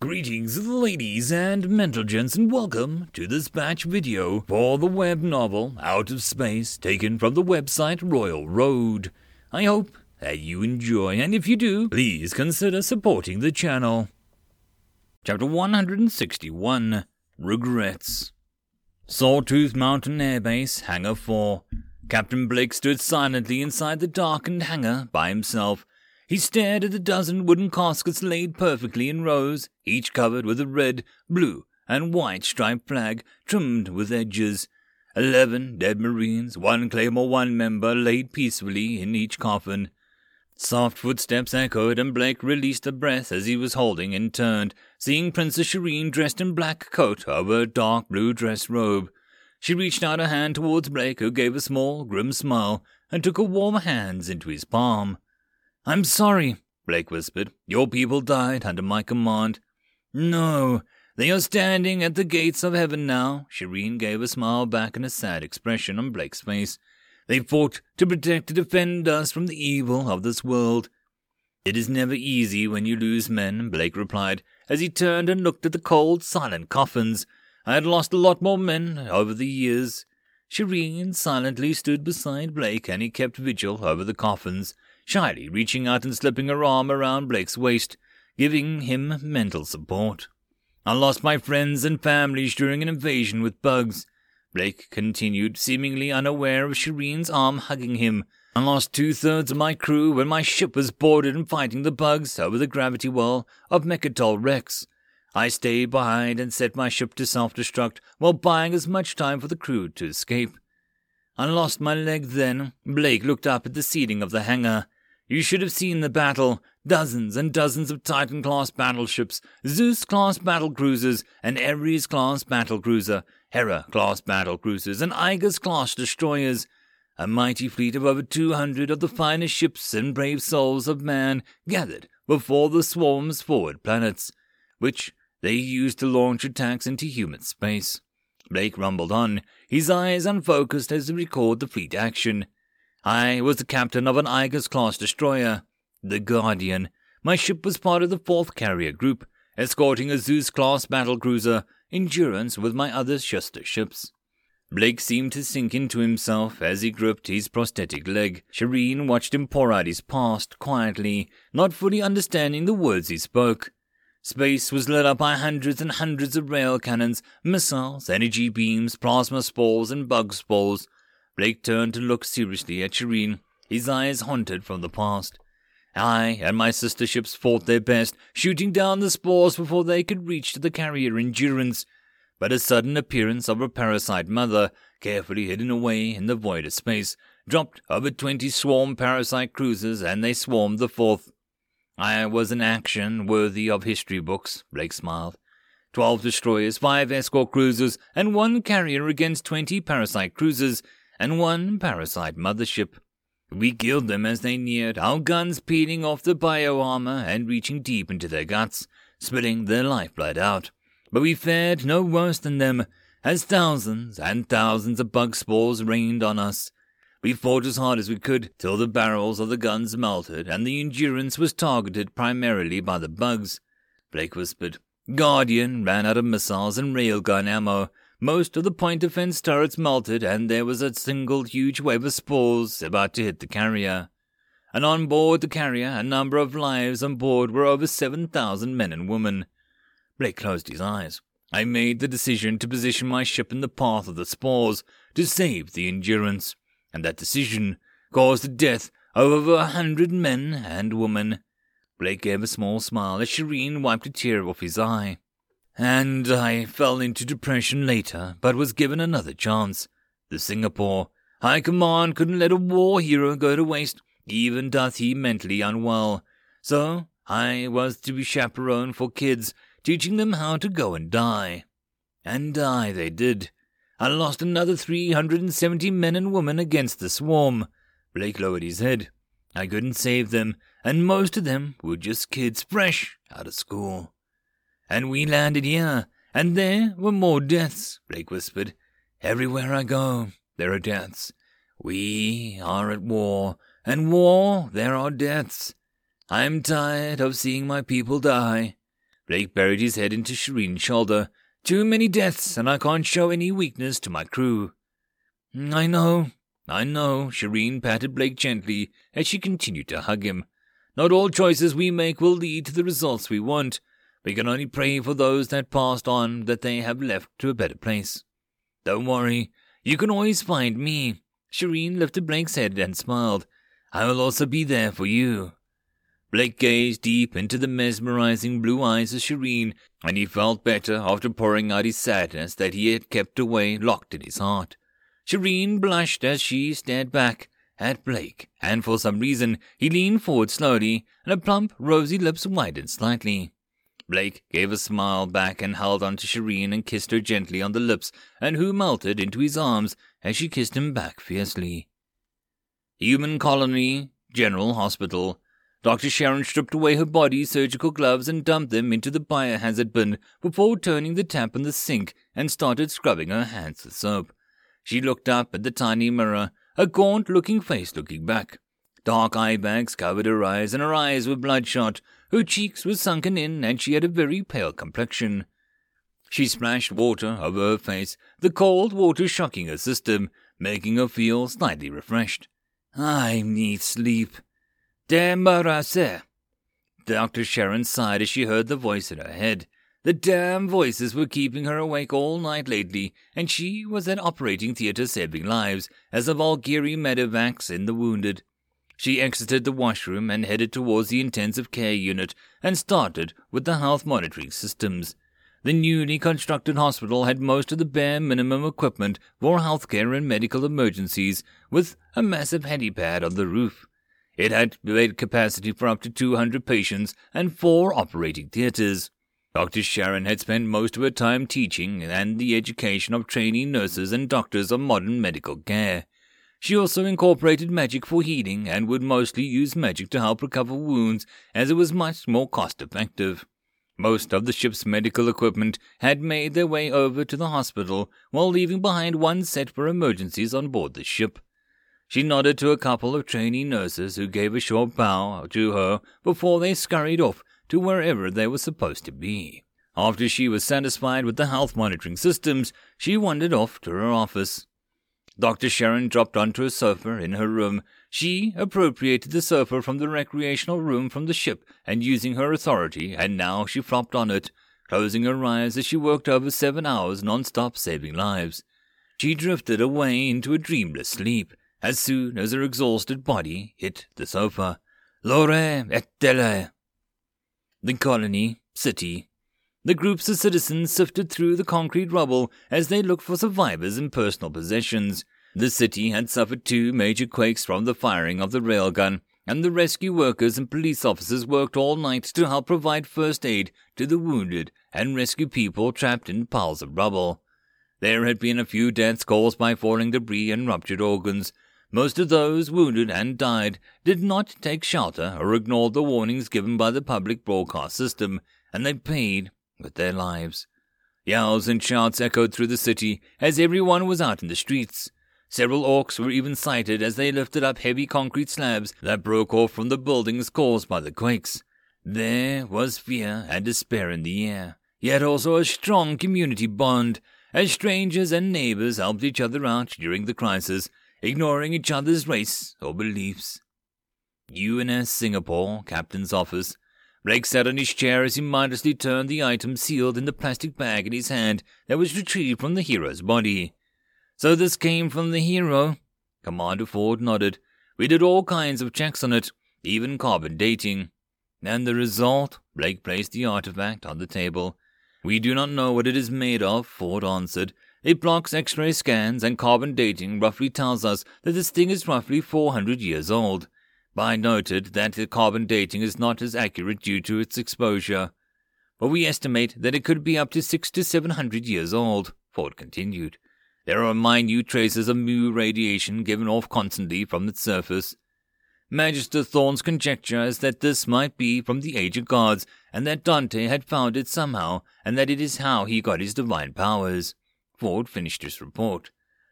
Greetings, ladies and mental gents, and welcome to this batch video for the web novel Out of Space, taken from the website Royal Road. I hope that you enjoy, and if you do, please consider supporting the channel. Chapter 161 Regrets Sawtooth Mountain Air Base, Hangar 4. Captain Blake stood silently inside the darkened hangar by himself. He stared at the dozen wooden caskets laid perfectly in rows, each covered with a red, blue, and white striped flag trimmed with edges. Eleven dead Marines, one Claymore One member, laid peacefully in each coffin. Soft footsteps echoed, and Blake released a breath as he was holding and turned, seeing Princess Shireen dressed in black coat over a dark blue dress robe. She reached out a hand towards Blake, who gave a small, grim smile and took her warm hands into his palm. I'm sorry, Blake whispered. Your people died under my command. No, they are standing at the gates of heaven now. Shireen gave a smile back and a sad expression on Blake's face. They fought to protect and defend us from the evil of this world. It is never easy when you lose men, Blake replied, as he turned and looked at the cold, silent coffins. I had lost a lot more men over the years. Shireen silently stood beside Blake, and he kept vigil over the coffins, shyly reaching out and slipping her arm around Blake's waist, giving him mental support. I lost my friends and families during an invasion with bugs. Blake continued, seemingly unaware of Shireen's arm hugging him. I lost two thirds of my crew when my ship was boarded and fighting the bugs over the gravity well of Mechatol Rex. I stayed behind and set my ship to self destruct while buying as much time for the crew to escape. I lost my leg then. Blake looked up at the ceiling of the hangar. You should have seen the battle. Dozens and dozens of Titan class battleships, Zeus class battle cruisers, and Ares class battle cruiser, Hera class battle cruisers, and Aegis class destroyers. A mighty fleet of over 200 of the finest ships and brave souls of man gathered before the swarm's forward planets, which they used to launch attacks into human space. Blake rumbled on, his eyes unfocused as he recalled the fleet action. I was the captain of an Aegis class destroyer, the Guardian. My ship was part of the fourth carrier group, escorting a Zeus class battle cruiser endurance with my other sister ships. Blake seemed to sink into himself as he gripped his prosthetic leg. Shireen watched him pour out his past quietly, not fully understanding the words he spoke. Space was lit up by hundreds and hundreds of rail cannons, missiles, energy beams, plasma spores, and bug spores. Blake turned to look seriously at Shireen, his eyes haunted from the past. I and my sister ships fought their best, shooting down the spores before they could reach the carrier Endurance. But a sudden appearance of a parasite mother, carefully hidden away in the void of space, dropped over twenty swarm parasite cruisers, and they swarmed the fourth. I was an action worthy of history books, Blake smiled. Twelve destroyers, five escort cruisers, and one carrier against twenty parasite cruisers, and one parasite mothership. We killed them as they neared, our guns peeling off the bio armor and reaching deep into their guts, spitting their lifeblood out. But we fared no worse than them, as thousands and thousands of bug spores rained on us. We fought as hard as we could till the barrels of the guns melted and the endurance was targeted primarily by the bugs. Blake whispered. Guardian ran out of missiles and railgun ammo, most of the point defense turrets melted, and there was a single huge wave of spores about to hit the carrier. And on board the carrier, a number of lives on board were over 7,000 men and women. Blake closed his eyes. I made the decision to position my ship in the path of the spores to save the Endurance, and that decision caused the death of over a hundred men and women. Blake gave a small smile as Shireen wiped a tear off his eye. And I fell into depression later, but was given another chance. The Singapore High Command couldn't let a war hero go to waste, even doth he mentally unwell. So I was to be chaperone for kids, teaching them how to go and die. And die they did. I lost another 370 men and women against the swarm. Blake lowered his head. I couldn't save them, and most of them were just kids fresh out of school. And we landed here, and there were more deaths, Blake whispered. Everywhere I go, there are deaths. We are at war, and war, there are deaths. I am tired of seeing my people die. Blake buried his head into Shireen's shoulder. Too many deaths, and I can't show any weakness to my crew. I know, I know, Shireen patted Blake gently as she continued to hug him. Not all choices we make will lead to the results we want. We can only pray for those that passed on that they have left to a better place. Don't worry, you can always find me. Shireen lifted Blake's head and smiled. I will also be there for you. Blake gazed deep into the mesmerizing blue eyes of Shireen, and he felt better after pouring out his sadness that he had kept away locked in his heart. Shireen blushed as she stared back at Blake, and for some reason he leaned forward slowly, and her plump, rosy lips widened slightly. Blake gave a smile back and held on to Shireen and kissed her gently on the lips, and who melted into his arms as she kissed him back fiercely. Human Colony General Hospital, Dr. Sharon stripped away her body's surgical gloves and dumped them into the biohazard bin before turning the tap on the sink and started scrubbing her hands with soap. She looked up at the tiny mirror, a gaunt looking face looking back. Dark eye bags covered her eyes, and her eyes were bloodshot. Her cheeks were sunken in, and she had a very pale complexion. She splashed water over her face, the cold water shocking her system, making her feel slightly refreshed. I need sleep, Demarase. Dr. Sharon sighed as she heard the voice in her head. The damn voices were keeping her awake all night lately, and she was at operating theatre saving lives as a Valkyrie medevacs in the wounded. She exited the washroom and headed towards the intensive care unit and started with the health monitoring systems. The newly constructed hospital had most of the bare minimum equipment for healthcare and medical emergencies, with a massive helipad on the roof. It had bed capacity for up to 200 patients and four operating theaters. Dr. Sharon had spent most of her time teaching and the education of trainee nurses and doctors of modern medical care. She also incorporated magic for healing and would mostly use magic to help recover wounds as it was much more cost effective. Most of the ship's medical equipment had made their way over to the hospital while leaving behind one set for emergencies on board the ship. She nodded to a couple of trainee nurses who gave a short bow to her before they scurried off to wherever they were supposed to be. After she was satisfied with the health monitoring systems, she wandered off to her office. Dr. Sharon dropped onto a sofa in her room. She appropriated the sofa from the recreational room from the ship and using her authority, and now she flopped on it, closing her eyes as she worked over seven hours non-stop saving lives. She drifted away into a dreamless sleep, as soon as her exhausted body hit the sofa. Lore et dele. The colony, city. The groups of citizens sifted through the concrete rubble as they looked for survivors and personal possessions. The city had suffered two major quakes from the firing of the railgun, and the rescue workers and police officers worked all night to help provide first aid to the wounded and rescue people trapped in piles of rubble. There had been a few deaths caused by falling debris and ruptured organs, most of those wounded and died did not take shelter or ignored the warnings given by the public broadcast system, and they paid with their lives. Yells and shouts echoed through the city as everyone was out in the streets. Several orcs were even sighted as they lifted up heavy concrete slabs that broke off from the buildings caused by the quakes. There was fear and despair in the air, yet also a strong community bond, as strangers and neighbors helped each other out during the crisis ignoring each other's race or beliefs. UNS Singapore, Captain's Office. Blake sat on his chair as he mindlessly turned the item sealed in the plastic bag in his hand that was retrieved from the hero's body. So this came from the hero? Commander Ford nodded. We did all kinds of checks on it, even carbon dating. And the result? Blake placed the artifact on the table. We do not know what it is made of, Ford answered, it blocks X ray scans, and carbon dating roughly tells us that this thing is roughly 400 years old. I noted that the carbon dating is not as accurate due to its exposure. But we estimate that it could be up to six to seven hundred years old, Ford continued. There are minute traces of mu radiation given off constantly from its surface. Magister Thorn's conjecture is that this might be from the Age of Gods, and that Dante had found it somehow, and that it is how he got his divine powers. Ford finished his report.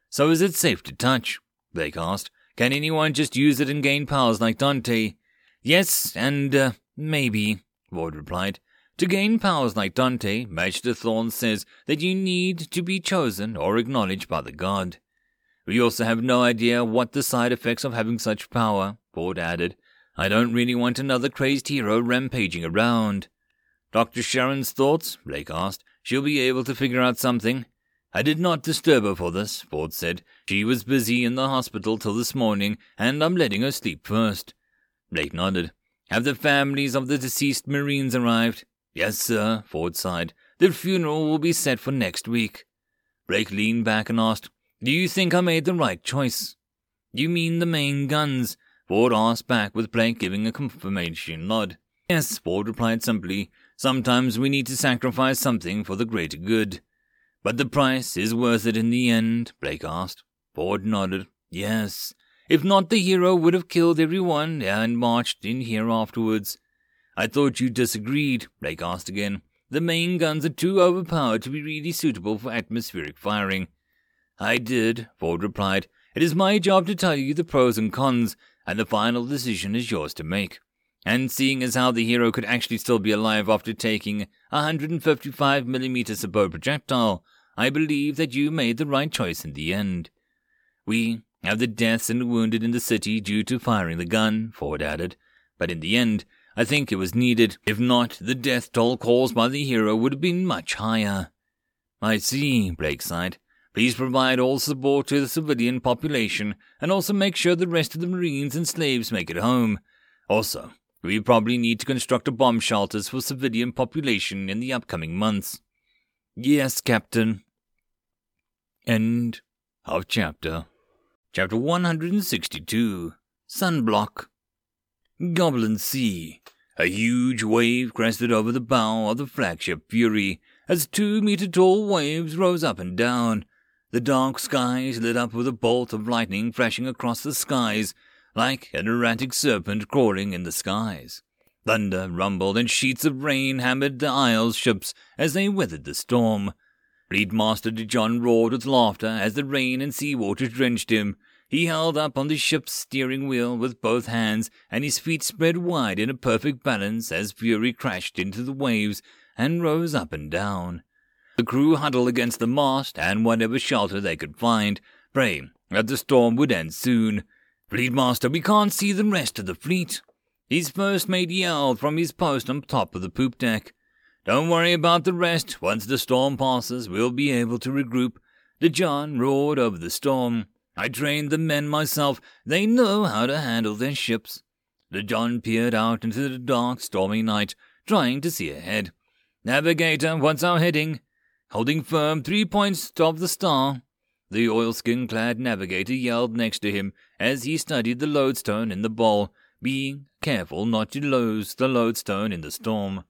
So is it safe to touch? Blake asked. Can anyone just use it and gain powers like Dante? Yes, and, uh, maybe, Ford replied. To gain powers like Dante, Master Thorn says that you need to be chosen or acknowledged by the god. We also have no idea what the side effects of having such power, Ford added. I don't really want another crazed hero rampaging around. Dr. Sharon's thoughts? Blake asked. She'll be able to figure out something. I did not disturb her for this, Ford said. She was busy in the hospital till this morning, and I'm letting her sleep first. Blake nodded. Have the families of the deceased Marines arrived? Yes, sir, Ford sighed. The funeral will be set for next week. Blake leaned back and asked, Do you think I made the right choice? You mean the main guns? Ford asked back with Blake giving a confirmation nod. Yes, Ford replied simply. Sometimes we need to sacrifice something for the greater good. But the price is worth it in the end, Blake asked. Ford nodded. Yes. If not, the hero would have killed everyone and marched in here afterwards. I thought you disagreed, Blake asked again. The main guns are too overpowered to be really suitable for atmospheric firing. I did, Ford replied. It is my job to tell you the pros and cons, and the final decision is yours to make. And seeing as how the hero could actually still be alive after taking a 155mm sabot projectile, I believe that you made the right choice in the end. We have the deaths and wounded in the city due to firing the gun, Ford added, but in the end, I think it was needed. If not, the death toll caused by the hero would have been much higher. I see, Blake sighed. Please provide all support to the civilian population and also make sure the rest of the Marines and slaves make it home. Also, we probably need to construct a bomb shelters for civilian population in the upcoming months. Yes, Captain. End of chapter. Chapter 162 Sunblock. Goblin Sea. A huge wave crested over the bow of the flagship Fury as two meter tall waves rose up and down. The dark skies lit up with a bolt of lightning flashing across the skies like an erratic serpent crawling in the skies. Thunder rumbled and sheets of rain hammered the Isle's ships as they weathered the storm. Fleet Master De John roared with laughter as the rain and sea water drenched him. He held up on the ship's steering wheel with both hands, and his feet spread wide in a perfect balance as Fury crashed into the waves and rose up and down. The crew huddled against the mast and whatever shelter they could find, praying that the storm would end soon. Fleet Master, we can't see the rest of the fleet. His first mate yelled from his post on top of the poop deck. Don't worry about the rest. Once the storm passes, we'll be able to regroup. De John roared over the storm. I trained the men myself. They know how to handle their ships. De John peered out into the dark, stormy night, trying to see ahead. Navigator, what's our heading? Holding firm three points of the star. The oilskin clad navigator yelled next to him as he studied the lodestone in the bowl, being careful not to lose the lodestone in the storm.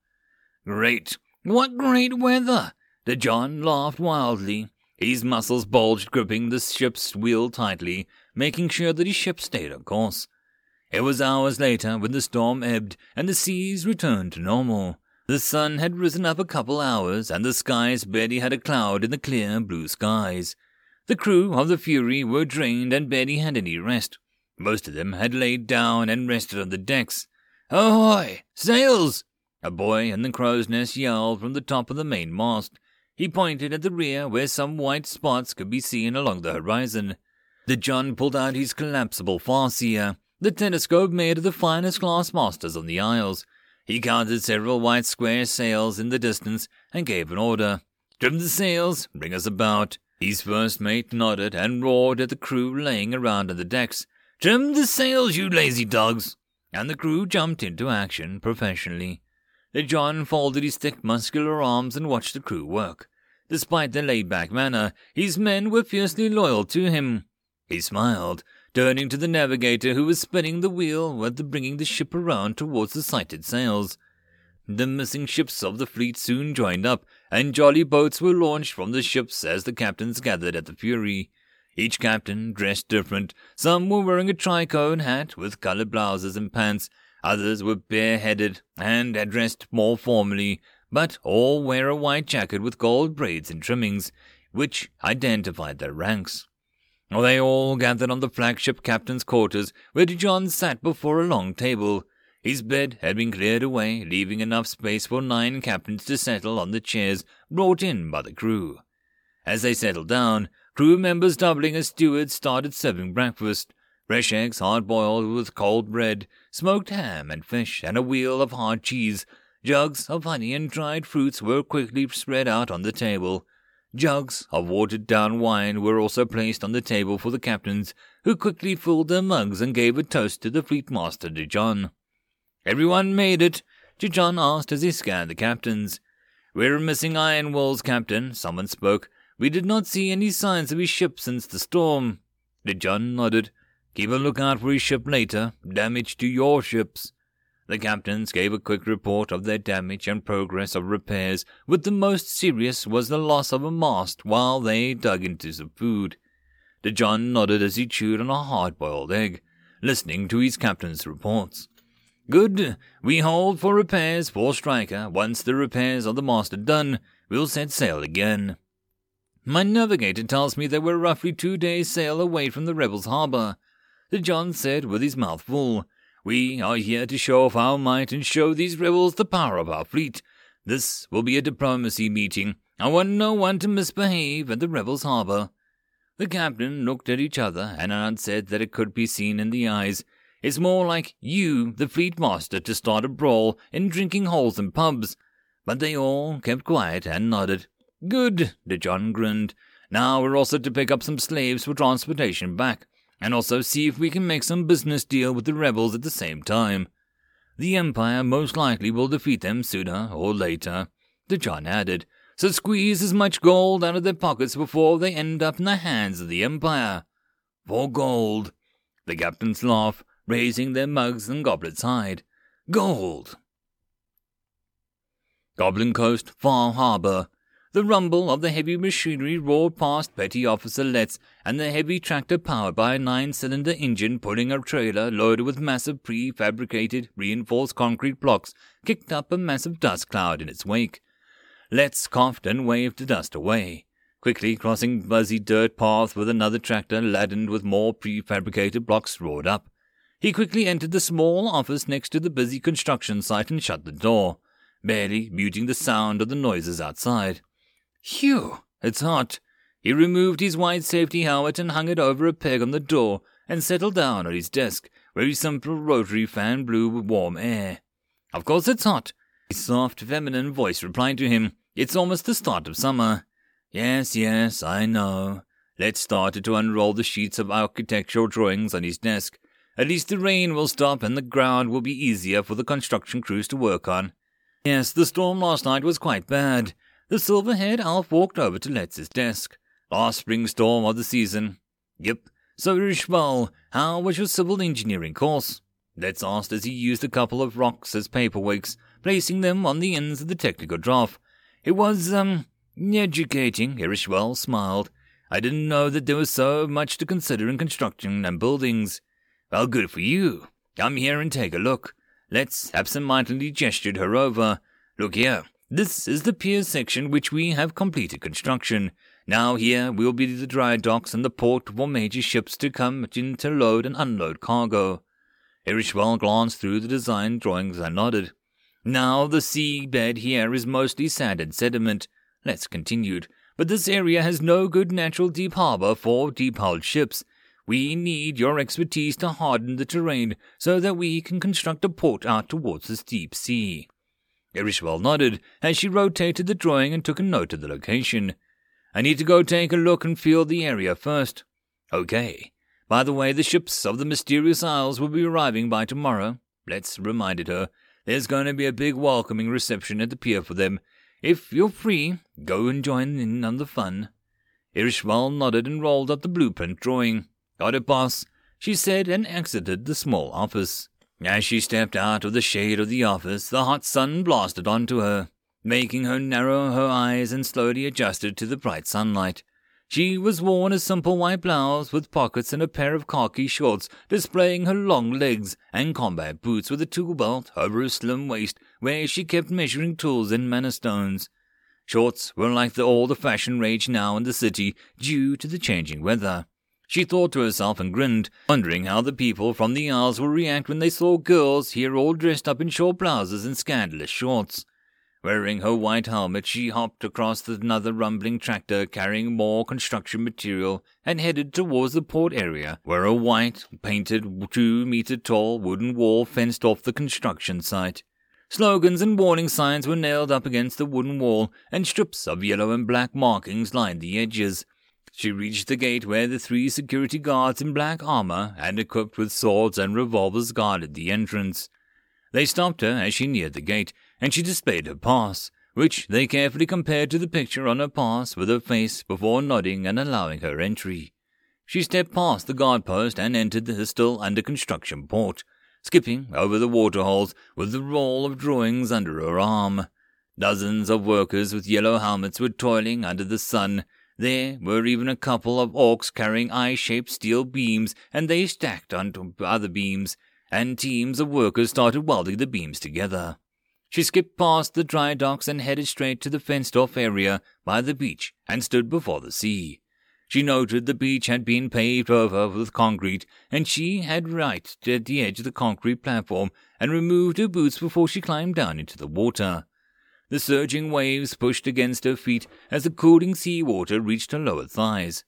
Great! What great weather! De John laughed wildly. His muscles bulged, gripping the ship's wheel tightly, making sure that his ship stayed on course. It was hours later when the storm ebbed and the seas returned to normal. The sun had risen up a couple hours, and the skies barely had a cloud in the clear blue skies. The crew of the Fury were drained and barely had any rest. Most of them had laid down and rested on the decks. Ahoy! Sails! A boy in the crow's nest yelled from the top of the main mast. He pointed at the rear where some white spots could be seen along the horizon. De John pulled out his collapsible farseer, the telescope made of the finest glass masters on the Isles. He counted several white square sails in the distance and gave an order. Trim the sails, bring us about. His first mate nodded and roared at the crew laying around on the decks. Trim the sails, you lazy dogs! And the crew jumped into action professionally. John folded his thick muscular arms and watched the crew work. Despite their laid-back manner, his men were fiercely loyal to him. He smiled, turning to the navigator who was spinning the wheel the bringing the ship around towards the sighted sails. The missing ships of the fleet soon joined up, and jolly boats were launched from the ships as the captains gathered at the Fury. Each captain dressed different. Some were wearing a tricorn hat with colored blouses and pants, Others were bareheaded and dressed more formally, but all wear a white jacket with gold braids and trimmings, which identified their ranks. They all gathered on the flagship captain's quarters, where John sat before a long table. His bed had been cleared away, leaving enough space for nine captains to settle on the chairs brought in by the crew. As they settled down, crew members doubling as stewards started serving breakfast. Fresh eggs hard boiled with cold bread, smoked ham and fish, and a wheel of hard cheese. Jugs of honey and dried fruits were quickly spread out on the table. Jugs of watered down wine were also placed on the table for the captains, who quickly filled their mugs and gave a toast to the fleet master de John. Everyone made it? De John asked as he scanned the captains. We're missing iron walls, Captain, someone spoke. We did not see any signs of his ship since the storm. De John nodded. Keep a lookout for his ship later. Damage to your ships. The captains gave a quick report of their damage and progress of repairs, with the most serious was the loss of a mast while they dug into some food. De John nodded as he chewed on a hard-boiled egg, listening to his captain's reports. Good. We hold for repairs for Striker. Once the repairs of the mast are done, we'll set sail again. My navigator tells me that we're roughly two days' sail away from the rebels' harbor. John said with his mouth full. We are here to show off our might and show these rebels the power of our fleet. This will be a diplomacy meeting. I want no one to misbehave at the rebels' harbor. The captain looked at each other, and Anand said that it could be seen in the eyes it's more like you, the fleet master, to start a brawl in drinking holes and pubs. But they all kept quiet and nodded. Good, De John grinned. Now we're also to pick up some slaves for transportation back, and also see if we can make some business deal with the rebels at the same time. The Empire most likely will defeat them sooner or later, De John added, so squeeze as much gold out of their pockets before they end up in the hands of the Empire. For gold. The captain's laugh raising their mugs and goblets high. Gold! Goblin Coast, Far Harbor. The rumble of the heavy machinery roared past Petty Officer Letts and the heavy tractor powered by a nine cylinder engine pulling a trailer loaded with massive prefabricated reinforced concrete blocks kicked up a massive dust cloud in its wake. Letts coughed and waved the dust away, quickly crossing buzzy dirt paths with another tractor laden with more prefabricated blocks roared up. He quickly entered the small office next to the busy construction site and shut the door, barely muting the sound of the noises outside. Phew, it's hot. He removed his white safety helmet and hung it over a peg on the door and settled down at his desk, where his simple rotary fan blew warm air. Of course it's hot. His soft, feminine voice replied to him. It's almost the start of summer. Yes, yes, I know. Letts started to unroll the sheets of architectural drawings on his desk. At least the rain will stop and the ground will be easier for the construction crews to work on. Yes, the storm last night was quite bad. The silver-haired elf walked over to Letts's desk. Last spring storm of the season. Yep. So, Irishwell, how was your civil engineering course? Letts asked as he used a couple of rocks as paperweights, placing them on the ends of the technical draft. It was, um, educating, Irishwell smiled. I didn't know that there was so much to consider in construction and buildings. Well, good for you. Come here and take a look. Letts absent-mindedly gestured her over. Look here. This is the pier section which we have completed construction. Now here will be the dry docks and the port for major ships to come in to load and unload cargo. Irishwell glanced through the design drawings and nodded. Now the sea bed here is mostly sand and sediment. Letts continued. But this area has no good natural deep harbor for deep-hulled ships. We need your expertise to harden the terrain so that we can construct a port out towards the deep sea. Irishwell nodded as she rotated the drawing and took a note of the location. I need to go take a look and feel the area first. Okay. By the way, the ships of the Mysterious Isles will be arriving by tomorrow. Letts reminded her. There's going to be a big welcoming reception at the pier for them. If you're free, go and join in on the fun. Irishwell nodded and rolled up the blueprint drawing. Got it, boss, she said and exited the small office. As she stepped out of the shade of the office, the hot sun blasted onto her, making her narrow her eyes and slowly adjusted to the bright sunlight. She was worn a simple white blouse with pockets and a pair of khaki shorts displaying her long legs and combat boots with a tool belt over her slim waist where she kept measuring tools and mana stones. Shorts were like the, all the fashion rage now in the city due to the changing weather. She thought to herself and grinned, wondering how the people from the Isles would react when they saw girls here all dressed up in short blouses and scandalous shorts. Wearing her white helmet, she hopped across another rumbling tractor carrying more construction material and headed towards the port area where a white, painted, two meter tall wooden wall fenced off the construction site. Slogans and warning signs were nailed up against the wooden wall, and strips of yellow and black markings lined the edges. She reached the gate where the three security guards in black armor and equipped with swords and revolvers guarded the entrance. They stopped her as she neared the gate, and she displayed her pass, which they carefully compared to the picture on her pass with her face before nodding and allowing her entry. She stepped past the guard post and entered the still under construction port, skipping over the waterholes with the roll of drawings under her arm. Dozens of workers with yellow helmets were toiling under the sun, there were even a couple of orcs carrying I-shaped steel beams, and they stacked onto other beams, and teams of workers started welding the beams together. She skipped past the dry docks and headed straight to the fenced-off area by the beach and stood before the sea. She noted the beach had been paved over with concrete, and she had right at the edge of the concrete platform and removed her boots before she climbed down into the water. The surging waves pushed against her feet as the cooling sea water reached her lower thighs.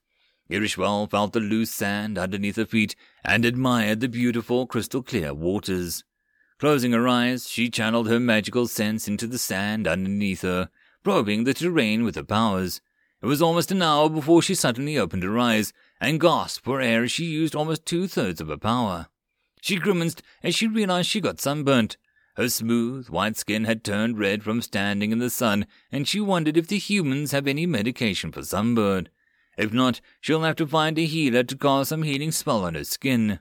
Irishwell felt the loose sand underneath her feet and admired the beautiful crystal clear waters. Closing her eyes, she channeled her magical sense into the sand underneath her, probing the terrain with her powers. It was almost an hour before she suddenly opened her eyes and gasped for air as she used almost two thirds of her power. She grimaced as she realized she got sunburnt. Her smooth, white skin had turned red from standing in the sun, and she wondered if the humans have any medication for sunburn. If not, she'll have to find a healer to cast some healing spell on her skin.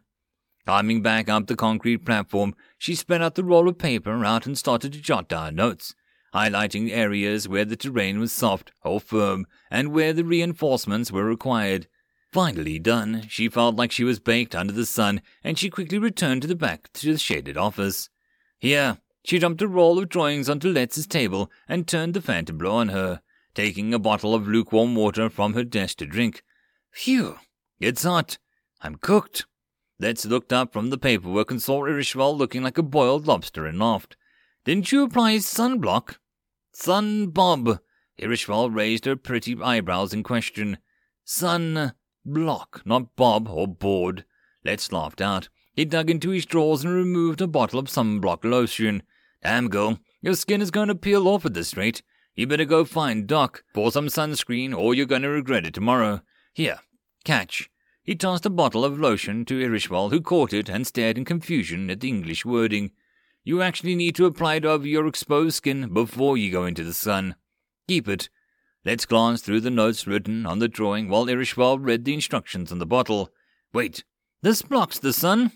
Climbing back up the concrete platform, she spread out the roll of paper out and started to jot down notes, highlighting areas where the terrain was soft or firm and where the reinforcements were required. Finally done, she felt like she was baked under the sun, and she quickly returned to the back to the shaded office. Here, she dumped a roll of drawings onto Letts's table and turned the fan to blow on her, taking a bottle of lukewarm water from her desk to drink. Phew, it's hot. I'm cooked. Letts looked up from the paperwork and saw Irishwell looking like a boiled lobster and laughed. Didn't you apply sunblock? Sun Bob. Irishwell raised her pretty eyebrows in question. Sun block, not Bob or board. Letts laughed out. He dug into his drawers and removed a bottle of sunblock lotion. Damn, girl, your skin is going to peel off at this rate. You better go find Doc, pour some sunscreen, or you're going to regret it tomorrow. Here, catch. He tossed a bottle of lotion to Irishwell, who caught it and stared in confusion at the English wording. You actually need to apply it over your exposed skin before you go into the sun. Keep it. Letts glance through the notes written on the drawing while Irishwell read the instructions on the bottle. Wait, this blocks the sun?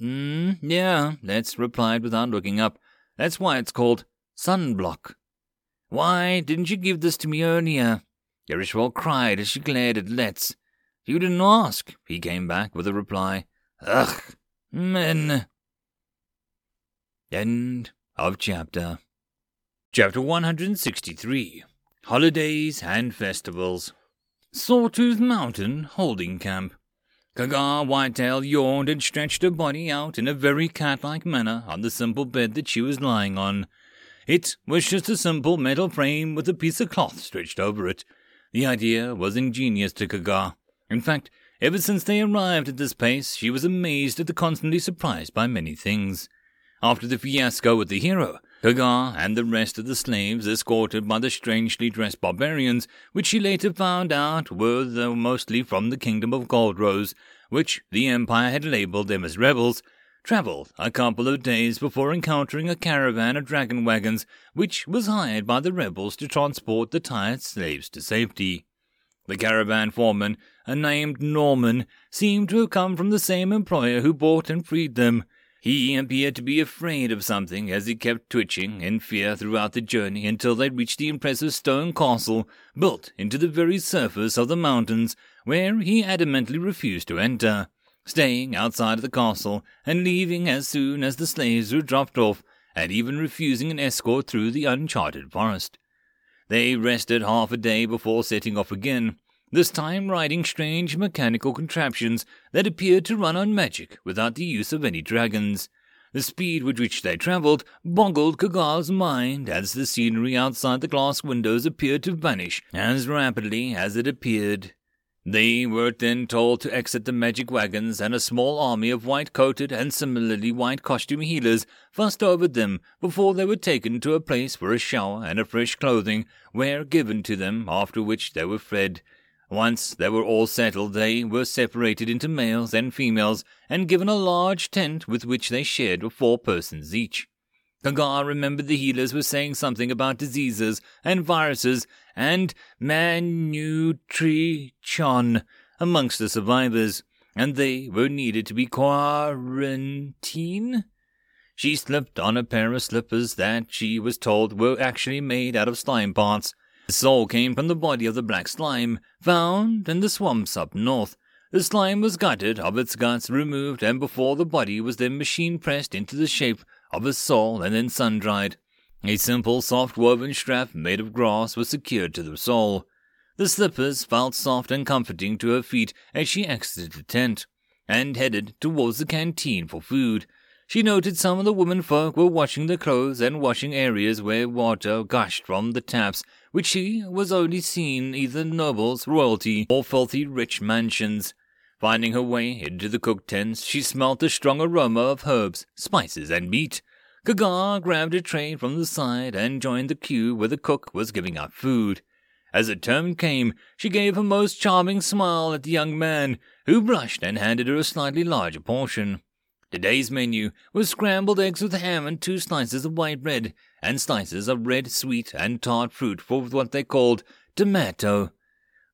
Mm, yeah, Letts replied without looking up. That's why it's called sunblock. Why didn't you give this to me earlier? Irishwell cried as she glared at Letts. You didn't ask, he came back with a reply. Ugh, men. End of chapter. Chapter 163 Holidays and Festivals. Sawtooth Mountain Holding Camp. Kagar Whitetail yawned and stretched her body out in a very cat-like manner on the simple bed that she was lying on. It was just a simple metal frame with a piece of cloth stretched over it. The idea was ingenious to Kagar. In fact, ever since they arrived at this place, she was amazed at the constantly surprised by many things. After the fiasco with the hero, Kagar and the rest of the slaves, escorted by the strangely dressed barbarians, which she later found out were though mostly from the kingdom of Goldrose, which the Empire had labeled them as rebels, travelled a couple of days before encountering a caravan of dragon wagons, which was hired by the rebels to transport the tired slaves to safety. The caravan foreman, a named Norman, seemed to have come from the same employer who bought and freed them. He appeared to be afraid of something as he kept twitching in fear throughout the journey until they reached the impressive stone castle built into the very surface of the mountains, where he adamantly refused to enter, staying outside of the castle and leaving as soon as the slaves were dropped off, and even refusing an escort through the uncharted forest. They rested half a day before setting off again, this time riding strange mechanical contraptions that appeared to run on magic without the use of any dragons. The speed with which they travelled boggled Kagar's mind as the scenery outside the glass windows appeared to vanish as rapidly as it appeared. They were then told to exit the magic wagons, and a small army of white coated and similarly white costume healers fussed over them before they were taken to a place for a shower and a fresh clothing were given to them, after which they were fed. Once they were all settled, they were separated into males and females and given a large tent with which they shared with four persons each. Kagar remembered the healers were saying something about diseases and viruses and malnutrition amongst the survivors, and they were needed to be quarantined. She slipped on a pair of slippers that she was told were actually made out of slime parts the soul came from the body of the black slime, found in the swamps up north. The slime was gutted, of its guts removed, and before the body was then machine pressed into the shape of a soul and then sun dried. A simple, soft woven strap made of grass was secured to the soul. The slippers felt soft and comforting to her feet as she exited the tent and headed towards the canteen for food. She noted some of the women folk were washing the clothes and washing areas where water gushed from the taps which she was only seen either nobles, royalty, or filthy rich mansions. Finding her way into the cook tents, she smelt the strong aroma of herbs, spices, and meat. Kagar grabbed a tray from the side and joined the queue where the cook was giving out food. As the turn came, she gave a most charming smile at the young man, who blushed and handed her a slightly larger portion. Today's menu was scrambled eggs with ham and two slices of white bread, and slices of red, sweet, and tart fruit for what they called tomato.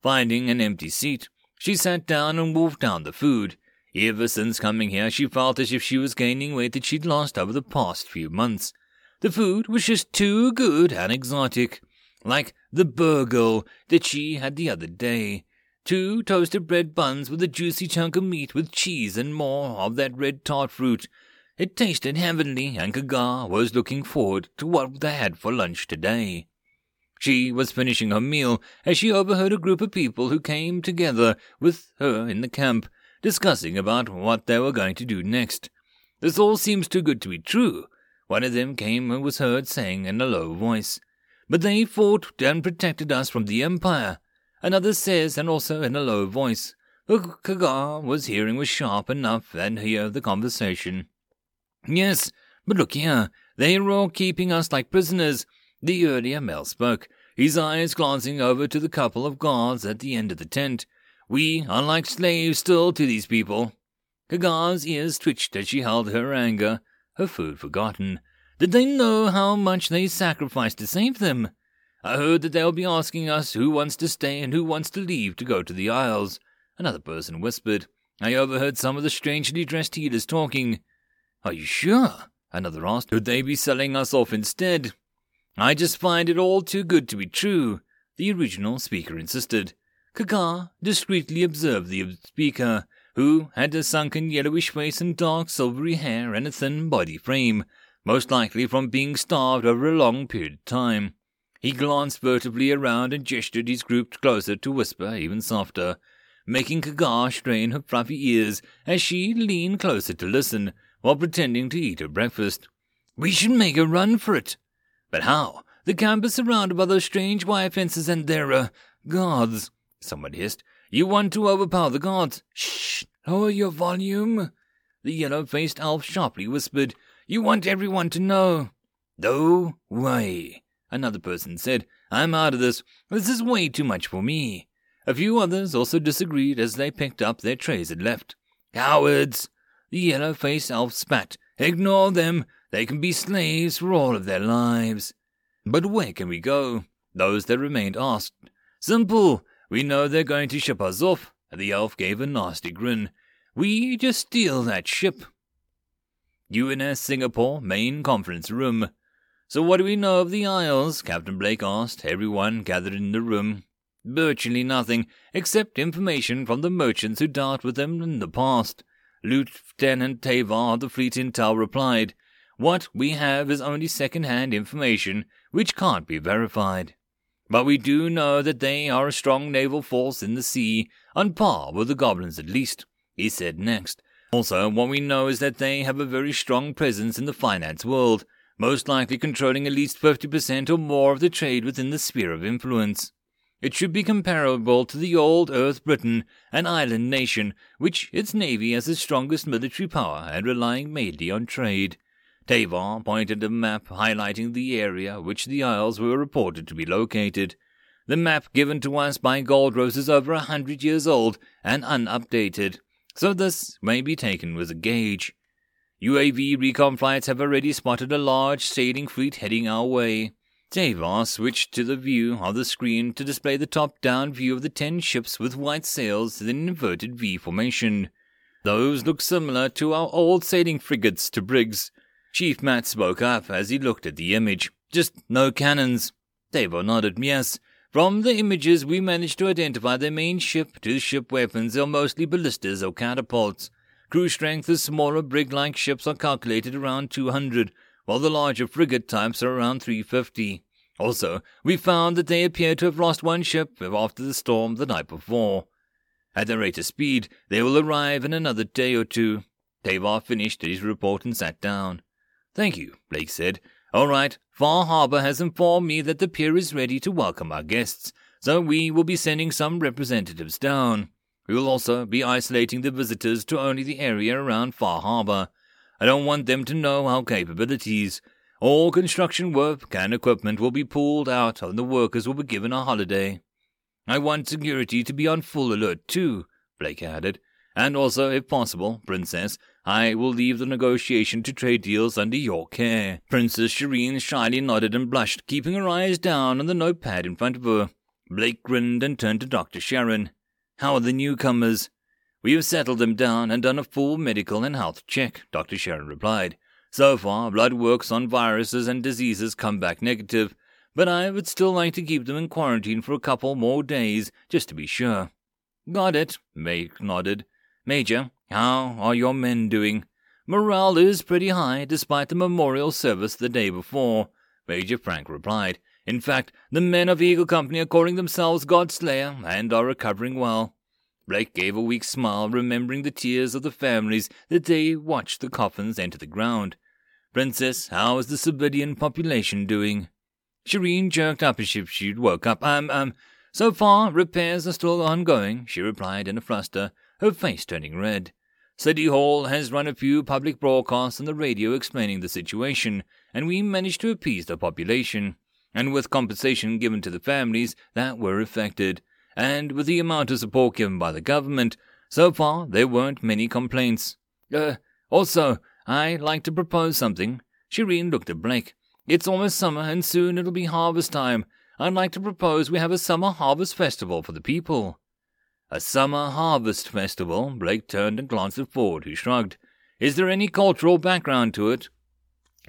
Finding an empty seat, she sat down and wolfed down the food. Ever since coming here, she felt as if she was gaining weight that she'd lost over the past few months. The food was just too good and exotic, like the burgle that she had the other day. Two toasted bread buns with a juicy chunk of meat with cheese and more of that red tart fruit. It tasted heavenly, and Kagar was looking forward to what they had for lunch today. She was finishing her meal as she overheard a group of people who came together with her in the camp, discussing about what they were going to do next. This all seems too good to be true. One of them came and was heard saying in a low voice, But they fought and protected us from the Empire. Another says, and also in a low voice. But Kagar was hearing was sharp enough and hear the conversation. Yes, but look here, they are all keeping us like prisoners. The earlier male spoke, his eyes glancing over to the couple of guards at the end of the tent. We are like slaves still to these people. Kagar's ears twitched as she held her anger, her food forgotten. Did they know how much they sacrificed to save them? I heard that they'll be asking us who wants to stay and who wants to leave to go to the Isles. Another person whispered. I overheard some of the strangely dressed healers talking. Are you sure? Another asked. Could they be selling us off instead? I just find it all too good to be true, the original speaker insisted. Kagar discreetly observed the speaker, who had a sunken yellowish face and dark silvery hair and a thin body frame, most likely from being starved over a long period of time. He glanced furtively around and gestured his group closer to whisper even softer, making Kagar strain her fluffy ears as she leaned closer to listen while pretending to eat her breakfast. We should make a run for it. But how? The camp is surrounded by those strange wire fences and there are guards. Someone hissed. You want to overpower the guards? Shh! Lower your volume. The yellow faced elf sharply whispered. You want everyone to know. No way. Another person said, I'm out of this. This is way too much for me. A few others also disagreed as they picked up their trays and left. Cowards! The yellow faced elf spat. Ignore them. They can be slaves for all of their lives. But where can we go? Those that remained asked. Simple. We know they're going to ship us off. The elf gave a nasty grin. We just steal that ship. UNS Singapore main conference room. So what do we know of the Isles? Captain Blake asked everyone gathered in the room. Virtually nothing, except information from the merchants who dealt with them in the past. Lieutenant Tavar of the Fleet Intel replied, What we have is only second-hand information, which can't be verified. But we do know that they are a strong naval force in the sea, on par with the goblins at least, he said next. Also, what we know is that they have a very strong presence in the finance world, most likely controlling at least 50% or more of the trade within the sphere of influence. It should be comparable to the old Earth Britain, an island nation, which its navy has the strongest military power and relying mainly on trade. Tavar pointed a map highlighting the area which the isles were reported to be located. The map given to us by Goldrose is over a hundred years old and unupdated, so this may be taken with a gauge. UAV recon flights have already spotted a large sailing fleet heading our way. Tavar switched to the view of the screen to display the top-down view of the ten ships with white sails in an inverted V formation. Those look similar to our old sailing frigates to brigs, Chief Matt spoke up as he looked at the image. Just no cannons. Tavar nodded yes. From the images, we managed to identify the main ship to ship weapons are mostly ballistas or catapults. Crew strength of smaller brig-like ships are calculated around 200, while the larger frigate types are around 350. Also, we found that they appear to have lost one ship after the storm the night before. At the rate of speed, they will arrive in another day or two. Tavar finished his report and sat down. Thank you, Blake said. All right, Far Harbor has informed me that the pier is ready to welcome our guests, so we will be sending some representatives down. We will also be isolating the visitors to only the area around Far Harbor. I don't want them to know our capabilities. All construction work and equipment will be pulled out and the workers will be given a holiday. I want security to be on full alert too, Blake added. And also, if possible, Princess, I will leave the negotiation to trade deals under your care. Princess Shireen shyly nodded and blushed, keeping her eyes down on the notepad in front of her. Blake grinned and turned to Dr. Sharon. How are the newcomers? We have settled them down and done a full medical and health check, Dr. Sharon replied. So far, blood works on viruses and diseases come back negative, but I would still like to keep them in quarantine for a couple more days, just to be sure. Got it, Blake nodded. Major, how are your men doing? Morale is pretty high, despite the memorial service the day before, Major Frank replied. In fact, the men of Eagle Company are calling themselves Godslayer and are recovering well. Blake gave a weak smile, remembering the tears of the families that they watched the coffins enter the ground. Princess, how is the civilian population doing? Shireen jerked up as if she'd woke up. Um, um, so far, repairs are still ongoing, she replied in a fluster her face turning red. City Hall has run a few public broadcasts on the radio explaining the situation, and we managed to appease the population, and with compensation given to the families that were affected, and with the amount of support given by the government, so far there weren't many complaints. Uh, also, I'd like to propose something. Shireen looked at Blake. It's almost summer, and soon it'll be harvest time. I'd like to propose we have a summer harvest festival for the people. A summer harvest festival? Blake turned and glanced at Ford, who shrugged. Is there any cultural background to it?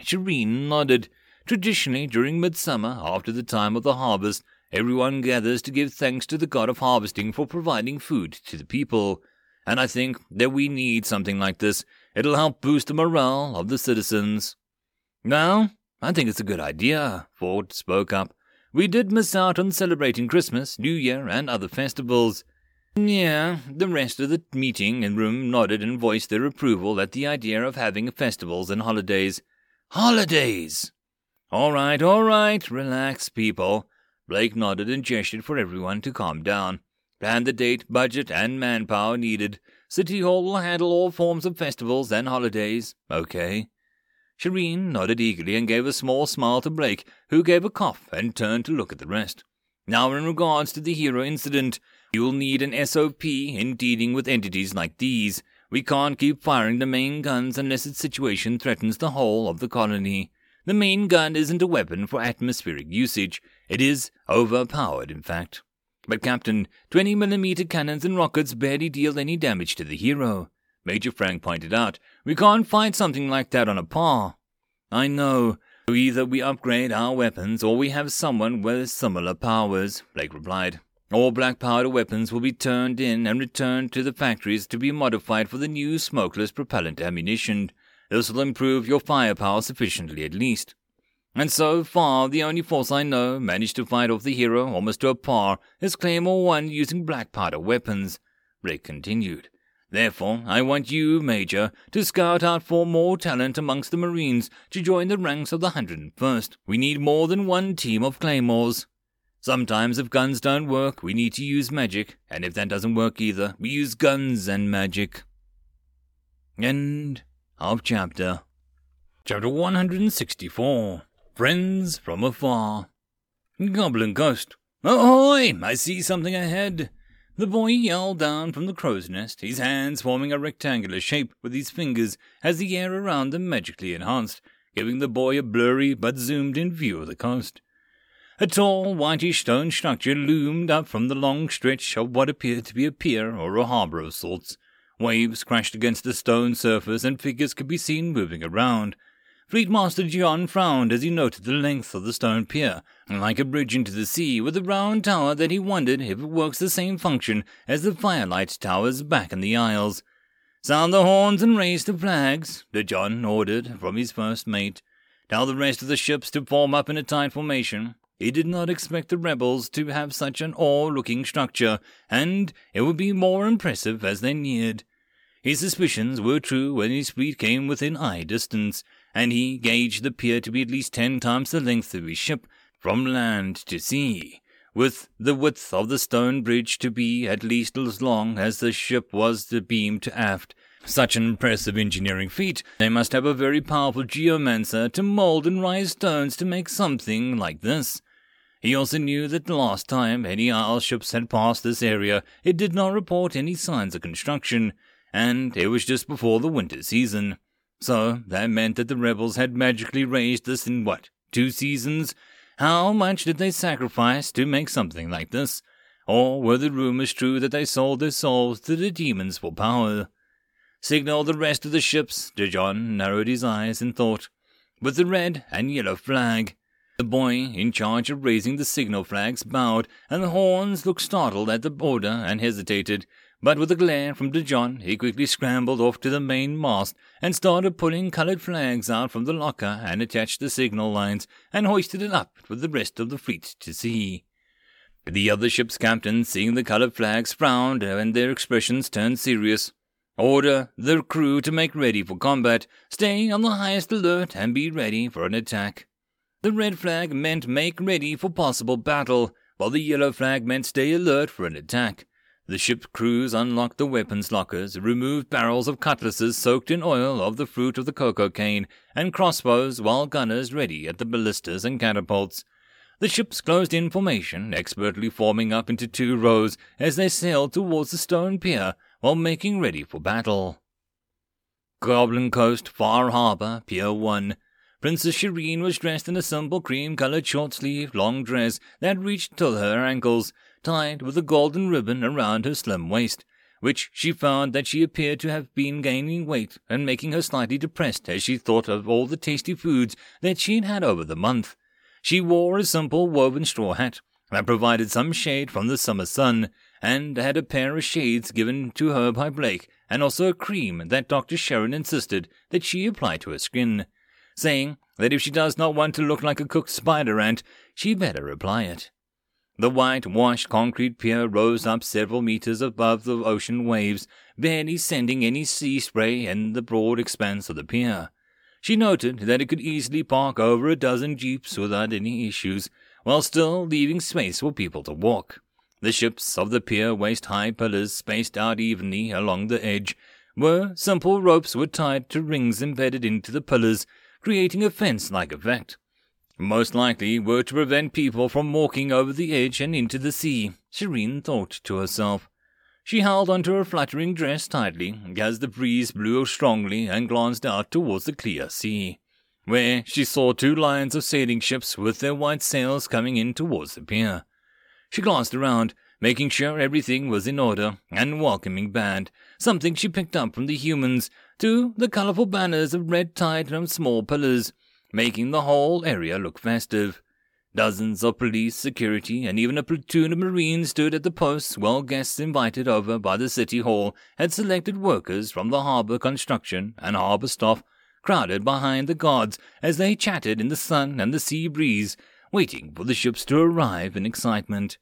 Shireen nodded. Traditionally, during midsummer, after the time of the harvest, everyone gathers to give thanks to the god of harvesting for providing food to the people. And I think that we need something like this. It'll help boost the morale of the citizens. Well, I think it's a good idea, Ford spoke up. We did miss out on celebrating Christmas, New Year, and other festivals. Yeah, the rest of the meeting and room nodded and voiced their approval at the idea of having festivals and holidays. Holidays! All right, all right, relax, people. Blake nodded and gestured for everyone to calm down. Plan the date, budget, and manpower needed. City Hall will handle all forms of festivals and holidays. Okay. Shireen nodded eagerly and gave a small smile to Blake, who gave a cough and turned to look at the rest. Now, in regards to the hero incident, You'll need an SOP in dealing with entities like these. We can't keep firing the main guns unless the situation threatens the whole of the colony. The main gun isn't a weapon for atmospheric usage. It is overpowered, in fact. But, Captain, 20 millimeter cannons and rockets barely deal any damage to the hero. Major Frank pointed out. We can't fight something like that on a par. I know. So Either we upgrade our weapons or we have someone with similar powers, Blake replied. All black powder weapons will be turned in and returned to the factories to be modified for the new smokeless propellant ammunition. This will improve your firepower sufficiently at least. And so far, the only force I know managed to fight off the hero almost to a par is Claymore 1 using black powder weapons, Rick continued. Therefore, I want you, Major, to scout out for more talent amongst the Marines to join the ranks of the 101st. We need more than one team of Claymores. Sometimes, if guns don't work, we need to use magic, and if that doesn't work either, we use guns and magic. End of chapter. Chapter 164 Friends from Afar. Goblin Coast. Ahoy! I see something ahead. The boy yelled down from the crow's nest, his hands forming a rectangular shape with his fingers as the air around them magically enhanced, giving the boy a blurry but zoomed in view of the coast. A tall, whitish stone structure loomed up from the long stretch of what appeared to be a pier or a harbor of sorts. Waves crashed against the stone surface and figures could be seen moving around. Fleetmaster John frowned as he noted the length of the stone pier, like a bridge into the sea, with a round tower that he wondered if it works the same function as the firelight towers back in the Isles. Sound the horns and raise the flags, De John ordered from his first mate. Tell the rest of the ships to form up in a tight formation. He did not expect the rebels to have such an awe-looking structure, and it would be more impressive as they neared. His suspicions were true when his fleet came within eye distance, and he gauged the pier to be at least ten times the length of his ship from land to sea, with the width of the stone bridge to be at least as long as the ship was the beam to aft. Such an impressive engineering feat, they must have a very powerful geomancer to mold and rise stones to make something like this. He also knew that the last time any Isle ships had passed this area, it did not report any signs of construction, and it was just before the winter season. So that meant that the rebels had magically raised this in what, two seasons? How much did they sacrifice to make something like this? Or were the rumors true that they sold their souls to the demons for power? Signal the rest of the ships, De John narrowed his eyes in thought, with the red and yellow flag. The boy in charge of raising the signal flags bowed, and the horns looked startled at the order and hesitated. But with a glare from De John, he quickly scrambled off to the main mast and started pulling colored flags out from the locker and attached the signal lines and hoisted it up for the rest of the fleet to see. The other ship's captains, seeing the colored flags, frowned and their expressions turned serious. Order the crew to make ready for combat, stay on the highest alert, and be ready for an attack. The red flag meant make ready for possible battle, while the yellow flag meant stay alert for an attack. The ship's crews unlocked the weapons lockers, removed barrels of cutlasses soaked in oil of the fruit of the cocoa cane, and crossbows, while gunners ready at the ballistas and catapults. The ships closed in formation, expertly forming up into two rows as they sailed towards the stone pier while making ready for battle. Goblin Coast, Far Harbor, Pier 1. Princess Shireen was dressed in a simple cream-colored short-sleeved long dress that reached till her ankles, tied with a golden ribbon around her slim waist, which she found that she appeared to have been gaining weight and making her slightly depressed as she thought of all the tasty foods that she had had over the month. She wore a simple woven straw hat that provided some shade from the summer sun, and had a pair of shades given to her by Blake, and also a cream that Dr. Sharon insisted that she apply to her skin, saying that if she does not want to look like a cooked spider ant, she better apply it. The white-washed concrete pier rose up several meters above the ocean waves, barely sending any sea spray in the broad expanse of the pier. She noted that it could easily park over a dozen jeeps without any issues, while still leaving space for people to walk. The ships of the pier waist-high pillars spaced out evenly along the edge, where simple ropes were tied to rings embedded into the pillars, creating a fence-like effect most likely were to prevent people from walking over the edge and into the sea, Shireen thought to herself. She held onto her fluttering dress tightly as the breeze blew strongly and glanced out towards the clear sea, where she saw two lines of sailing ships with their white sails coming in towards the pier. She glanced around, making sure everything was in order and welcoming bad, something she picked up from the humans, to the colorful banners of red tied from small pillars making the whole area look festive. Dozens of police, security, and even a platoon of marines stood at the posts while guests invited over by the city hall had selected workers from the harbor construction and harbor staff crowded behind the guards as they chatted in the sun and the sea breeze, waiting for the ships to arrive in excitement.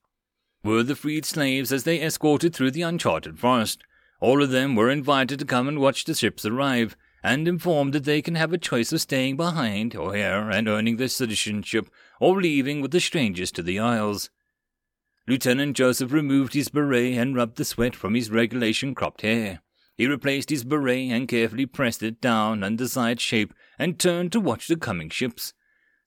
Were the freed slaves as they escorted through the uncharted forest. All of them were invited to come and watch the ships arrive, and informed that they can have a choice of staying behind or here and earning their citizenship or leaving with the strangers to the Isles. Lieutenant Joseph removed his beret and rubbed the sweat from his regulation cropped hair. He replaced his beret and carefully pressed it down on desired shape and turned to watch the coming ships.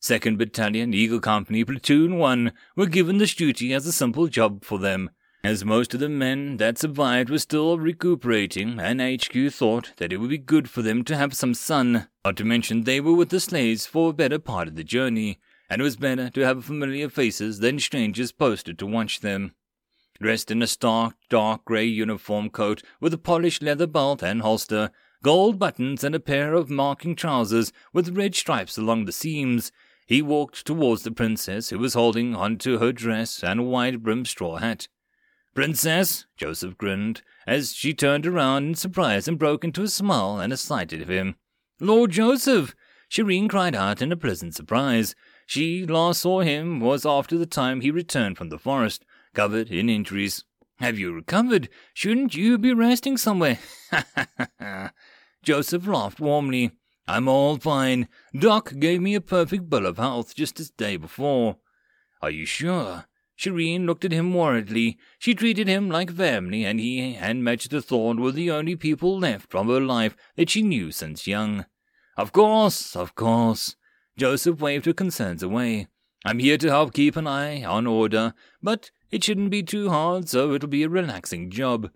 Second Battalion, Eagle Company, Platoon 1 were given this duty as a simple job for them, as most of the men that survived were still recuperating, and HQ thought that it would be good for them to have some sun, not to mention they were with the slaves for a better part of the journey, and it was better to have familiar faces than strangers posted to watch them. Dressed in a stark, dark grey uniform coat with a polished leather belt and holster, gold buttons, and a pair of marking trousers with red stripes along the seams, he walked towards the princess, who was holding onto her dress and a wide-brimmed straw hat. Princess, Joseph grinned, as she turned around in surprise and broke into a smile and a sight of him. Lord Joseph! Shireen cried out in a pleasant surprise. She last saw him was after the time he returned from the forest, covered in injuries. Have you recovered? Shouldn't you be resting somewhere? Ha ha ha ha. Joseph laughed warmly. I'm all fine. Doc gave me a perfect bill of health just as day before. Are you sure? Shireen looked at him worriedly. She treated him like family, and he and Magister Thorn were the only people left from her life that she knew since young. Of course, of course. Joseph waved her concerns away. I'm here to help keep an eye on order, but it shouldn't be too hard, so it'll be a relaxing job.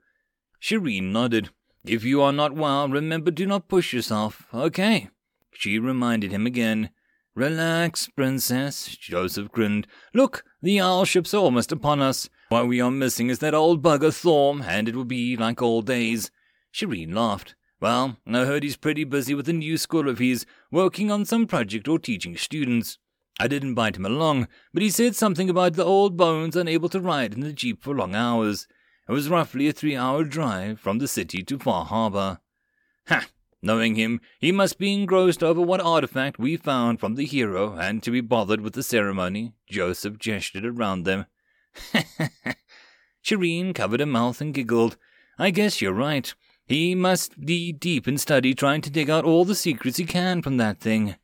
Shireen nodded. If you are not well, remember do not push yourself, okay? She reminded him again. Relax, princess, Joseph grinned. Look, the owl ship's almost upon us. What we are missing is that old bugger Thorn, and it will be like old days. Shireen laughed. Well, I heard he's pretty busy with a new school of his, working on some project or teaching students. I didn't invite him along, but he said something about the old bones unable to ride in the jeep for long hours. It was roughly a three hour drive from the city to Far Harbor. Ha! Knowing him, he must be engrossed over what artifact we found from the hero, and to be bothered with the ceremony, Joseph gestured around them. Shireen covered her mouth and giggled. I guess you're right. He must be deep in study trying to dig out all the secrets he can from that thing.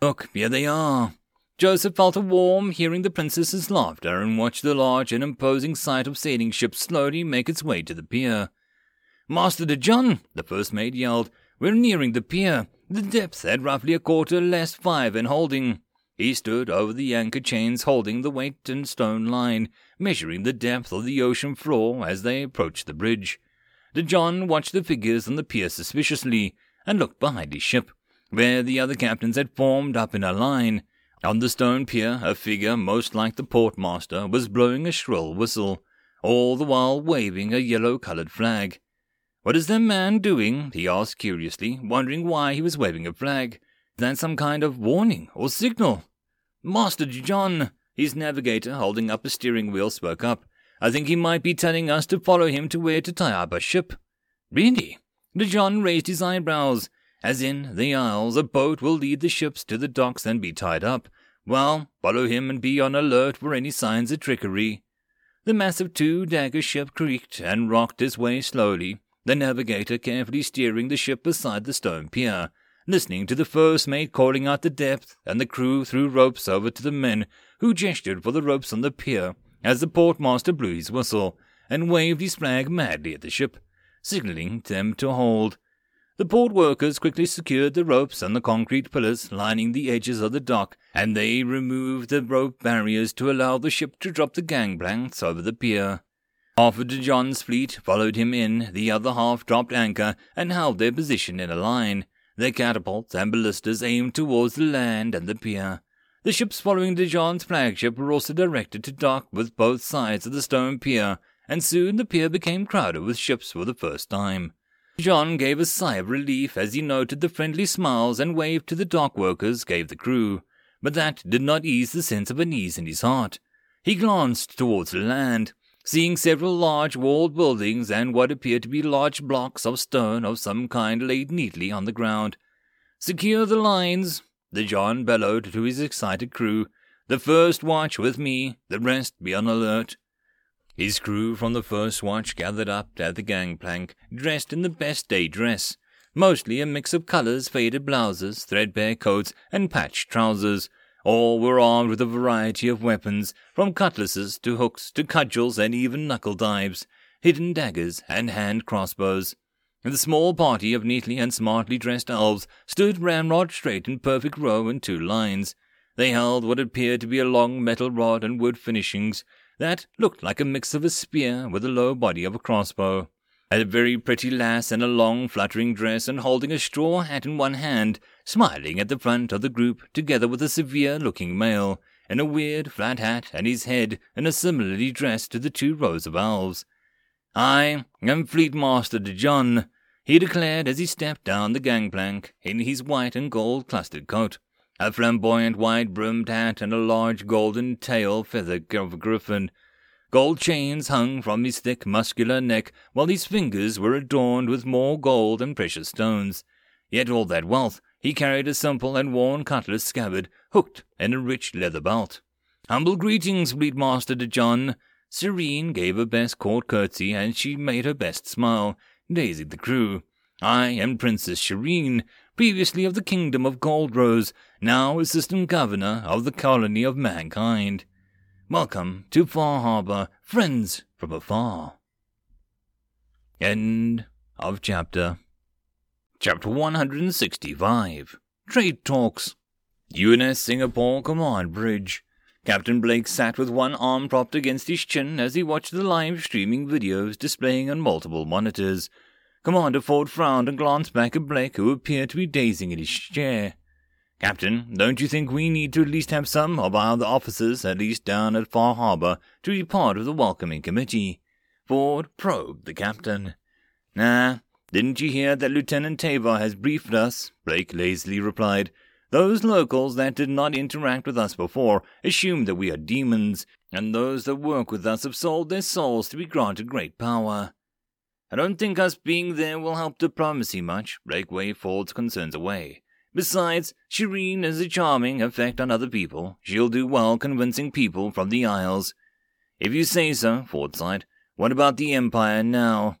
Look, here they are. Joseph felt a warm hearing the princess's laughter and watched the large and imposing sight of sailing ship slowly make its way to the pier. Master de John, the first mate yelled, we're nearing the pier. The depth at roughly a quarter less five in holding. He stood over the anchor chains holding the weight and stone line, measuring the depth of the ocean floor as they approached the bridge. De John watched the figures on the pier suspiciously and looked behind his ship, where the other captains had formed up in a line. On the stone pier, a figure most like the portmaster was blowing a shrill whistle, all the while waving a yellow-colored flag. What is that man doing? he asked curiously, wondering why he was waving a flag. Is that some kind of warning or signal? Master John, his navigator, holding up a steering wheel, spoke up. I think he might be telling us to follow him to where to tie up a ship. Really? De John raised his eyebrows. As in, the Isles, a boat will lead the ships to the docks and be tied up. Well, follow him and be on alert for any signs of trickery. The massive two-decker ship creaked and rocked its way slowly, the navigator carefully steering the ship beside the stone pier, listening to the first mate calling out the depth, and the crew threw ropes over to the men, who gestured for the ropes on the pier as the portmaster blew his whistle and waved his flag madly at the ship, signaling them to hold. The port workers quickly secured the ropes and the concrete pillars lining the edges of the dock, and they removed the rope barriers to allow the ship to drop the gangplanks over the pier. Half of De John's fleet followed him in, the other half dropped anchor and held their position in a line. Their catapults and ballistas aimed towards the land and the pier. The ships following De John's flagship were also directed to dock with both sides of the stone pier, and soon the pier became crowded with ships for the first time. John gave a sigh of relief as he noted the friendly smiles and waved to the dock workers gave the crew, but that did not ease the sense of unease in his heart. He glanced towards the land seeing several large walled buildings and what appeared to be large blocks of stone of some kind laid neatly on the ground. Secure the lines, De John bellowed to his excited crew. The first watch with me, the rest be on alert. His crew from the first watch gathered up at the gangplank, dressed in the best day dress, mostly a mix of colours, faded blouses, threadbare coats, and patched trousers. All were armed with a variety of weapons, from cutlasses to hooks to cudgels and even knuckle dives, hidden daggers and hand crossbows. The small party of neatly and smartly dressed elves stood ramrod straight in perfect row in two lines. They held what appeared to be a long metal rod and wood finishings that looked like a mix of a spear with the low body of a crossbow. A very pretty lass in a long fluttering dress and holding a straw hat in one hand, smiling at the front of the group, together with a severe looking male, in a weird flat hat and his head in a similarly dressed to the two rows of elves. I am Fleet Master de John, he declared as he stepped down the gangplank in his white and gold clustered coat, a flamboyant wide brimmed hat and a large golden tail feather of a griffin, Gold chains hung from his thick, muscular neck, while his fingers were adorned with more gold and precious stones. Yet all that wealth he carried a simple and worn cutlass scabbard hooked in a rich leather belt. Humble greetings, Fleet Master de John. Shireen gave her best court curtsy, and she made her best smile, daisied the crew. I am Princess Shireen, previously of the Kingdom of Goldrose, now Assistant Governor of the Colony of Mankind. Welcome to Far Harbor, friends from afar. End of chapter. Chapter 165 Trade Talks. UNS Singapore Command Bridge. Captain Blake sat with one arm propped against his chin as he watched the live streaming videos displaying on multiple monitors. Commander Ford frowned and glanced back at Blake, who appeared to be dazing in his chair. Captain, don't you think we need to at least have some of our other officers, at least down at Far Harbor, to be part of the welcoming committee? Ford probed the captain. Nah, didn't you hear that Lieutenant Tavar has briefed us? Blake lazily replied. Those locals that did not interact with us before assume that we are demons, and those that work with us have sold their souls to be granted great power. I don't think us being there will help diplomacy much, Blake waved Ford's concerns away. Besides, Shireen has a charming effect on other people. She'll do well convincing people from the Isles. If you say so, Ford sighed. What about the Empire now?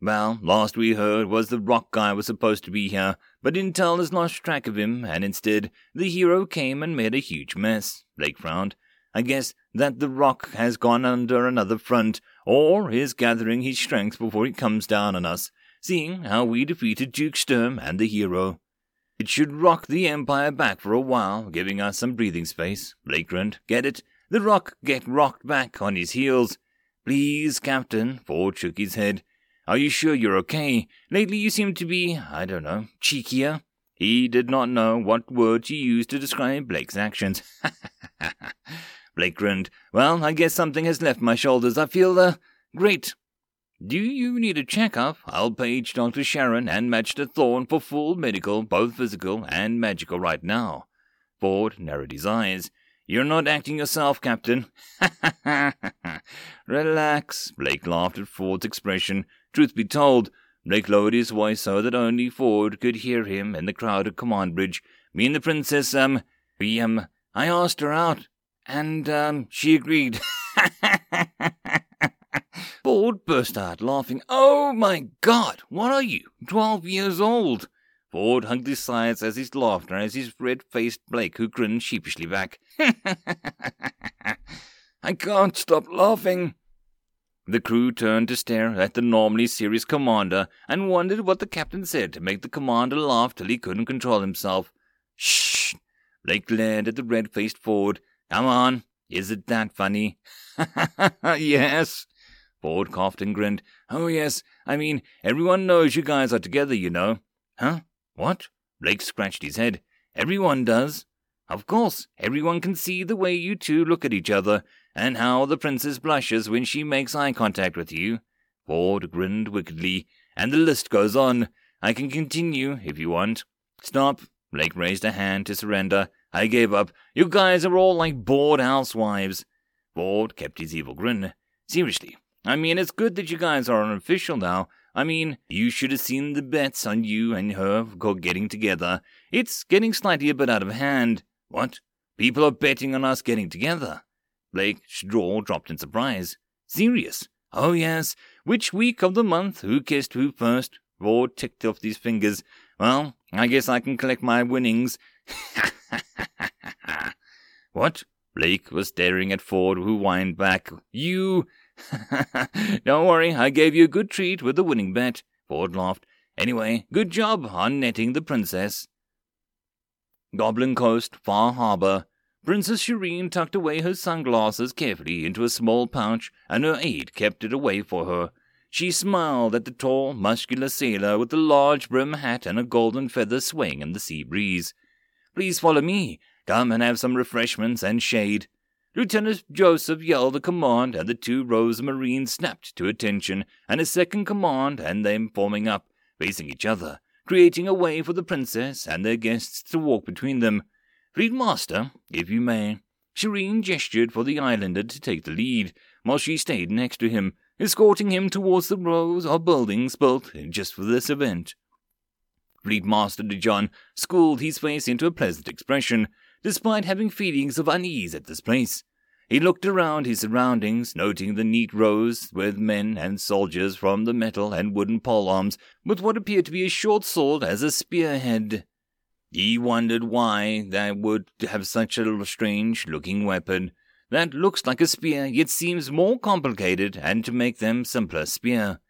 Well, last we heard was the rock guy was supposed to be here, but Intel has lost track of him, and instead, the hero came and made a huge mess. Blake frowned. I guess that the rock has gone under another front, or is gathering his strength before he comes down on us, seeing how we defeated Duke Sturm and the hero. It should rock the Empire back for a while, giving us some breathing space. Blake grinned. Get it? The rock get rocked back on his heels. Please, Captain. Ford shook his head. Are you sure you're okay? Lately you seem to be, I don't know, cheekier. He did not know what word to use to describe Blake's actions. Blake grinned. Well, I guess something has left my shoulders. I feel, uh, great. Do you need a checkup? I'll page Dr. Sharon and Magister Thorn for full medical, both physical and magical, right now. Ford narrowed his eyes. You're not acting yourself, Captain. Relax. Blake laughed at Ford's expression. Truth be told, Blake lowered his voice so that only Ford could hear him in the crowd at command bridge. Me and the princess, um, we, um, I asked her out, and, um, she agreed. Ford burst out laughing. Oh my God, what are you? Twelve years old. Ford hugged his sides as his laughter as his red faced Blake, who grinned sheepishly back. I can't stop laughing. The crew turned to stare at the normally serious commander and wondered what the captain said to make the commander laugh till he couldn't control himself. Shh! Blake glared at the red faced Ford. Come on, is it that funny? yes. Ford coughed and grinned. Oh, yes, I mean, everyone knows you guys are together, you know. Huh? What? Blake scratched his head. Everyone does. Of course, everyone can see the way you two look at each other, and how the princess blushes when she makes eye contact with you. Ford grinned wickedly, and the list goes on. I can continue if you want. Stop. Blake raised a hand to surrender. I gave up. You guys are all like bored housewives. Ford kept his evil grin. Seriously, I mean, it's good that you guys are unofficial now. I mean, you should have seen the bets on you and her getting together. It's getting slightly a bit out of hand. What? People are betting on us getting together. Blake's jaw dropped in surprise. Serious? Oh, yes. Which week of the month? Who kissed who first? Ford ticked off these fingers. Well, I guess I can collect my winnings. what? Blake was staring at Ford, who whined back. You. Don't worry, I gave you a good treat with the winning bet. Ford laughed. Anyway, good job on netting the princess. Goblin Coast, Far Harbor. Princess Shireen tucked away her sunglasses carefully into a small pouch, and her aide kept it away for her. She smiled at the tall, muscular sailor with the large brim hat and a golden feather swaying in the sea breeze. Please follow me. Come and have some refreshments and shade. Lieutenant Joseph yelled a command, and the two rows of Marines snapped to attention, and a second command, and them forming up, facing each other, creating a way for the princess and their guests to walk between them. Fleet Master, if you may. Shireen gestured for the islander to take the lead, while she stayed next to him, escorting him towards the rows of buildings built just for this event. Fleet Master DeJohn schooled his face into a pleasant expression, despite having feelings of unease at this place. He looked around his surroundings, noting the neat rows with men and soldiers from the metal and wooden pole arms, with what appeared to be a short sword as a spearhead. He wondered why they would have such a strange looking weapon that looks like a spear yet seems more complicated and to make them simpler spear.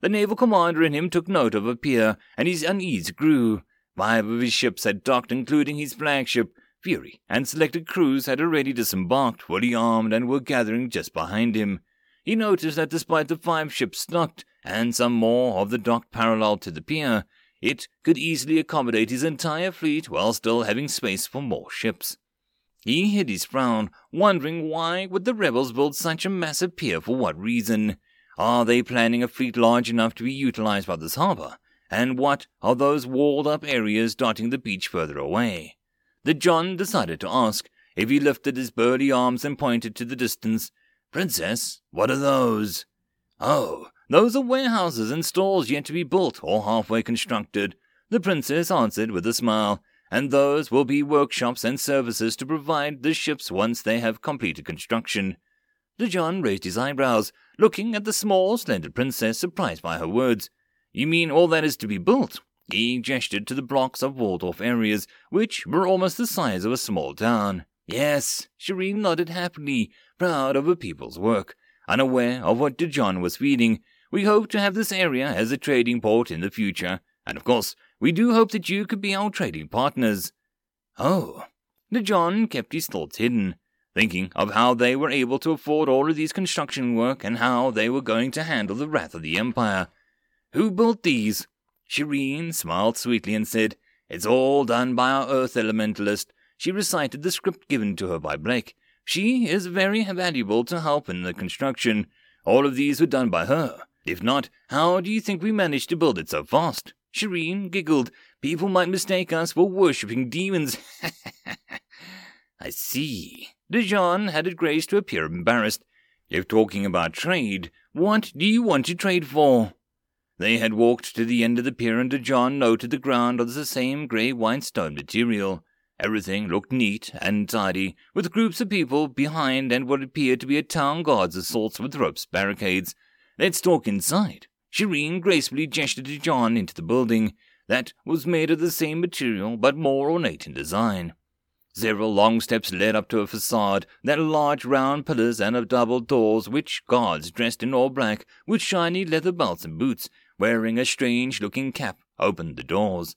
The naval commander in him took note of a pier, and his unease grew. Five of his ships had docked, including his flagship, Fury, and selected crews had already disembarked, fully armed, and were gathering just behind him. He noticed that despite the five ships docked, and some more of the dock parallel to the pier, it could easily accommodate his entire fleet while still having space for more ships. He hid his frown, wondering why would the rebels build such a massive pier for what reason? Are they planning a fleet large enough to be utilized by this harbor? And what are those walled up areas dotting the beach further away? De John decided to ask if he lifted his burly arms and pointed to the distance. Princess, what are those? Oh, those are warehouses and stores yet to be built or halfway constructed, the princess answered with a smile, and those will be workshops and services to provide the ships once they have completed construction. John raised his eyebrows, looking at the small, slender princess, surprised by her words. You mean all that is to be built? He gestured to the blocks of walled off areas, which were almost the size of a small town. Yes, Shireen nodded happily, proud of her people's work, unaware of what DeJohn was feeling, we hope to have this area as a trading port in the future, and of course, we do hope that you could be our trading partners. Oh, De John kept his thoughts hidden, thinking of how they were able to afford all of these construction work and how they were going to handle the wrath of the Empire. Who built these? Shireen smiled sweetly and said, It's all done by our Earth Elementalist. She recited the script given to her by Blake. She is very valuable to help in the construction. All of these were done by her. If not, how do you think we managed to build it so fast? Shireen giggled. People might mistake us for worshipping demons. I see. DeJohn had it grace to appear embarrassed. If talking about trade, what do you want to trade for? They had walked to the end of the pier, and DeJohn noted the ground was the same grey white stone material. Everything looked neat and tidy, with groups of people behind and what appeared to be a town guard's assaults with ropes barricades. Let's talk inside. Shireen gracefully gestured to John into the building that was made of the same material but more ornate in design. Several long steps led up to a facade that had large round pillars and of double doors which guards dressed in all black with shiny leather belts and boots, wearing a strange looking cap, opened the doors.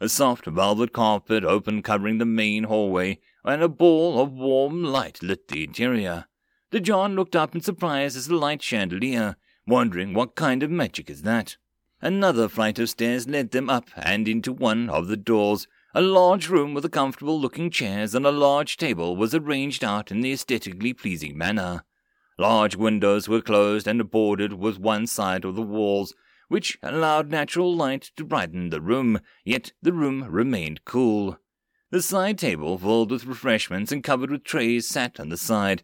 A soft velvet carpet opened covering the main hallway, and a ball of warm light lit the interior. De John looked up in surprise as the light chandelier wondering what kind of magic is that. Another flight of stairs led them up and into one of the doors. A large room with comfortable looking chairs and a large table was arranged out in the aesthetically pleasing manner. Large windows were closed and bordered with one side of the walls, which allowed natural light to brighten the room, yet the room remained cool. The side table, filled with refreshments and covered with trays, sat on the side,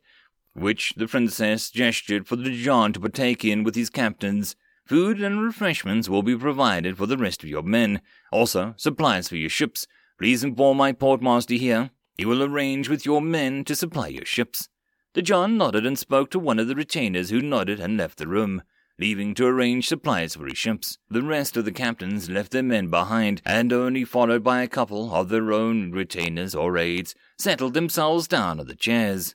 which the princess gestured for De John to partake in with his captains. Food and refreshments will be provided for the rest of your men. Also, supplies for your ships. Please inform my portmaster here. He will arrange with your men to supply your ships. De John nodded and spoke to one of the retainers who nodded and left the room, leaving to arrange supplies for his ships. The rest of the captains left their men behind, and only followed by a couple of their own retainers or aides, settled themselves down on the chairs.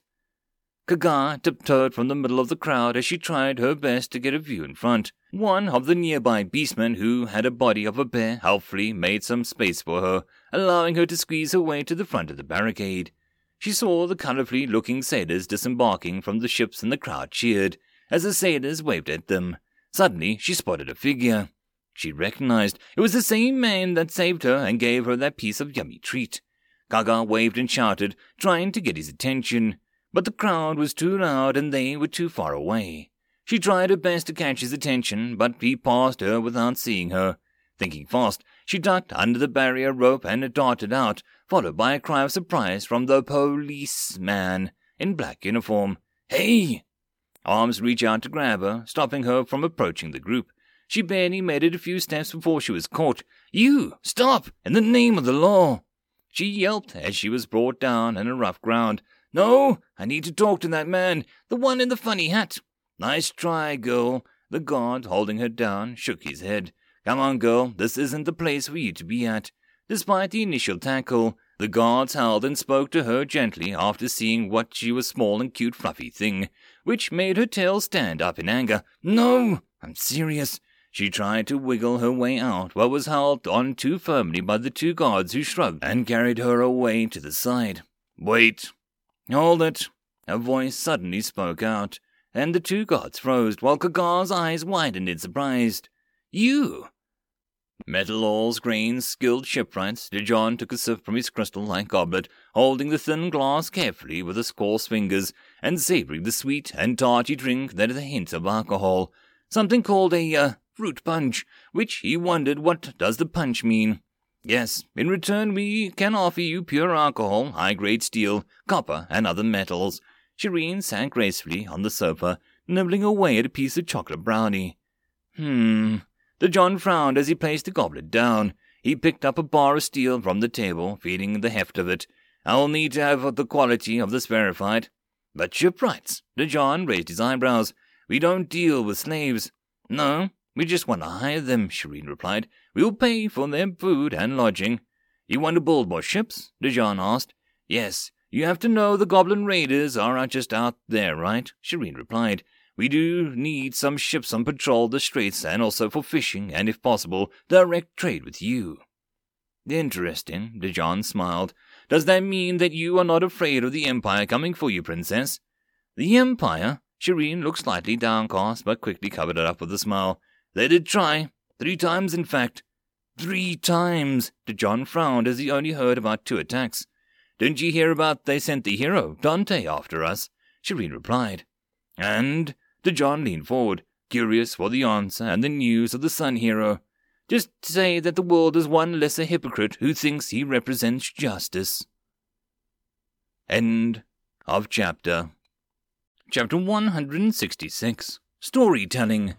Kaga tiptoed from the middle of the crowd as she tried her best to get a view in front. One of the nearby beastmen, who had a body of a bear, helpfully made some space for her, allowing her to squeeze her way to the front of the barricade. She saw the colorfully looking sailors disembarking from the ships and the crowd cheered as the sailors waved at them. Suddenly, she spotted a figure. She recognized it was the same man that saved her and gave her that piece of yummy treat. Kaga waved and shouted, trying to get his attention, but the crowd was too loud and they were too far away. She tried her best to catch his attention, but he passed her without seeing her. Thinking fast, she ducked under the barrier rope and darted out, followed by a cry of surprise from the policeman in black uniform. Hey! Arms reached out to grab her, stopping her from approaching the group. She barely made it a few steps before she was caught. You! Stop! In the name of the law! She yelped as she was brought down in a rough ground. No! I need to talk to that man, the one in the funny hat. Nice try, girl. The guard, holding her down, shook his head. Come on, girl, this isn't the place for you to be at. Despite the initial tackle, the guards held and spoke to her gently after seeing what she was small and cute fluffy thing, which made her tail stand up in anger. No, I'm serious. She tried to wiggle her way out, but was held on too firmly by the two guards who shrugged and carried her away to the side. Wait. Hold it. A voice suddenly spoke out, and the two guards froze while Kaga's eyes widened in surprise. You! Metal All's grains, skilled shipwrights, De John took a sip from his crystal-like goblet, holding the thin glass carefully with his coarse fingers, and savoring the sweet and tarty drink that had a hint of alcohol. Something called a, uh, fruit punch, which he wondered what does the punch mean. Yes, in return we can offer you pure alcohol, high-grade steel, copper, and other metals. Shireen sank gracefully on the sofa, nibbling away at a piece of chocolate brownie. Hmm, De John frowned as he placed the goblet down. He picked up a bar of steel from the table, feeling the heft of it. I'll need to have the quality of this verified. But shipwrights. De John raised his eyebrows. We don't deal with slaves. No, we just want to hire them, Shireen replied. We'll pay for their food and lodging. You want to build more ships? De John asked. Yes. You have to know the Goblin Raiders are just out there, right? Shireen replied. We do need some ships on patrol the straits and also for fishing and, if possible, direct trade with you. Interesting, De John smiled. Does that mean that you are not afraid of the Empire coming for you, Princess? The Empire? Shireen looked slightly downcast, but quickly covered it up with a smile. They did try. Three times, in fact. Three times! De John frowned as he only heard about two attacks. Didn't you hear about they sent the hero, Dante, after us? Shireen replied. And De John leaned forward, curious for the answer and the news of the Sun Hero. Just say that the world is one less a hypocrite who thinks he represents justice. End of chapter. Chapter 166 Storytelling.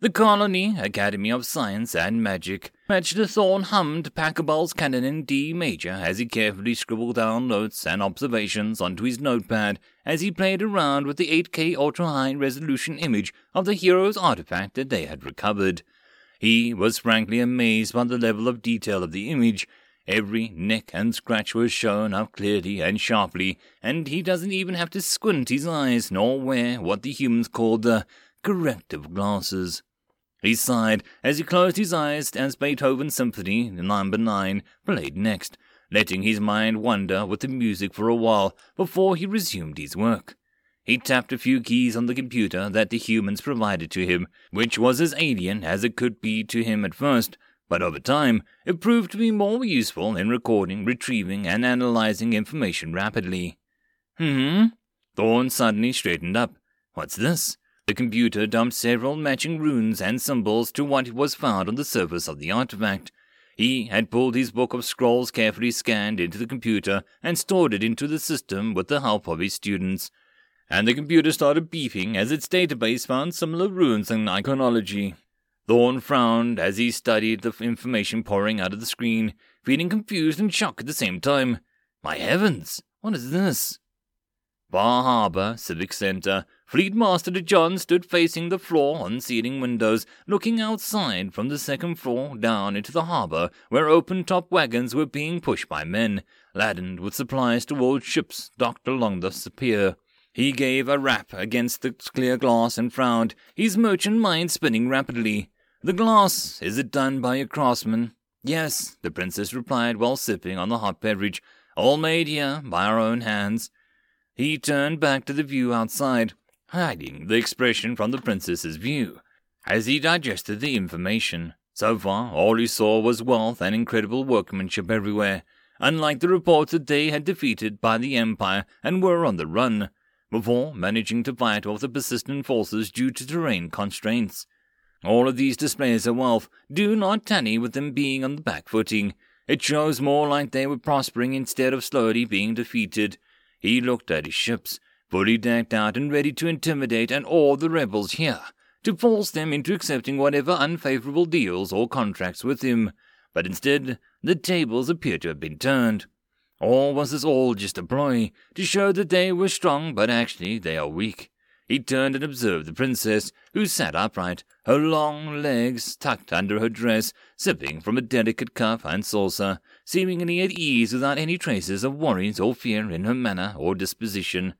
The Colony Academy of Science and Magic. Magister Thorn hummed Pachelbel's canon in D major as he carefully scribbled down notes and observations onto his notepad as he played around with the 8K ultra high resolution image of the hero's artifact that they had recovered. He was frankly amazed by the level of detail of the image. Every nick and scratch was shown up clearly and sharply, and he doesn't even have to squint his eyes nor wear what the humans called the corrective glasses. He sighed as he closed his eyes as Beethoven's Symphony Number 9 played next, letting his mind wander with the music for a while before he resumed his work. He tapped a few keys on the computer that the humans provided to him, which was as alien as it could be to him at first, but over time it proved to be more useful in recording, retrieving, and analyzing information rapidly. Hmm? Thorn suddenly straightened up. What's this? The computer dumped several matching runes and symbols to what was found on the surface of the artifact. He had pulled his book of scrolls carefully scanned into the computer and stored it into the system with the help of his students. And the computer started beeping as its database found similar runes and iconology. Thorn frowned as he studied the information pouring out of the screen, feeling confused and shocked at the same time. My heavens, what is this? Far Harbor Civic Center. Fleet Master John stood facing the floor on ceiling windows, looking outside from the second floor down into the harbor, where open top wagons were being pushed by men, laden with supplies towards ships docked along the pier. He gave a rap against the clear glass and frowned, his merchant mind spinning rapidly. The glass, is it done by a craftsman? Yes, the princess replied while sipping on the hot beverage. All made here by our own hands. He turned back to the view outside, hiding the expression from the princess's view. As he digested the information, so far all he saw was wealth and incredible workmanship everywhere, unlike the reports that they had defeated by the Empire and were on the run, before managing to fight off the persistent forces due to terrain constraints. All of these displays of wealth do not tally with them being on the back footing. It shows more like they were prospering instead of slowly being defeated, he looked at his ships, fully decked out and ready to intimidate and awe the rebels here, to force them into accepting whatever unfavorable deals or contracts with him. But instead, the tables appeared to have been turned. Or was this all just a ploy, to show that they were strong but actually they are weak? He turned and observed the princess, who sat upright, her long legs tucked under her dress, sipping from a delicate cup and saucer, seemingly at ease without any traces of worries or fear in her manner or disposition.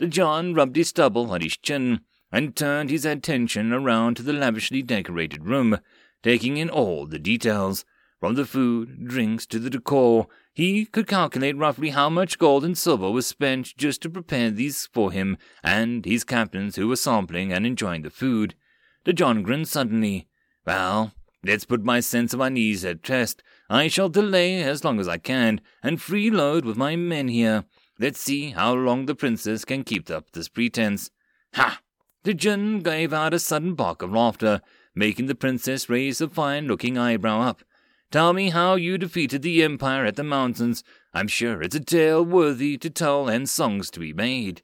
De John rubbed his stubble on his chin and turned his attention around to the lavishly decorated room, taking in all the details, from the food, drinks to the decor, he could calculate roughly how much gold and silver was spent just to prepare these for him and his captains who were sampling and enjoying the food. De John grinned suddenly. Well, let's put my sense of unease at rest. I shall delay as long as I can, and freeload with my men here. Let's see how long the princess can keep up this pretense. Ha! De John gave out a sudden bark of laughter, making the princess raise a fine-looking eyebrow up. Tell me how you defeated the Empire at the mountains. I'm sure it's a tale worthy to tell and songs to be made.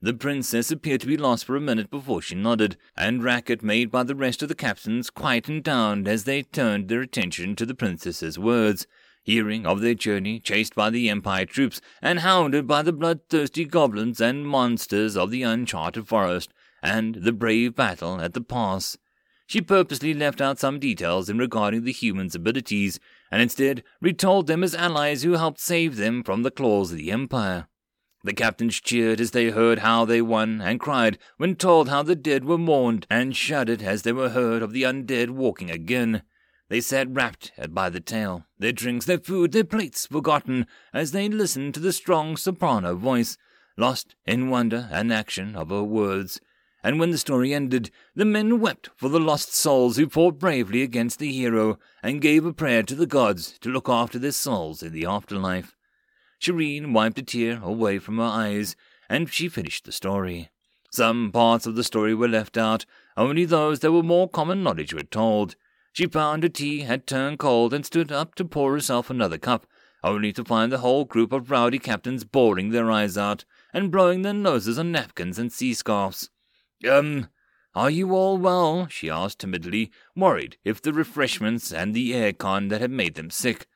The princess appeared to be lost for a minute before she nodded, and racket made by the rest of the captains quietened down as they turned their attention to the princess's words, hearing of their journey, chased by the Empire troops and hounded by the bloodthirsty goblins and monsters of the uncharted forest, and the brave battle at the pass. She purposely left out some details in regarding the humans' abilities, and instead retold them as allies who helped save them from the claws of the Empire. The captains cheered as they heard how they won, and cried when told how the dead were mourned, and shuddered as they were heard of the undead walking again. They sat rapt by the tale, their drinks, their food, their plates forgotten, as they listened to the strong soprano voice, lost in wonder and action of her words and when the story ended, the men wept for the lost souls who fought bravely against the hero and gave a prayer to the gods to look after their souls in the afterlife. Shireen wiped a tear away from her eyes, and she finished the story. Some parts of the story were left out, only those that were more common knowledge were told. She found her tea had turned cold and stood up to pour herself another cup, only to find the whole group of rowdy captains bawling their eyes out and blowing their noses on napkins and sea scarfs. Um, are you all well? she asked timidly, worried if the refreshments and the air-con that had made them sick.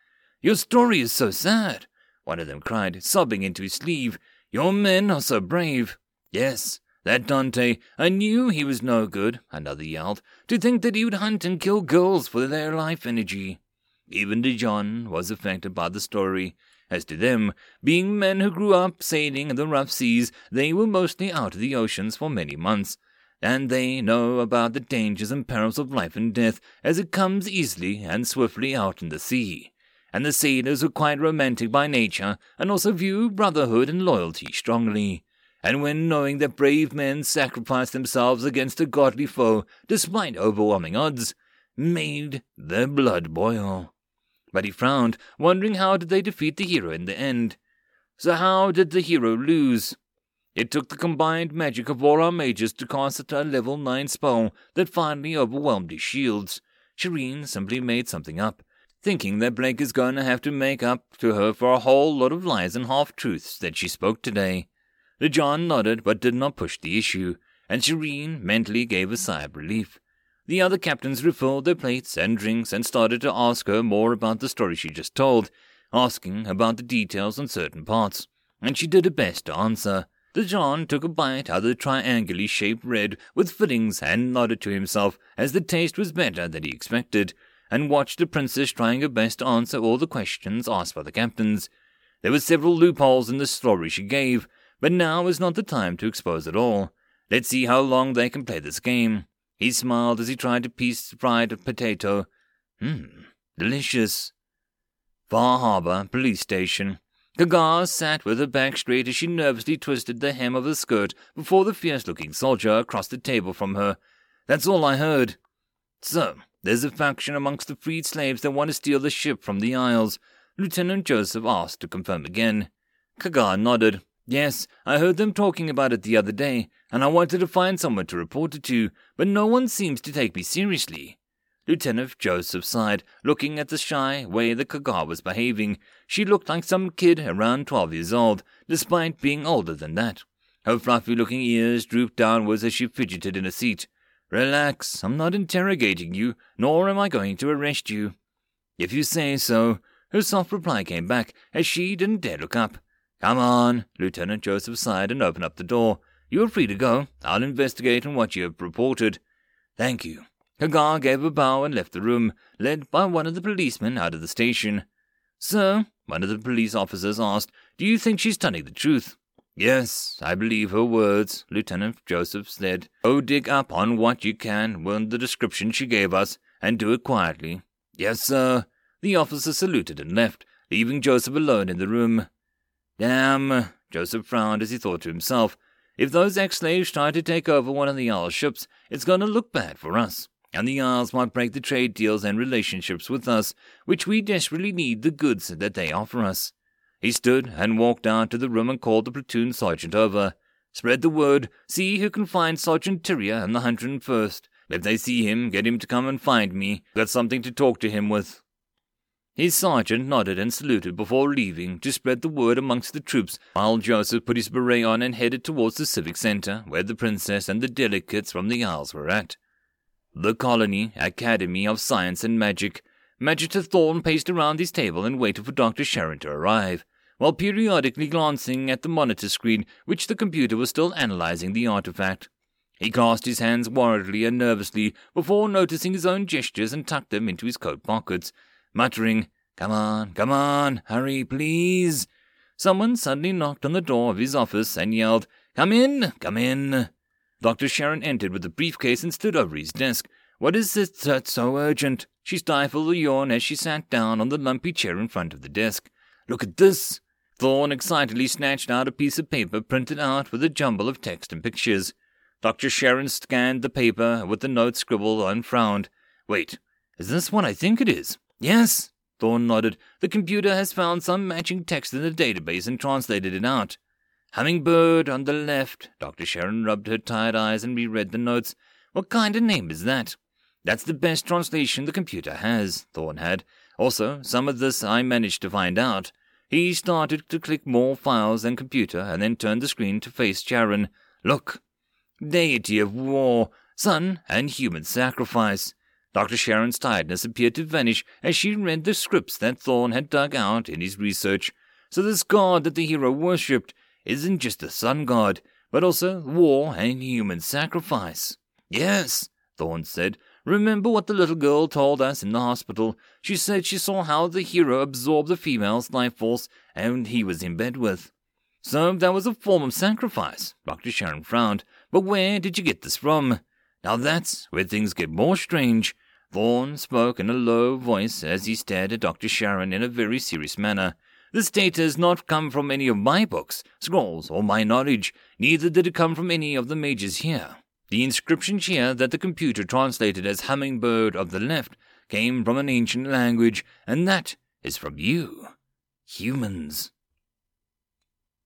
Your story is so sad, one of them cried, sobbing into his sleeve. Your men are so brave. Yes, that Dante, I knew he was no good, another yelled, to think that he would hunt and kill girls for their life energy. Even De John was affected by the story. As to them, being men who grew up sailing in the rough seas, they were mostly out of the oceans for many months, and they know about the dangers and perils of life and death as it comes easily and swiftly out in the sea. And the sailors were quite romantic by nature, and also view brotherhood and loyalty strongly. And when knowing that brave men sacrificed themselves against a godly foe, despite overwhelming odds, made their blood boil. But he frowned, wondering how did they defeat the hero in the end. So how did the hero lose? It took the combined magic of all our mages to cast a level 9 spell that finally overwhelmed his shields. Shireen simply made something up, thinking that Blake is going to have to make up to her for a whole lot of lies and half-truths that she spoke today. John nodded but did not push the issue, and Shireen mentally gave a sigh of relief. The other captains refilled their plates and drinks and started to ask her more about the story she just told, asking about the details on certain parts, and she did her best to answer. De John took a bite out of the triangularly shaped bread with fillings and nodded to himself as the taste was better than he expected, and watched the princess trying her best to answer all the questions asked by the captains. There were several loopholes in the story she gave, but now is not the time to expose it all. Let's see how long they can play this game. He smiled as he tried a piece the fried potato. Mmm, delicious. Far Harbor Police Station. Kaga sat with her back straight as she nervously twisted the hem of her skirt before the fierce looking soldier across the table from her. That's all I heard. So, there's a faction amongst the freed slaves that want to steal the ship from the Isles. Lieutenant Joseph asked to confirm again. Kaga nodded. Yes, I heard them talking about it the other day, and I wanted to find someone to report it to, but no one seems to take me seriously. Lieutenant Joseph sighed, looking at the shy way the Kaga was behaving. She looked like some kid around twelve years old, despite being older than that. Her fluffy looking ears drooped downwards as she fidgeted in a seat. Relax, I'm not interrogating you, nor am I going to arrest you. If you say so, her soft reply came back as she didn't dare look up. Come on, Lieutenant Joseph sighed and opened up the door. You are free to go. I'll investigate on what you have reported. Thank you. Kaga gave a bow and left the room, led by one of the policemen out of the station. Sir, one of the police officers asked, do you think she's telling the truth? Yes, I believe her words, Lieutenant Joseph said. Go dig up on what you can with the description she gave us, and do it quietly. Yes, sir. The officer saluted and left, leaving Joseph alone in the room. Damn, Joseph frowned as he thought to himself. If those ex-slaves try to take over one of the Isles ships, it's going to look bad for us. And the Isles might break the trade deals and relationships with us, which we desperately need the goods that they offer us. He stood and walked out to the room and called the platoon sergeant over. Spread the word, see who can find Sergeant Tyria and the 101st. If they see him, get him to come and find me. Got something to talk to him with. His sergeant nodded and saluted before leaving to spread the word amongst the troops, while Joseph put his beret on and headed towards the civic center, where the princess and the delegates from the Isles were at. The Colony Academy of Science and Magic. Magister Thorn paced around his table and waited for Dr. Sharon to arrive, while periodically glancing at the monitor screen, which the computer was still analyzing the artifact. He clasped his hands worriedly and nervously before noticing his own gestures and tucked them into his coat pockets muttering, Come on, come on, hurry, please. Someone suddenly knocked on the door of his office and yelled, Come in, come in. Dr. Sharon entered with a briefcase and stood over his desk. What is it that's so urgent? She stifled a yawn as she sat down on the lumpy chair in front of the desk. Look at this. Thorn excitedly snatched out a piece of paper printed out with a jumble of text and pictures. Dr. Sharon scanned the paper with the notes scribbled and frowned. Wait, is this what I think it is? Yes, Thorn nodded. The computer has found some matching text in the database and translated it out. Hummingbird on the left. Dr. Sharon rubbed her tired eyes and reread the notes. What kind of name is that? That's the best translation the computer has, Thorn had. Also, some of this I managed to find out. He started to click more files than computer and then turned the screen to face Sharon. Look. Deity of war, sun, and human sacrifice. Dr. Sharon's tiredness appeared to vanish as she read the scripts that Thorn had dug out in his research. So this god that the hero worshipped isn't just a sun god, but also war and human sacrifice. Yes, Thorn said. Remember what the little girl told us in the hospital? She said she saw how the hero absorbed the female's life force and he was in bed with. So that was a form of sacrifice. Dr. Sharon frowned. But where did you get this from? Now that's where things get more strange. Thorn spoke in a low voice as he stared at Dr. Sharon in a very serious manner. This data has not come from any of my books, scrolls, or my knowledge, neither did it come from any of the mages here. The inscription here that the computer translated as hummingbird of the left came from an ancient language, and that is from you, humans.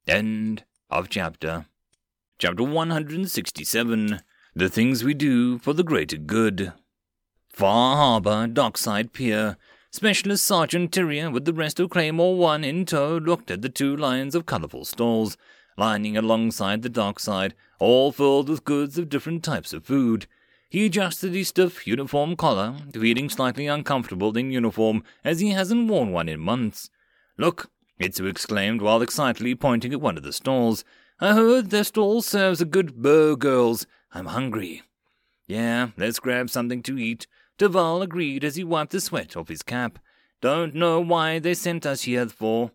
End of chapter. Chapter 167 The Things We Do for the Greater Good. Far Harbor, Dockside Pier. Specialist Sergeant Tyria, with the rest of Claymore 1 in tow, looked at the two lines of colorful stalls, lining alongside the dockside, all filled with goods of different types of food. He adjusted his stiff uniform collar, feeling slightly uncomfortable in uniform as he hasn't worn one in months. Look, Hitsu exclaimed while excitedly pointing at one of the stalls. I heard their stall serves a good bow, girls. I'm hungry. Yeah, let's grab something to eat. Duval agreed as he wiped the sweat off his cap. Don't know why they sent us here for.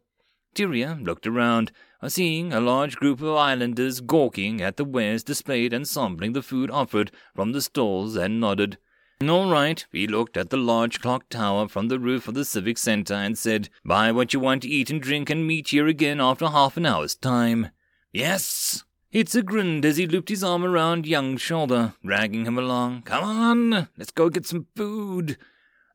Tyria looked around, Uh, seeing a large group of islanders gawking at the wares displayed and sampling the food offered from the stalls, and nodded. All right, he looked at the large clock tower from the roof of the Civic Center and said, Buy what you want to eat and drink and meet here again after half an hour's time. Yes! Hitsu grinned as he looped his arm around Young's shoulder, dragging him along. Come on, let's go get some food.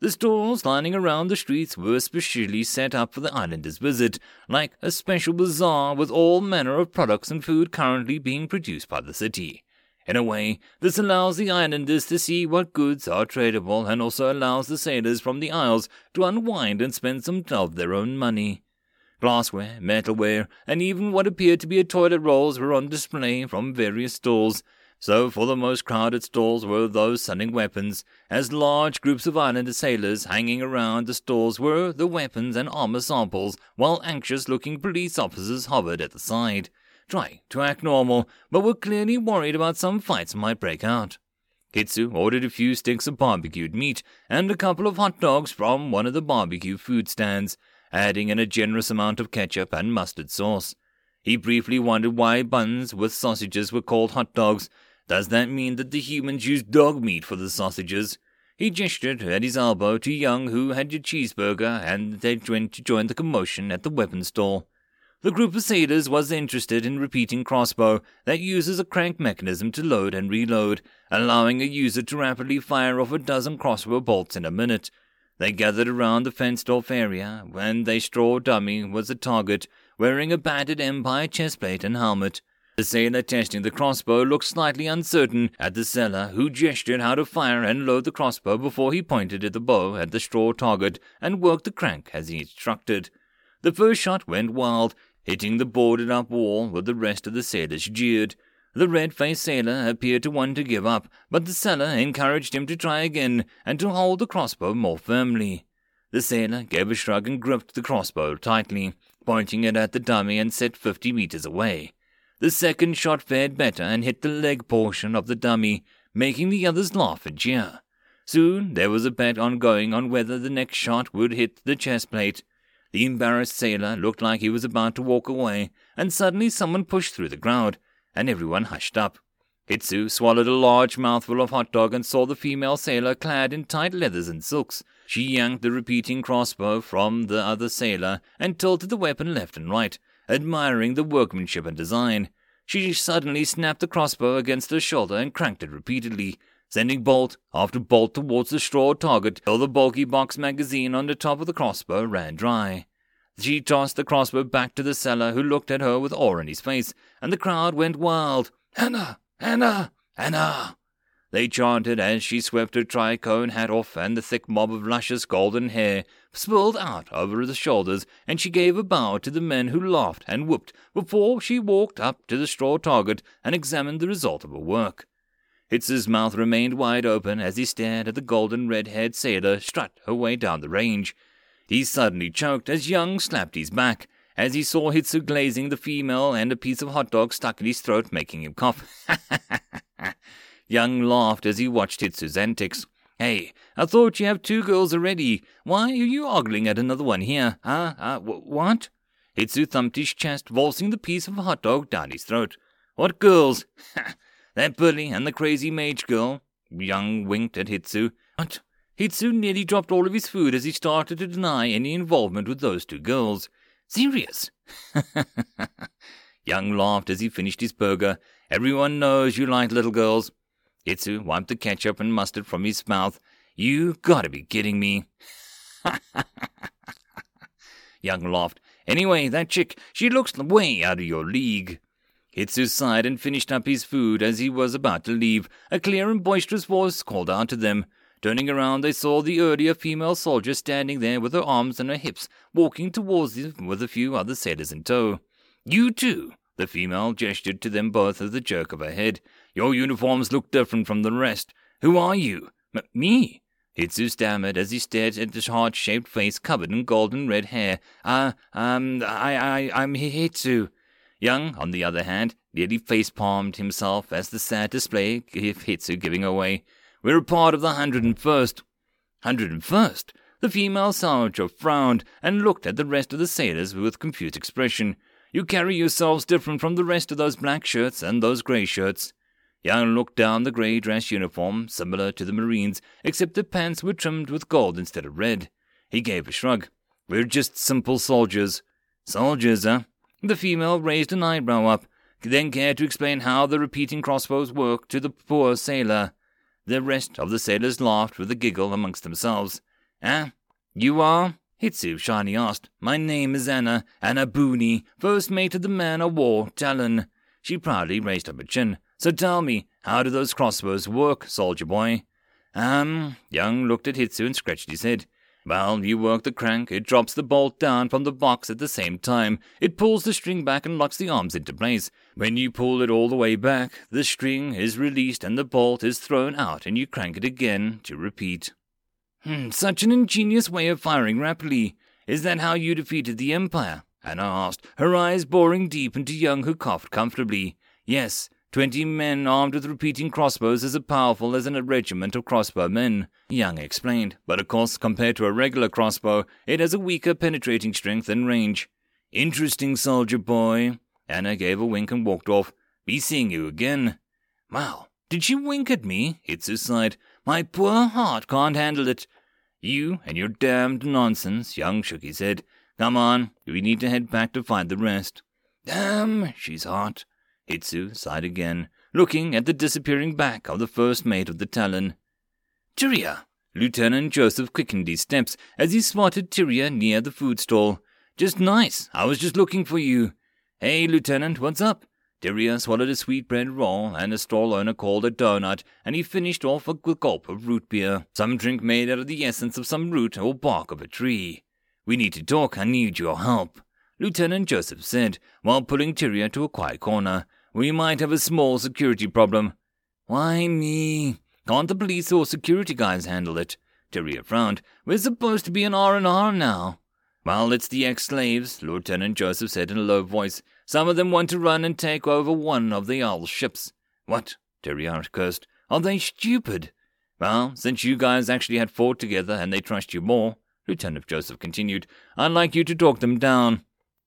The stalls lining around the streets were specially set up for the islanders' visit, like a special bazaar with all manner of products and food currently being produced by the city. In a way, this allows the islanders to see what goods are tradable and also allows the sailors from the isles to unwind and spend some of their own money. Glassware, metalware, and even what appeared to be toilet rolls were on display from various stalls, so for the most crowded stalls were those selling weapons, as large groups of islander sailors hanging around the stalls were the weapons and armor samples, while anxious-looking police officers hovered at the side, trying to act normal, but were clearly worried about some fights might break out. Hitsu ordered a few sticks of barbecued meat and a couple of hot dogs from one of the barbecue food stands, adding in a generous amount of ketchup and mustard sauce. He briefly wondered why buns with sausages were called hot dogs, does that mean that the humans use dog meat for the sausages? He gestured at his elbow to Young, who had a cheeseburger, and they went to join the commotion at the weapons store. The group of sailors was interested in repeating crossbow that uses a crank mechanism to load and reload, allowing a user to rapidly fire off a dozen crossbow bolts in a minute. They gathered around the fenced-off area, when they straw dummy was the target, wearing a battered Empire chestplate and helmet. The sailor testing the crossbow looked slightly uncertain at the seller, who gestured how to fire and load the crossbow before he pointed at the bow at the straw target and worked the crank as he instructed. The first shot went wild, hitting the boarded up wall where the rest of the sailors jeered. The red faced sailor appeared to want to give up, but the seller encouraged him to try again and to hold the crossbow more firmly. The sailor gave a shrug and gripped the crossbow tightly, pointing it at the dummy and set fifty meters away. The second shot fared better and hit the leg portion of the dummy, making the others laugh and cheer. Soon there was a bet ongoing on whether the next shot would hit the chest plate. The embarrassed sailor looked like he was about to walk away, and suddenly someone pushed through the crowd, and everyone hushed up. Hitsu swallowed a large mouthful of hot dog and saw the female sailor clad in tight leathers and silks. She yanked the repeating crossbow from the other sailor and tilted the weapon left and right, admiring the workmanship and design. She suddenly snapped the crossbow against her shoulder and cranked it repeatedly, sending bolt after bolt towards the straw target till the bulky box magazine on the top of the crossbow ran dry. She tossed the crossbow back to the seller, who looked at her with awe in his face, and the crowd went wild. Anna! Anna! Anna! They chanted as she swept her tricorn hat off, and the thick mob of luscious golden hair spilled out over the shoulders, and she gave a bow to the men who laughed and whooped before she walked up to the straw target and examined the result of her work. Hitsu's mouth remained wide open as he stared at the golden red-haired sailor strut her way down the range. He suddenly choked as Young slapped his back, as he saw Hitsu glazing the female and a piece of hot dog stuck in his throat, making him cough. Young laughed as he watched Hitsu's antics. Hey, I thought you have two girls already. Why are you ogling at another one here? Huh? Uh, what? Hitsu thumped his chest, forcing the piece of hot dog down his throat. What girls? that bully and the crazy mage girl. Young winked at Hitsu. What? Hitsu nearly dropped all of his food as he started to deny any involvement with those two girls. Serious? Young laughed as he finished his burger. Everyone knows you like little girls. Hitsu wiped the ketchup and mustard from his mouth. You gotta be kidding me. Young laughed. Anyway, that chick, she looks way out of your league. Hitsu sighed and finished up his food as he was about to leave. A clear and boisterous voice called out to them. Turning around, they saw the earlier female soldier standing there with her arms on her hips, walking towards them with a few other sailors in tow. You too! The female gestured to them both with a jerk of her head. Your uniforms look different from the rest. Who are you? M- me? Hitsu stammered as he stared at the heart-shaped face covered in golden red hair. Uh, um, I, I, I'm Hitsu. Young, on the other hand, nearly face-palmed himself as the sad display of Hitsu giving away. We're a part of the 101st. 101st? The female soldier frowned and looked at the rest of the sailors with confused expression. You carry yourselves different from the rest of those black shirts and those grey shirts. Young looked down the grey dress uniform, similar to the Marines, except the pants were trimmed with gold instead of red. He gave a shrug. We're just simple soldiers. Soldiers, huh? The female raised an eyebrow up, then cared to explain how the repeating crossbows work to the poor sailor. The rest of the sailors laughed with a giggle amongst themselves. Ah, you are? Hitsu shyly asked. My name is Anna, Anna Booney, first mate of the man o' war, Talon. She proudly raised up her chin. So tell me, how do those crossbows work, soldier boy? Um, Young looked at Hitsu and scratched his head. Well, you work the crank, it drops the bolt down from the box at the same time. It pulls the string back and locks the arms into place. When you pull it all the way back, the string is released and the bolt is thrown out and you crank it again to repeat. Hmm, such an ingenious way of firing rapidly. Is that how you defeated the Empire? Anna asked, her eyes boring deep into Young, who coughed comfortably. Yes, twenty men armed with repeating crossbows is as powerful as a regiment of crossbow men, Young explained. But of course, compared to a regular crossbow, it has a weaker penetrating strength and range. Interesting, soldier boy. Anna gave a wink and walked off. Be seeing you again. Wow, did she wink at me? Hitsu sighed. My poor heart can't handle it. You and your damned nonsense, Young shook his head. Come on, we need to head back to find the rest. Damn, she's hot. Hitsu sighed again, looking at the disappearing back of the first mate of the Talon. Tyria! Lieutenant Joseph quickened his steps as he spotted Tyria near the food stall. Just nice. I was just looking for you. Hey, Lieutenant, what's up? Tyria swallowed a sweetbread roll, and the stall owner called a donut, and he finished off a gulp of root beer, some drink made out of the essence of some root or bark of a tree. We need to talk. I need your help. Lieutenant Joseph said, while pulling Tyria to a quiet corner. We might have a small security problem. Why me? Can't the police or security guys handle it? Tyria frowned. We're supposed to be an R&R now. Well, it's the ex-slaves, Lieutenant Joseph said in a low voice. Some of them want to run and take over one of the Owl ships. What? Tyria cursed. Are they stupid? Well, since you guys actually had fought together and they trust you more, Lieutenant Joseph continued, I'd like you to talk them down.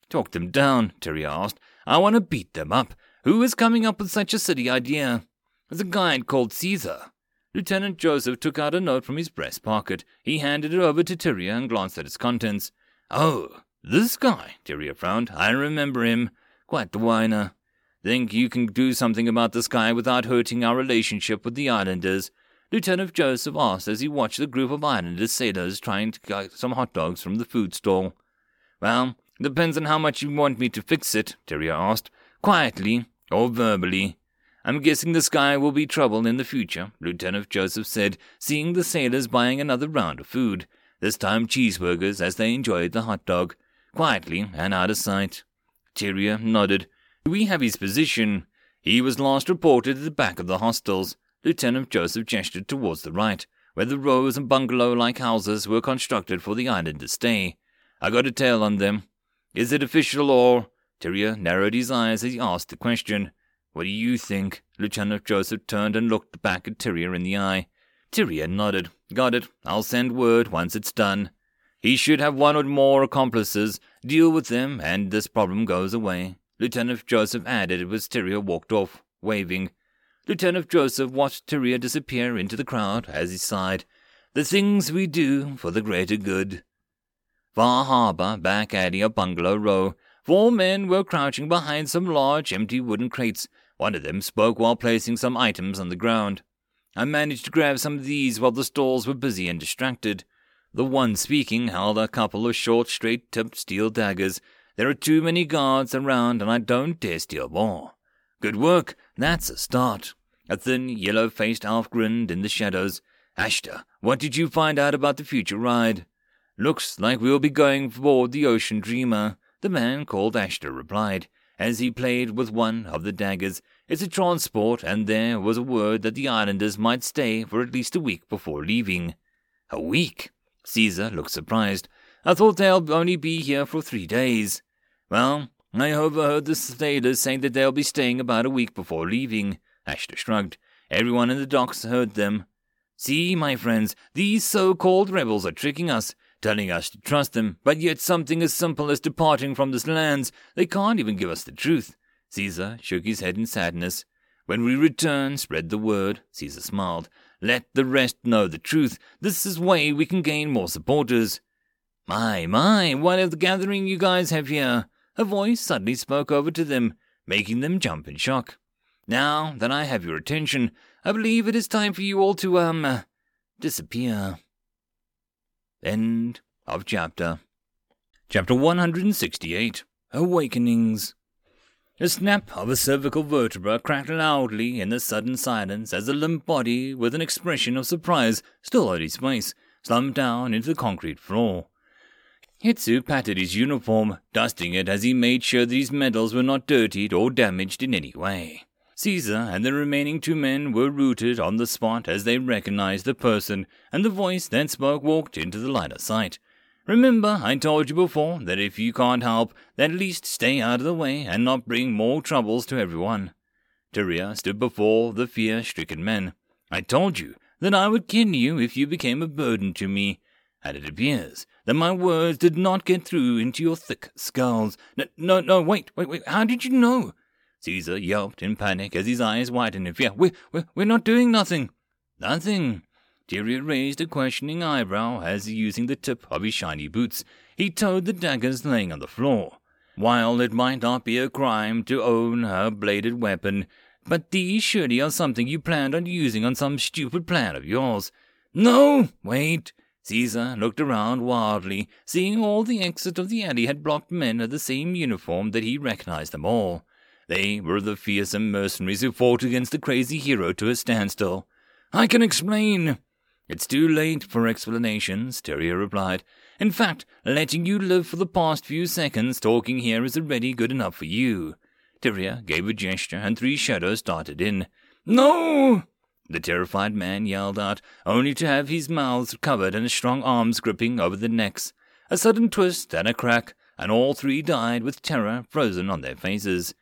Talk them down, Tyria asked. I want to beat them up. Who is coming up with such a silly idea? There's a guy called Caesar. Lieutenant Joseph took out a note from his breast pocket. He handed it over to Tyria and glanced at its contents. Oh, this guy, Tyria frowned. I remember him. Quite the whiner. Think you can do something about this guy without hurting our relationship with the islanders? Lieutenant Joseph asked as he watched the group of islander sailors trying to get some hot dogs from the food stall. Well, depends on how much you want me to fix it, Tyria asked. Quietly or verbally. I'm guessing this guy will be trouble in the future, Lieutenant Joseph said, seeing the sailors buying another round of food, this time cheeseburgers as they enjoyed the hot dog, quietly and out of sight. Tyria nodded. We have his position. He was last reported at the back of the hostels. Lieutenant Joseph gestured towards the right, where the rows and bungalow-like houses were constructed for the island to stay. I got a tail on them. Is it official or... Tyria narrowed his eyes as he asked the question. What do you think? Lieutenant Joseph turned and looked back at Tyria in the eye. Tyria nodded. Got it. I'll send word once it's done. He should have one or more accomplices, deal with them, and this problem goes away. Lieutenant Joseph added as Tyria walked off, waving. Lieutenant Joseph watched Tyria disappear into the crowd as he sighed. The things we do for the greater good. Far Harbor, back at a bungalow row, four men were crouching behind some large empty wooden crates. One of them spoke while placing some items on the ground. I managed to grab some of these while the stalls were busy and distracted. The one speaking held a couple of short, straight tipped steel daggers. There are too many guards around, and I don't dare steal more. Good work, that's a start. A thin, yellow faced elf grinned in the shadows. Ashta, what did you find out about the future ride? Looks like we'll be going aboard the Ocean Dreamer, the man called Ashta replied, as he played with one of the daggers. It's a transport, and there was a word that the islanders might stay for at least a week before leaving. A week? Caesar looked surprised. I thought they'll only be here for three days. Well, I overheard the sailors saying that they'll be staying about a week before leaving. Ashta shrugged. Everyone in the docks heard them. See, my friends, these so-called rebels are tricking us, telling us to trust them, but yet something as simple as departing from this lands, they can't even give us the truth. Caesar shook his head in sadness. When we return, spread the word. Caesar smiled. Let the rest know the truth. This is way we can gain more supporters. My, my, what a gathering you guys have here. A voice suddenly spoke over to them, making them jump in shock. Now that I have your attention, I believe it is time for you all to, um, disappear. End of chapter. Chapter 168 Awakenings. A snap of a cervical vertebra cracked loudly in the sudden silence as the limp body, with an expression of surprise still on his face, slumped down into the concrete floor. Hitsu patted his uniform, dusting it as he made sure that his medals were not dirtied or damaged in any way. Caesar and the remaining two men were rooted on the spot as they recognized the person, and the voice that spoke walked into the line of sight. Remember, I told you before that if you can't help, then at least stay out of the way and not bring more troubles to everyone. Tyria stood before the fear stricken men. I told you that I would kill you if you became a burden to me, and it appears that my words did not get through into your thick skulls. No, no, no, wait, wait, wait, how did you know? Caesar yelped in panic as his eyes widened in fear. We're, we're, we're not doing nothing. Nothing. Tyria raised a questioning eyebrow as, using the tip of his shiny boots, he towed the daggers laying on the floor. While it might not be a crime to own a bladed weapon, but these surely are something you planned on using on some stupid plan of yours. No, wait. Caesar looked around wildly, seeing all the exit of the alley had blocked men of the same uniform that he recognized them all. They were the fearsome mercenaries who fought against the crazy hero to a standstill. I can explain. It's too late for explanations, Tyria replied. In fact, letting you live for the past few seconds talking here is already good enough for you. Tyria gave a gesture, and three shadows darted in. No! The terrified man yelled out, only to have his mouths covered and strong arms gripping over the necks. A sudden twist and a crack, and all three died with terror frozen on their faces.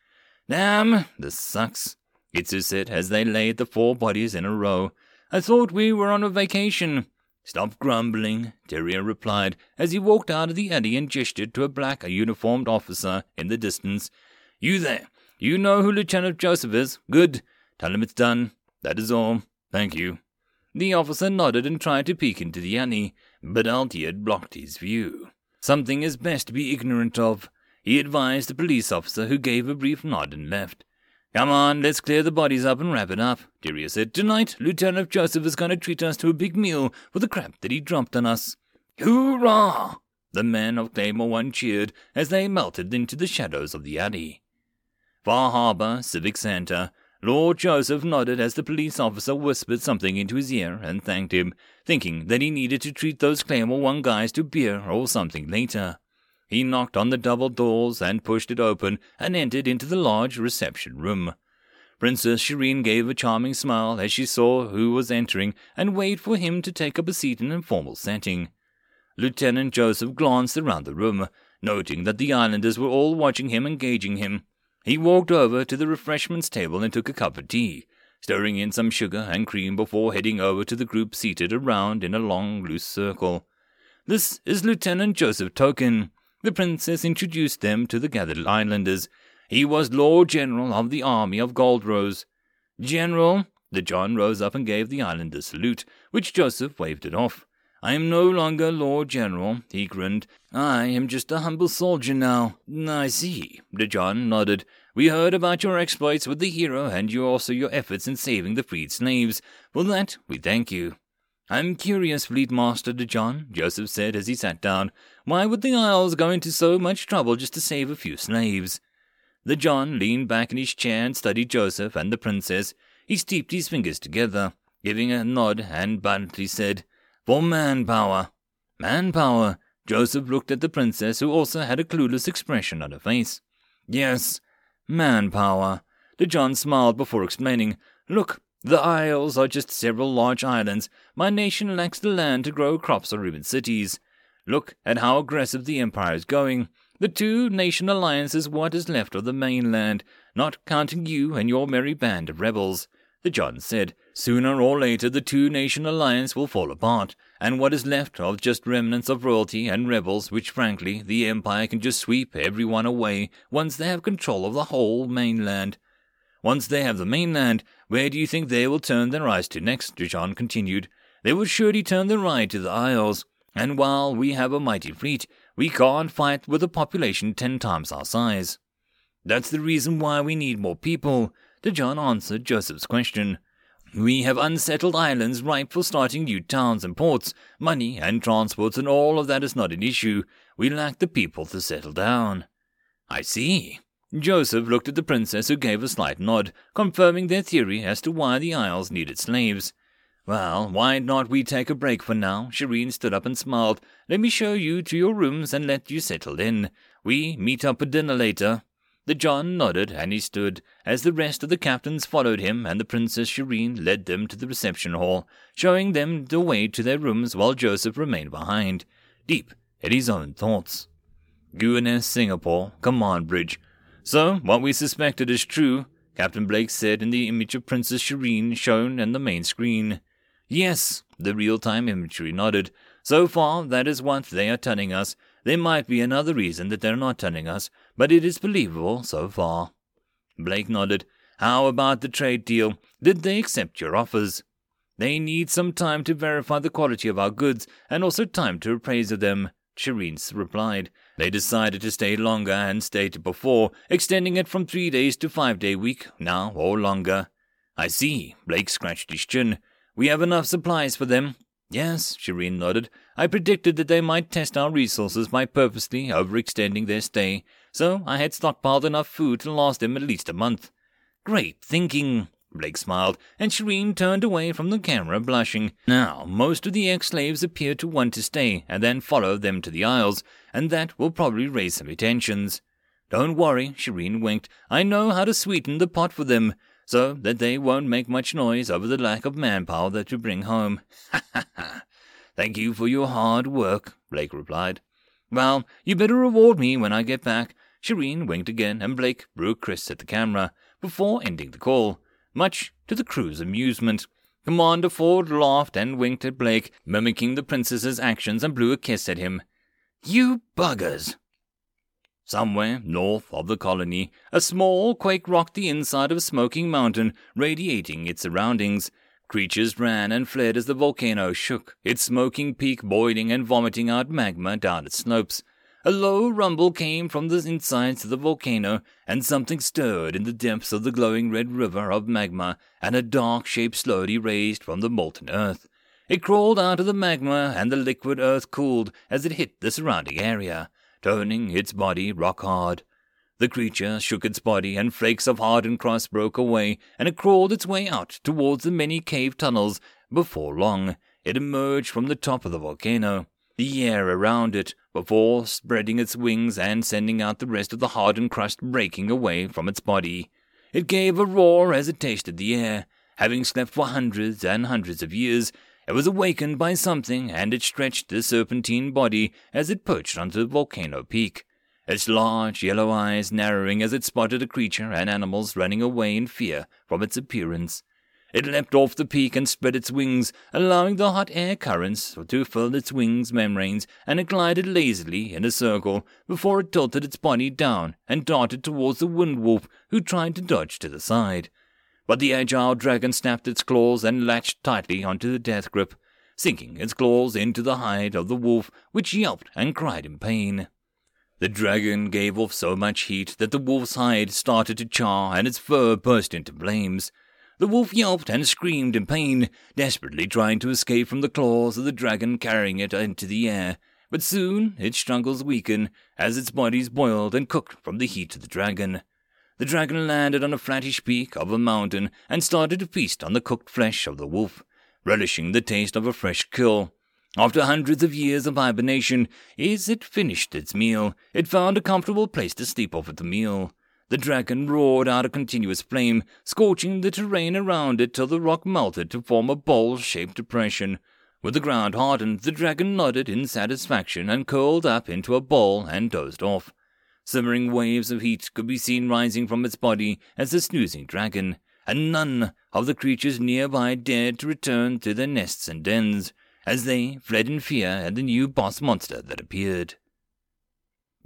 Damn, this sucks, Hitsu said as they laid the four bodies in a row. I thought we were on a vacation. Stop grumbling, Tyria replied as he walked out of the alley and gestured to a black uniformed officer in the distance. You there, you know who Lieutenant Joseph is? Good. Tell him it's done. That is all. Thank you. The officer nodded and tried to peek into the alley, but Altier blocked his view. Something is best to be ignorant of. He advised the police officer, who gave a brief nod and left. Come on, let's clear the bodies up and wrap it up, Tyria said. Tonight, Lieutenant Joseph is going to treat us to a big meal for the crap that he dropped on us. Hoorah! The men of Claymore One cheered as they melted into the shadows of the alley. Far Harbor Civic Center. Lord Joseph nodded as the police officer whispered something into his ear and thanked him, thinking that he needed to treat those Claymore One guys to beer or something later. He knocked on the double doors and pushed it open and entered into the large reception room. Princess Shireen gave a charming smile as she saw who was entering and waited for him to take up a seat in a formal setting. Lieutenant Joseph glanced around the room, noting that the islanders were all watching him and gauging him. He walked over to the refreshments table and took a cup of tea, stirring in some sugar and cream before heading over to the group seated around in a long, loose circle. This is Lieutenant Joseph Token. The princess introduced them to the gathered islanders. He was Lord General of the army of Goldrose. General, De John rose up and gave the islanders salute, which Joseph waved it off. I am no longer Lord General, he grinned. I am just a humble soldier now. I see. The John nodded. We heard about your exploits with the hero and you also your efforts in saving the freed slaves. For that, we thank you. I'm curious, Fleet Master De John, Joseph said as he sat down. Why would the Isles go into so much trouble just to save a few slaves? De John leaned back in his chair and studied Joseph and the princess. He steeped his fingers together, giving a nod, and bluntly said, For manpower. Manpower. Joseph looked at the princess, who also had a clueless expression on her face. Yes, manpower. De John smiled before explaining. Look, the Isles are just several large islands. My nation lacks the land to grow crops or even cities. Look at how aggressive the Empire is going. The two nation alliance is what is left of the mainland, not counting you and your merry band of rebels. De John said, Sooner or later the two nation alliance will fall apart, and what is left of just remnants of royalty and rebels, which frankly the Empire can just sweep everyone away once they have control of the whole mainland. Once they have the mainland, where do you think they will turn their eyes to next? John continued. They would surely turn their eye to the Isles, and while we have a mighty fleet, we can't fight with a population ten times our size. That's the reason why we need more people. De John answered Joseph's question. We have unsettled islands ripe for starting new towns and ports. Money and transports and all of that is not an issue. We lack the people to settle down. I see. Joseph looked at the princess, who gave a slight nod, confirming their theory as to why the Isles needed slaves. Well, why not we take a break for now? Shireen stood up and smiled. Let me show you to your rooms and let you settle in. We meet up at dinner later. De John nodded, and he stood, as the rest of the captains followed him, and the Princess Shireen led them to the reception hall, showing them the way to their rooms while Joseph remained behind, deep in his own thoughts. UNS Singapore, command bridge. So, what we suspected is true, Captain Blake said in the image of Princess Shireen shown on the main screen. Yes, the real time imagery nodded. So far, that is what they are telling us. There might be another reason that they're not telling us, but it is believable so far. Blake nodded. How about the trade deal? Did they accept your offers? They need some time to verify the quality of our goods and also time to appraise of them, Shireen replied. They decided to stay longer and stayed before, extending it from three days to five day week, now or longer. I see, Blake scratched his chin. We have enough supplies for them. Yes, Shireen nodded. I predicted that they might test our resources by purposely overextending their stay, so I had stockpiled enough food to last them at least a month. Great thinking, Blake smiled, and Shireen turned away from the camera, blushing. Now, most of the ex-slaves appear to want to stay and then follow them to the Isles, and that will probably raise some attentions. Don't worry, Shireen winked. I know how to sweeten the pot for them so that they won't make much noise over the lack of manpower that you bring home. Ha ha ha. Thank you for your hard work, Blake replied. Well, you better reward me when I get back. Shireen winked again, and Blake blew a kiss at the camera before ending the call, much to the crew's amusement. Commander Ford laughed and winked at Blake, mimicking the princess's actions, and blew a kiss at him. You buggers, Somewhere north of the colony, a small quake rocked the inside of a Smoking Mountain, radiating its surroundings. Creatures ran and fled as the volcano shook, its smoking peak boiling and vomiting out magma down its slopes. A low rumble came from the insides of the volcano, and something stirred in the depths of the glowing red river of magma, and a dark shape slowly raised from the molten earth. It crawled out of the magma, and the liquid earth cooled as it hit the surrounding area turning its body rock hard. The creature shook its body, and flakes of hardened crust broke away, and it crawled its way out towards the many cave tunnels. Before long, it emerged from the top of the volcano, the air around it, before spreading its wings and sending out the rest of the hardened crust breaking away from its body. It gave a roar as it tasted the air. Having slept for hundreds and hundreds of years, it was awakened by something, and it stretched the serpentine body as it perched on the volcano peak, its large yellow eyes narrowing as it spotted a creature and animals running away in fear from its appearance. It leapt off the peak and spread its wings, allowing the hot air currents to fill its wings membranes, and it glided lazily in a circle before it tilted its body down and darted towards the wind wolf, who tried to dodge to the side but the agile dragon snapped its claws and latched tightly onto the death grip, sinking its claws into the hide of the wolf, which yelped and cried in pain. The dragon gave off so much heat that the wolf's hide started to char and its fur burst into flames. The wolf yelped and screamed in pain, desperately trying to escape from the claws of the dragon carrying it into the air. But soon its struggles weakened as its body boiled and cooked from the heat of the dragon. The dragon landed on a flattish peak of a mountain and started to feast on the cooked flesh of the wolf, relishing the taste of a fresh kill. After hundreds of years of hibernation, as it finished its meal, it found a comfortable place to sleep off the meal. The dragon roared out a continuous flame, scorching the terrain around it till the rock melted to form a bowl shaped depression. When the ground hardened, the dragon nodded in satisfaction and curled up into a ball and dozed off. Simmering waves of heat could be seen rising from its body as the snoozing dragon, and none of the creatures nearby dared to return to their nests and dens, as they fled in fear at the new boss monster that appeared.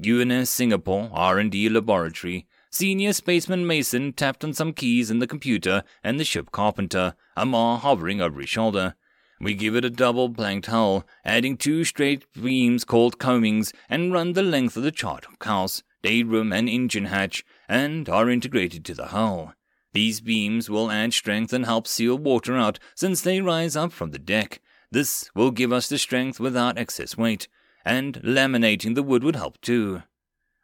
UNS Singapore R&D Laboratory. Senior Spaceman Mason tapped on some keys in the computer and the ship carpenter, Amar hovering over his shoulder. We give it a double planked hull, adding two straight beams called coamings, and run the length of the chart house, day room, and engine hatch, and are integrated to the hull. These beams will add strength and help seal water out since they rise up from the deck. This will give us the strength without excess weight, and laminating the wood would help too.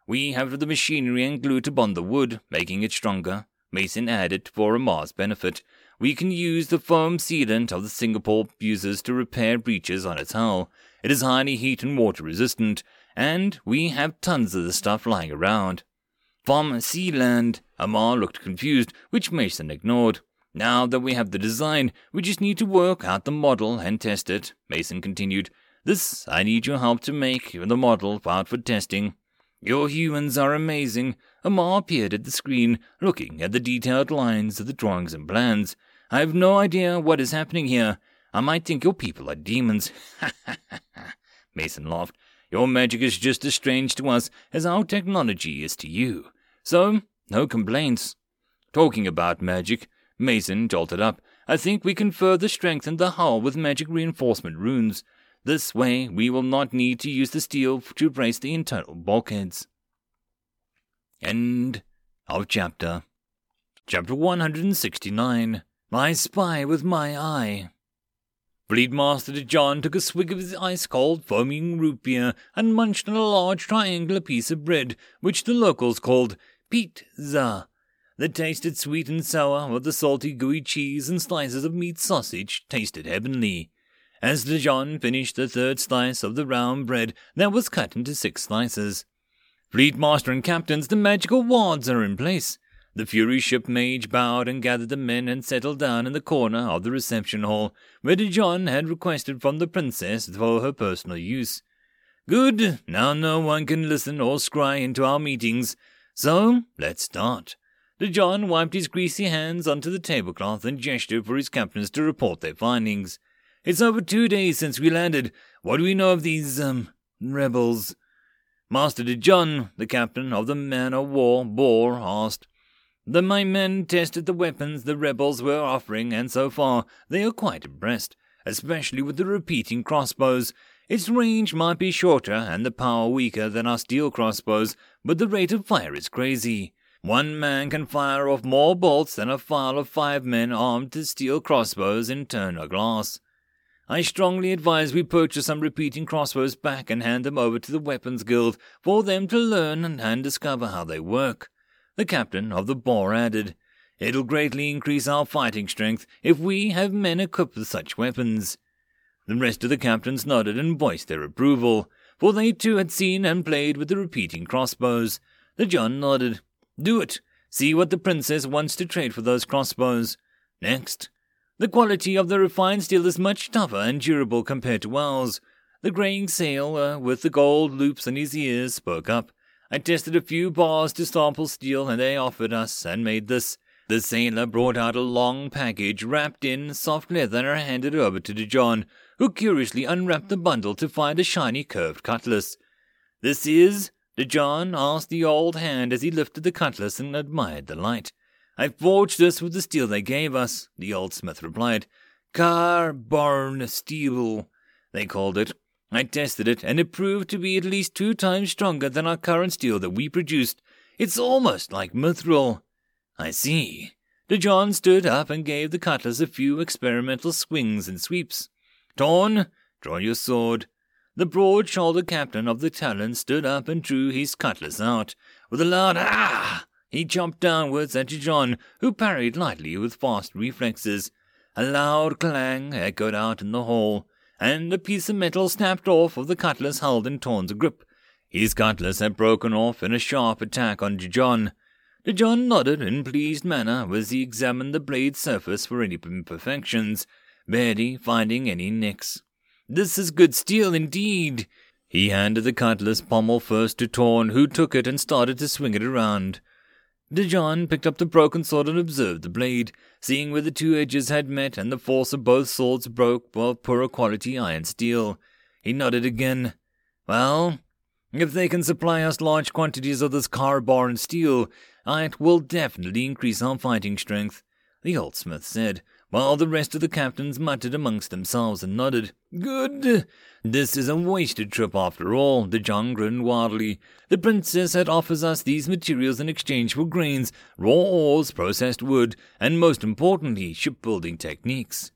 We have the machinery and glue to bond the wood, making it stronger. Mason added for Amar's benefit. We can use the foam sealant of the Singapore uses to repair breaches on its hull. It is highly heat and water resistant, and we have tons of the stuff lying around. From Sealand, Amar looked confused, which Mason ignored. Now that we have the design, we just need to work out the model and test it, Mason continued. This, I need your help to make the model out for testing. Your humans are amazing. Amar peered at the screen, looking at the detailed lines of the drawings and plans. I have no idea what is happening here. I might think your people are demons. Mason laughed. Your magic is just as strange to us as our technology is to you. So, no complaints. Talking about magic, Mason jolted up. I think we can further strengthen the hull with magic reinforcement runes. This way, we will not need to use the steel to brace the internal bulkheads. End of chapter. Chapter 169 My Spy with My Eye. Fleet Master John took a swig of his ice cold, foaming root beer and munched on a large triangular piece of bread, which the locals called pizza. The tasted sweet and sour with the salty, gooey cheese and slices of meat sausage tasted heavenly. As De John finished the third slice of the round bread that was cut into six slices. Fleet Master and Captains, the magical wards are in place. The Fury ship mage bowed and gathered the men and settled down in the corner of the reception hall, where John had requested from the princess for her personal use. Good, now no one can listen or scry into our meetings, so let's start. De John wiped his greasy hands onto the tablecloth and gestured for his captains to report their findings. It's over two days since we landed. What do we know of these, um, rebels? Master De John, the captain of the man of war, Boar, asked. The my men tested the weapons the rebels were offering, and so far they are quite impressed, especially with the repeating crossbows. Its range might be shorter and the power weaker than our steel crossbows, but the rate of fire is crazy. One man can fire off more bolts than a file of five men armed with steel crossbows in turn Turner glass. I strongly advise we purchase some repeating crossbows back and hand them over to the Weapons Guild for them to learn and discover how they work. The captain of the Boar added, It'll greatly increase our fighting strength if we have men equipped with such weapons. The rest of the captains nodded and voiced their approval, for they too had seen and played with the repeating crossbows. De John nodded. Do it. See what the princess wants to trade for those crossbows. Next. The quality of the refined steel is much tougher and durable compared to ours. The graying sailor, with the gold loops in his ears, spoke up. I tested a few bars to sample steel, and they offered us and made this. The sailor brought out a long package wrapped in soft leather and handed it over to De John, who curiously unwrapped the bundle to find a shiny curved cutlass. This is? De John asked the old hand as he lifted the cutlass and admired the light. I forged this with the steel they gave us, the old smith replied. Carbon steel, they called it. I tested it, and it proved to be at least two times stronger than our current steel that we produced. It's almost like mithril. I see. De stood up and gave the cutlass a few experimental swings and sweeps. Torn, draw your sword. The broad shouldered captain of the Talon stood up and drew his cutlass out. With a loud ah! He jumped downwards at De who parried lightly with fast reflexes. A loud clang echoed out in the hall and a piece of metal snapped off of the cutlass held in Torn's grip. His cutlass had broken off in a sharp attack on John. John nodded in pleased manner as he examined the blade's surface for any imperfections, barely finding any nicks. This is good steel indeed. He handed the cutlass pommel first to Torn, who took it and started to swing it around. De John picked up the broken sword and observed the blade, seeing where the two edges had met and the force of both swords broke of poorer quality iron steel. He nodded again. Well, if they can supply us large quantities of this carbon steel, it will definitely increase our fighting strength, the old smith said, while the rest of the captains muttered amongst themselves and nodded. Good. This is a wasted trip after all, De John grinned wildly. The princess had offered us these materials in exchange for grains, raw ores, processed wood, and most importantly, shipbuilding techniques.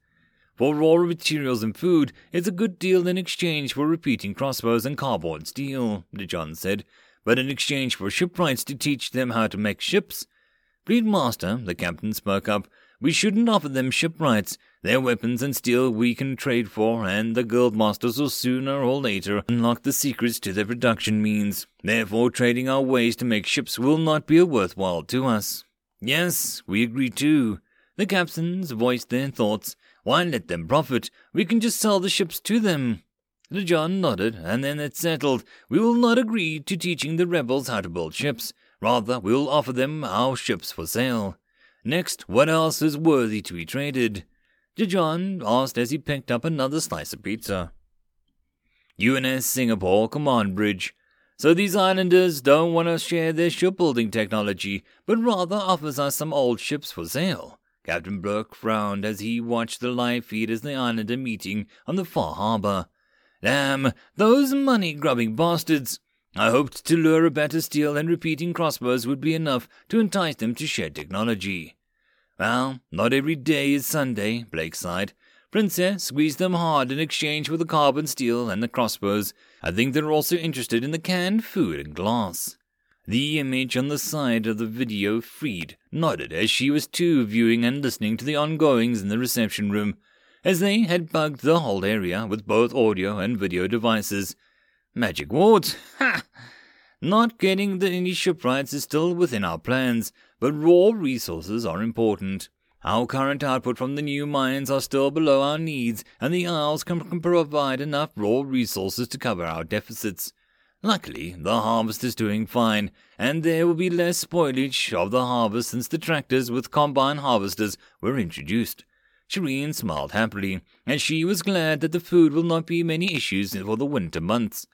For raw materials and food, it's a good deal in exchange for repeating crossbows and carbon steel, De John said, but in exchange for shipwrights to teach them how to make ships. Fleet Master, the captain spoke up, we shouldn't offer them shipwrights. Their weapons and steel we can trade for, and the guildmasters will sooner or later unlock the secrets to their production means. Therefore, trading our ways to make ships will not be worthwhile to us. Yes, we agree too. The captains voiced their thoughts. Why let them profit? We can just sell the ships to them. De John nodded, and then it settled. We will not agree to teaching the rebels how to build ships. Rather, we will offer them our ships for sale. Next, what else is worthy to be traded? John asked as he picked up another slice of pizza. UNS Singapore Command Bridge. So these islanders don't want to share their shipbuilding technology, but rather offers us some old ships for sale. Captain Burke frowned as he watched the live feed as the islander meeting on the far harbor. Damn, those money-grubbing bastards! I hoped to lure a better steel and repeating crossbows would be enough to entice them to share technology. Well, not every day is Sunday, Blake sighed. Princess squeezed them hard in exchange for the carbon steel and the crossbows. I think they're also interested in the canned food and glass. The image on the side of the video freed, nodded as she was too viewing and listening to the ongoings in the reception room, as they had bugged the whole area with both audio and video devices. Magic wards? Ha! Not getting the initial shipwrights is still within our plans, but raw resources are important. Our current output from the new mines are still below our needs, and the Isles can, can provide enough raw resources to cover our deficits. Luckily, the harvest is doing fine, and there will be less spoilage of the harvest since the tractors with combine harvesters were introduced. Shireen smiled happily, and she was glad that the food will not be many issues for the winter months.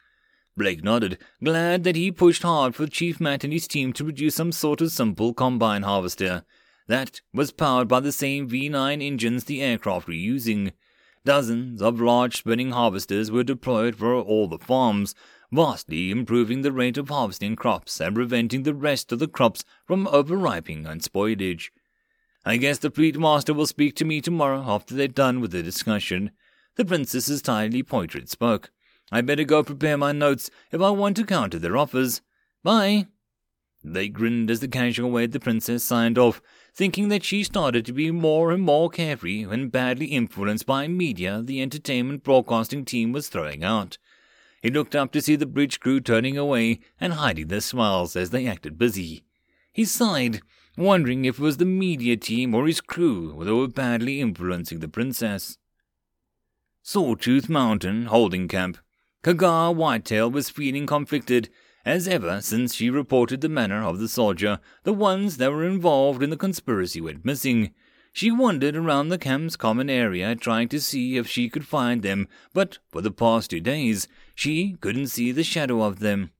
Blake nodded, glad that he pushed hard for Chief Matt and his team to produce some sort of simple combine harvester that was powered by the same V9 engines the aircraft were using. Dozens of large spinning harvesters were deployed for all the farms, vastly improving the rate of harvesting crops and preventing the rest of the crops from overripening and spoilage. I guess the fleet master will speak to me tomorrow after they're done with the discussion. The princess's tiny portrait spoke. I better go prepare my notes if I want to counter their offers. Bye. They grinned as the casual way the princess signed off, thinking that she started to be more and more carefree and badly influenced by media the entertainment broadcasting team was throwing out. He looked up to see the bridge crew turning away and hiding their smiles as they acted busy. He sighed, wondering if it was the media team or his crew that were badly influencing the princess. Sawtooth Mountain Holding Camp. Kaga Whitetail was feeling conflicted, as ever since she reported the manner of the soldier. The ones that were involved in the conspiracy went missing. She wandered around the camp's common area trying to see if she could find them, but for the past two days she couldn't see the shadow of them.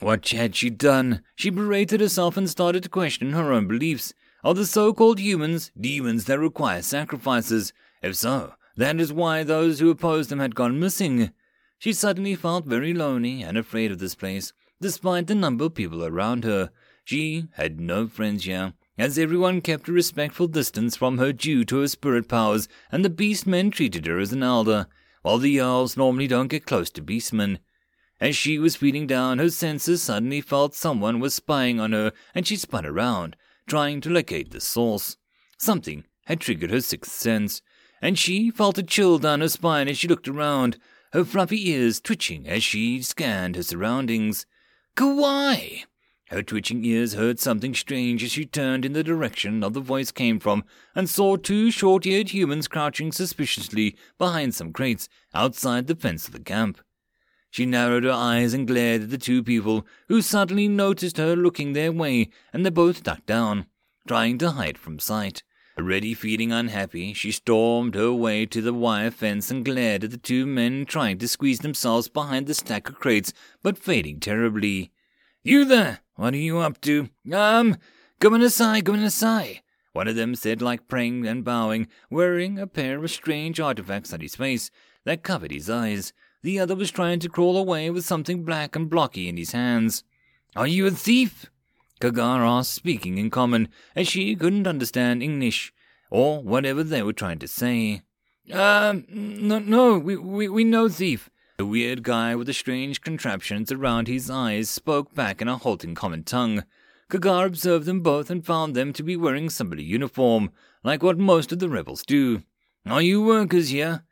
What had she done? She berated herself and started to question her own beliefs. Are the so called humans demons that require sacrifices? If so, that is why those who opposed them had gone missing. She suddenly felt very lonely and afraid of this place, despite the number of people around her. She had no friends here, as everyone kept a respectful distance from her due to her spirit powers, and the beast men treated her as an elder, while the Earls normally don't get close to beastmen. As she was feeling down, her senses suddenly felt someone was spying on her, and she spun around, trying to locate the source. Something had triggered her sixth sense, and she felt a chill down her spine as she looked around her fluffy ears twitching as she scanned her surroundings. Kauai! Her twitching ears heard something strange as she turned in the direction of the voice came from and saw two short eared humans crouching suspiciously behind some crates outside the fence of the camp. She narrowed her eyes and glared at the two people, who suddenly noticed her looking their way, and they both ducked down, trying to hide from sight. Already feeling unhappy, she stormed her way to the wire fence and glared at the two men trying to squeeze themselves behind the stack of crates, but failing terribly. You there! What are you up to? Um, come aside, come aside. One of them said like praying and bowing, wearing a pair of strange artifacts on his face that covered his eyes. The other was trying to crawl away with something black and blocky in his hands. Are you a thief? Kaga asked, speaking in common, as she couldn't understand English, or whatever they were trying to say. Um, no, no, we, we, we know thief. The weird guy with the strange contraptions around his eyes spoke back in a halting common tongue. Kaga observed them both and found them to be wearing somebody uniform, like what most of the rebels do. Are you workers here?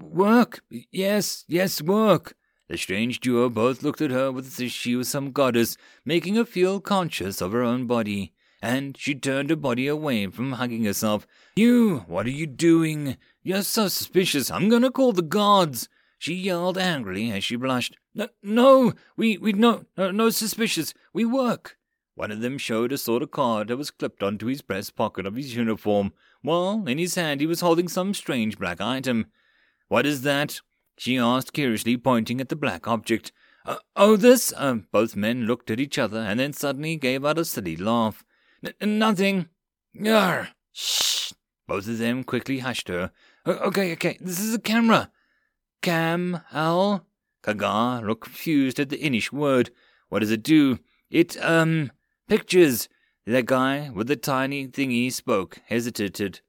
Work? Yes, yes, work. The strange duo both looked at her as if she was some goddess, making her feel conscious of her own body, and she turned her body away from hugging herself. You, what are you doing? You're so suspicious. I'm gonna call the gods. She yelled angrily as she blushed. No, no, we, we, no, no, no suspicious. We work. One of them showed a sort of card that was clipped onto his breast pocket of his uniform, while in his hand he was holding some strange black item. What is that? She asked curiously, pointing at the black object. Uh, oh, this? Uh, both men looked at each other and then suddenly gave out a silly laugh. nothing. Yar. Shh. Both of them quickly hushed her. Okay, okay, this is a camera. Cam, Al? Kaga looked confused at the Inish word. What does it do? It, um, pictures. The guy with the tiny thingy spoke, hesitated.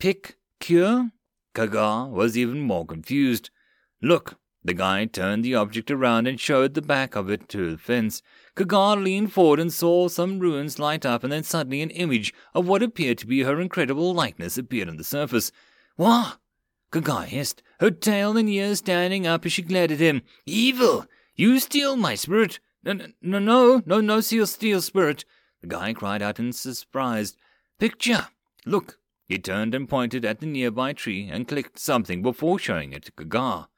Pick cure? Kaga was even more confused. Look! The guy turned the object around and showed the back of it to the fence. Kaga leaned forward and saw some ruins light up, and then suddenly an image of what appeared to be her incredible likeness appeared on the surface. What? Kaga hissed, her tail and ears standing up as she glared at him. Evil! You steal my spirit! No, no, no, no, no, steal, steal spirit! The guy cried out in surprise. Picture! Look! He turned and pointed at the nearby tree and clicked something before showing it to Kaga.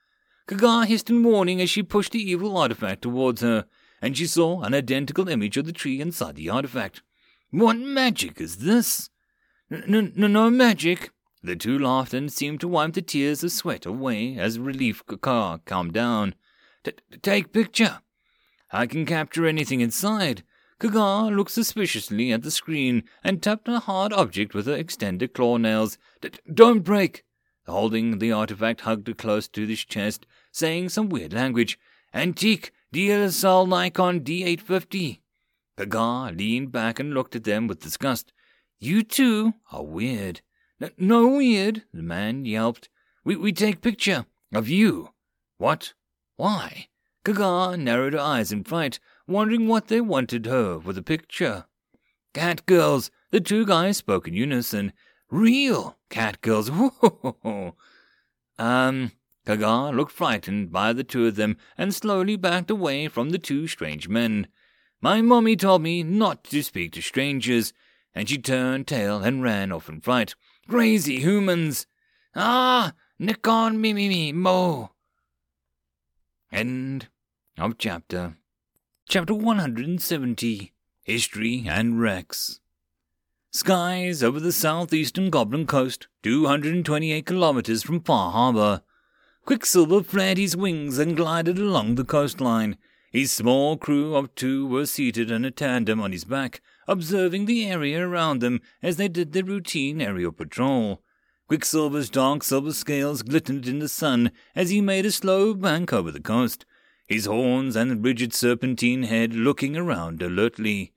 Kaga hissed in warning as she pushed the evil artifact towards her, and she saw an identical image of the tree inside the artifact. What magic is this? No, no, no magic, the two laughed and seemed to wipe the tears of sweat away as relief car calmed down. Take picture. I can capture anything inside. Kaga looked suspiciously at the screen and tapped a hard object with her extended claw nails. Don't break! Holding the artifact hugged close to his chest, saying some weird language. Antique DSL Nikon D850. Kaga leaned back and looked at them with disgust. You two are weird. No weird, the man yelped. We, we take picture of you. What? Why? Kaga narrowed her eyes in fright, wondering what they wanted her with the picture. Cat girls, the two guys spoke in unison. Real cat girls. um, Kaga looked frightened by the two of them and slowly backed away from the two strange men. My mommy told me not to speak to strangers, and she turned tail and ran off in fright. Crazy humans! Ah! Nikon me me me mo! End of chapter. Chapter 170 History and Wrecks. Skies over the southeastern Goblin Coast, 228 kilometers from Far Harbor. Quicksilver flared his wings and glided along the coastline. His small crew of two were seated in a tandem on his back, observing the area around them as they did their routine aerial patrol. Quicksilver's dark silver scales glistened in the sun as he made a slow bank over the coast, his horns and rigid serpentine head looking around alertly.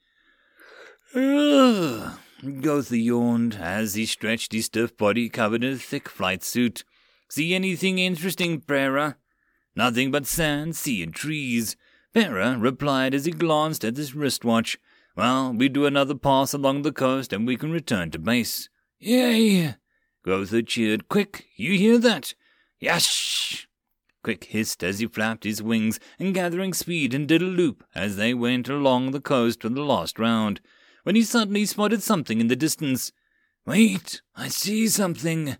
Ugh, Gotha yawned as he stretched his stiff body covered in a thick flight suit. See anything interesting, Pera? Nothing but sand, sea, and trees. Pera replied as he glanced at his wristwatch. Well, we do another pass along the coast and we can return to base. Yay! Gotha cheered. Quick, you hear that? Yash! Quick hissed as he flapped his wings and gathering speed and did a loop as they went along the coast for the last round, when he suddenly spotted something in the distance. Wait, I see something.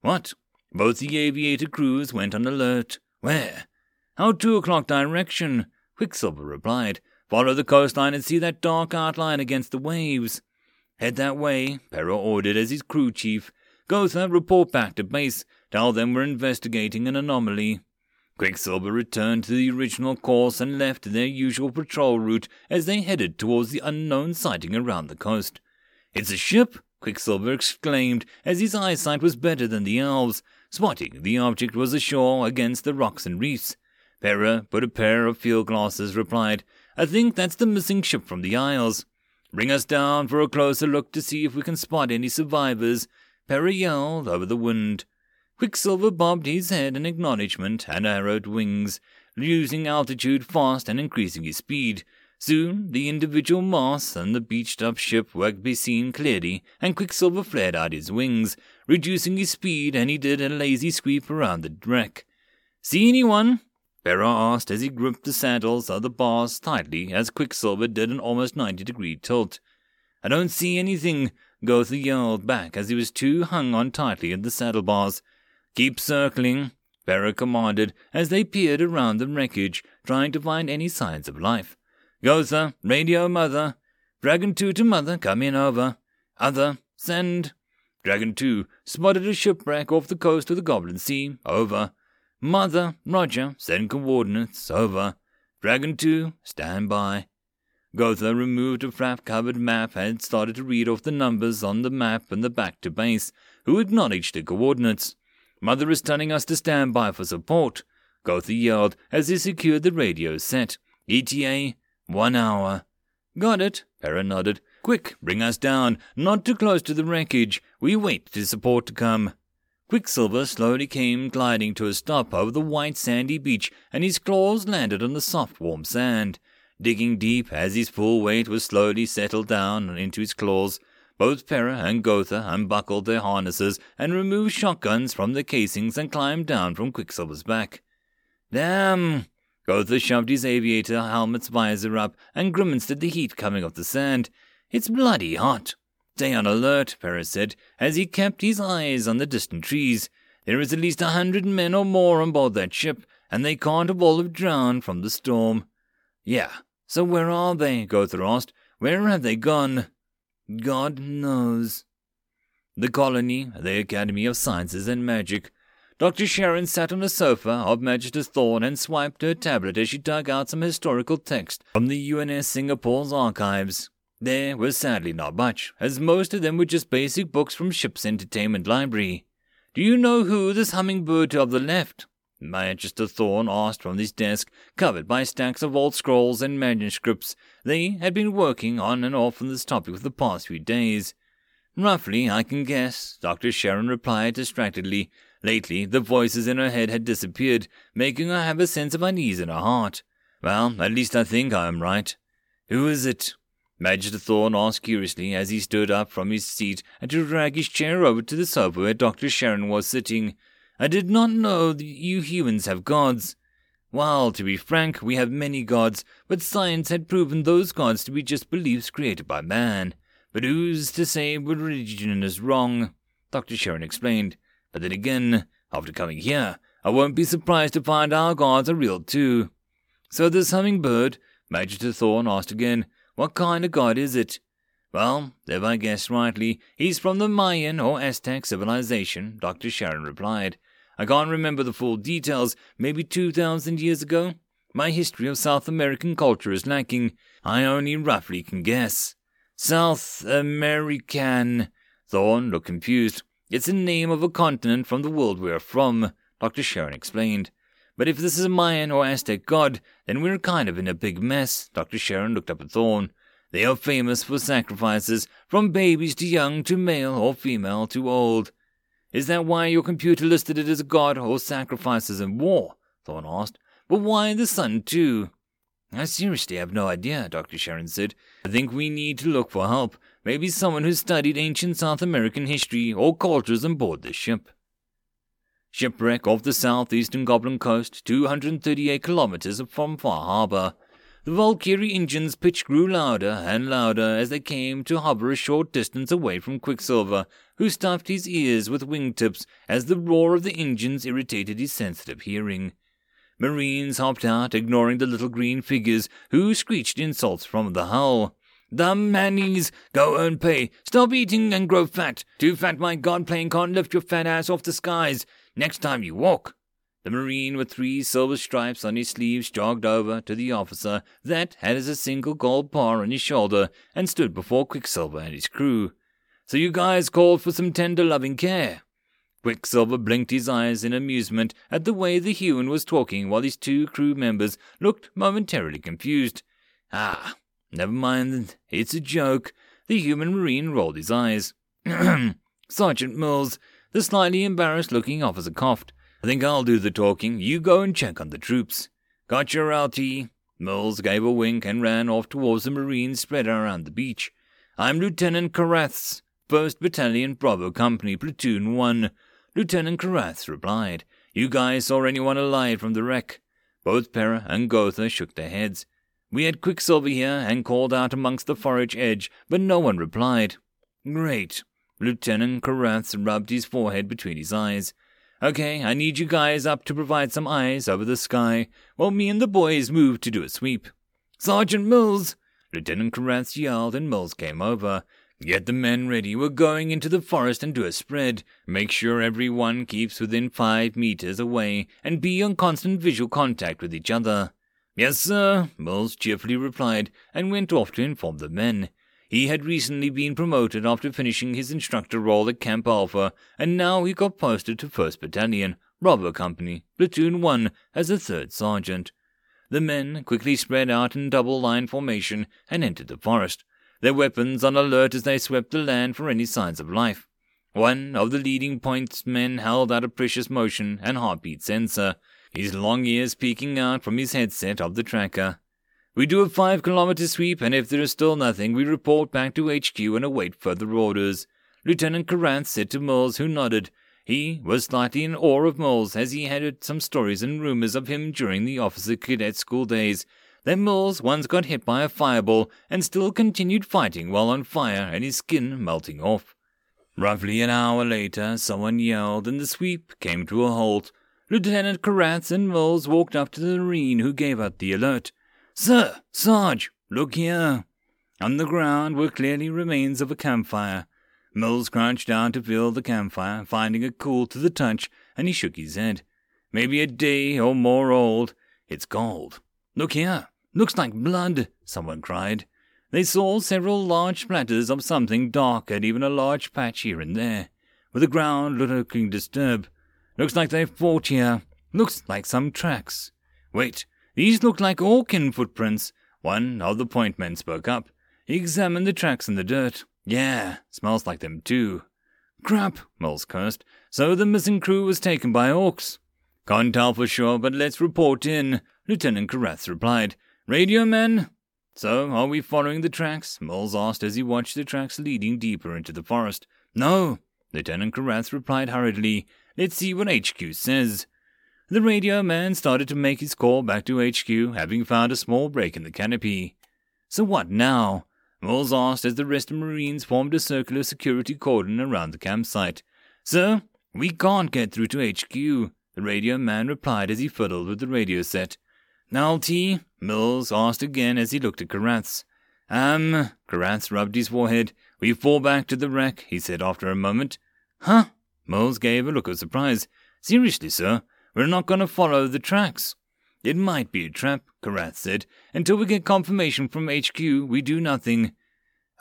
What? Both the aviator crews went on alert. Where? Out two o'clock direction, Quicksilver replied. Follow the coastline and see that dark outline against the waves. Head that way, Perra ordered as his crew chief. Go Gotha, report back to base. Tell them we're investigating an anomaly. Quicksilver returned to the original course and left their usual patrol route as they headed towards the unknown sighting around the coast. It's a ship, Quicksilver exclaimed as his eyesight was better than the elves, spotting the object was ashore against the rocks and reefs. Perra put a pair of field glasses, replied, I think that's the missing ship from the Isles. Bring us down for a closer look to see if we can spot any survivors. Perra yelled over the wind. Quicksilver bobbed his head in acknowledgement and arrowed wings, losing altitude fast and increasing his speed. Soon the individual masts and the beached up ship were to be seen clearly, and Quicksilver flared out his wings, reducing his speed, and he did a lazy sweep around the wreck. See anyone? Perra asked as he gripped the saddles of the bars tightly as Quicksilver did an almost 90 degree tilt. I don't see anything, Gotha yelled back as he was too hung on tightly in the saddle bars. Keep circling, Perra commanded as they peered around the wreckage, trying to find any signs of life. Gotha, radio mother. Dragon 2 to mother, come in over. Other, send. Dragon 2 spotted a shipwreck off the coast of the Goblin Sea, over. Mother, Roger, send coordinates, over. Dragon 2, stand by. Gotha removed a flap covered map and started to read off the numbers on the map and the back to base, who acknowledged the coordinates. Mother is telling us to stand by for support, Gotha yelled as he secured the radio set. ETA, one hour. Got it, Perra nodded. Quick, bring us down, not too close to the wreckage. We wait for support to come. Quicksilver slowly came gliding to a stop over the white sandy beach, and his claws landed on the soft warm sand. Digging deep as his full weight was slowly settled down into his claws, both Perra and Gotha unbuckled their harnesses and removed shotguns from the casings and climbed down from Quicksilver's back. Damn! Gotha shoved his aviator helmet's visor up and grimaced at the heat coming off the sand. It's bloody hot. Stay on alert, Perra said, as he kept his eyes on the distant trees. There is at least a hundred men or more on board that ship, and they can't have all have drowned from the storm. Yeah, so where are they? Gotha asked. Where have they gone? God knows. The colony, the Academy of Sciences and Magic. Dr. Sharon sat on a sofa of Magister Thorn and swiped her tablet as she dug out some historical text from the UNS Singapore's archives. There was sadly not much, as most of them were just basic books from ship's entertainment library. Do you know who this hummingbird to the left? Magister Thorn asked from his desk, covered by stacks of old scrolls and manuscripts. They had been working on and off on this topic for the past few days. Roughly, I can guess, Dr. Sharon replied distractedly. Lately, the voices in her head had disappeared, making her have a sense of unease in her heart. Well, at least I think I am right. Who is it? Magister Thorn asked curiously as he stood up from his seat and to drag his chair over to the sofa where Dr. Sharon was sitting. I did not know that you humans have gods. Well, to be frank, we have many gods, but science had proven those gods to be just beliefs created by man. But who's to say what religion is wrong? Dr. Sharon explained. But then again, after coming here, I won't be surprised to find our gods are real too. So this hummingbird, Magister Thorn asked again, what kind of god is it? Well, if I guessed rightly, he's from the Mayan or Aztec civilization, Dr. Sharon replied. I can't remember the full details, maybe 2,000 years ago. My history of South American culture is lacking. I only roughly can guess. South American. Thorn looked confused. It's the name of a continent from the world we're from, Dr. Sharon explained. But if this is a Mayan or Aztec god, then we're kind of in a big mess. Dr. Sharon looked up at Thorn. They are famous for sacrifices, from babies to young to male or female to old. Is that why your computer listed it as a god or sacrifices in war? Thorn asked. But why the sun, too? I seriously have no idea, Dr. Sharon said. I think we need to look for help. Maybe someone who studied ancient South American history or cultures on board this ship. Shipwreck off the southeastern Goblin coast, 238 kilometers from Far Harbor. The Valkyrie engine's pitch grew louder and louder as they came to hover a short distance away from Quicksilver, who stuffed his ears with wingtips as the roar of the engines irritated his sensitive hearing. Marines hopped out, ignoring the little green figures who screeched insults from the hull. The mannies, go earn pay. Stop eating and grow fat. Too fat, my god, plane can't lift your fat ass off the skies. Next time you walk. The Marine with three silver stripes on his sleeves jogged over to the officer that had a single gold bar on his shoulder and stood before Quicksilver and his crew. So you guys called for some tender loving care. Quicksilver blinked his eyes in amusement at the way the human was talking while his two crew members looked momentarily confused. Ah, never mind, it's a joke. The human marine rolled his eyes. Sergeant Mills, the slightly embarrassed looking officer coughed. I think I'll do the talking. You go and check on the troops. Got your LT. Mills gave a wink and ran off towards the Marines spread around the beach. I'm Lieutenant Karaths, 1st Battalion Bravo Company, Platoon 1. Lieutenant Karaths replied. You guys saw anyone alive from the wreck? Both Pera and Gotha shook their heads. We had Quicksilver here and called out amongst the forage edge, but no one replied. Great. Lieutenant Karaths rubbed his forehead between his eyes. Okay, I need you guys up to provide some eyes over the sky while me and the boys move to do a sweep. Sergeant Mills! Lieutenant Karaths yelled and Mills came over. Get the men ready. We're going into the forest and do a spread. Make sure everyone keeps within five meters away and be on constant visual contact with each other. Yes, sir, Mills cheerfully replied and went off to inform the men. He had recently been promoted after finishing his instructor role at Camp Alpha, and now he got posted to 1st Battalion, Bravo Company, Platoon 1, as a third sergeant. The men quickly spread out in double line formation and entered the forest, their weapons on alert as they swept the land for any signs of life. One of the leading point's men held out a precious motion and heartbeat sensor, his long ears peeking out from his headset of the tracker. We do a five kilometer sweep, and if there is still nothing, we report back to HQ and await further orders. Lieutenant Karaths said to Mills, who nodded. He was slightly in awe of Mills, as he had heard some stories and rumors of him during the officer cadet school days. That Mills once got hit by a fireball and still continued fighting while on fire and his skin melting off. Roughly an hour later, someone yelled, and the sweep came to a halt. Lieutenant Karaths and Mills walked up to the Marine who gave out the alert. Sir, Sarge, look here. On the ground were clearly remains of a campfire. Mills crouched down to feel the campfire, finding it cool to the touch, and he shook his head. Maybe a day or more old. It's cold. Look here. Looks like blood, someone cried. They saw several large splatters of something dark and even a large patch here and there, with the ground looking disturbed. Looks like they fought here. Looks like some tracks. Wait, these look like Orkin footprints. One of the point men spoke up. He examined the tracks in the dirt. Yeah, smells like them too. Crap, Mills cursed. So the missing crew was taken by orcs. Can't tell for sure, but let's report in, Lieutenant Karaths replied. Radio men? So, are we following the tracks? Mills asked as he watched the tracks leading deeper into the forest. No, Lieutenant Karaths replied hurriedly. Let's see what HQ says. The radio man started to make his call back to HQ, having found a small break in the canopy. So what now? Mills asked as the rest of the Marines formed a circular security cordon around the campsite. Sir, we can't get through to HQ, the radio man replied as he fiddled with the radio set. Now, T? Mills asked again as he looked at Karaths. Um, Karaths rubbed his forehead. We fall back to the wreck, he said after a moment. Huh? Mills gave a look of surprise. Seriously, sir, we're not going to follow the tracks. It might be a trap, Karaths said. Until we get confirmation from HQ, we do nothing.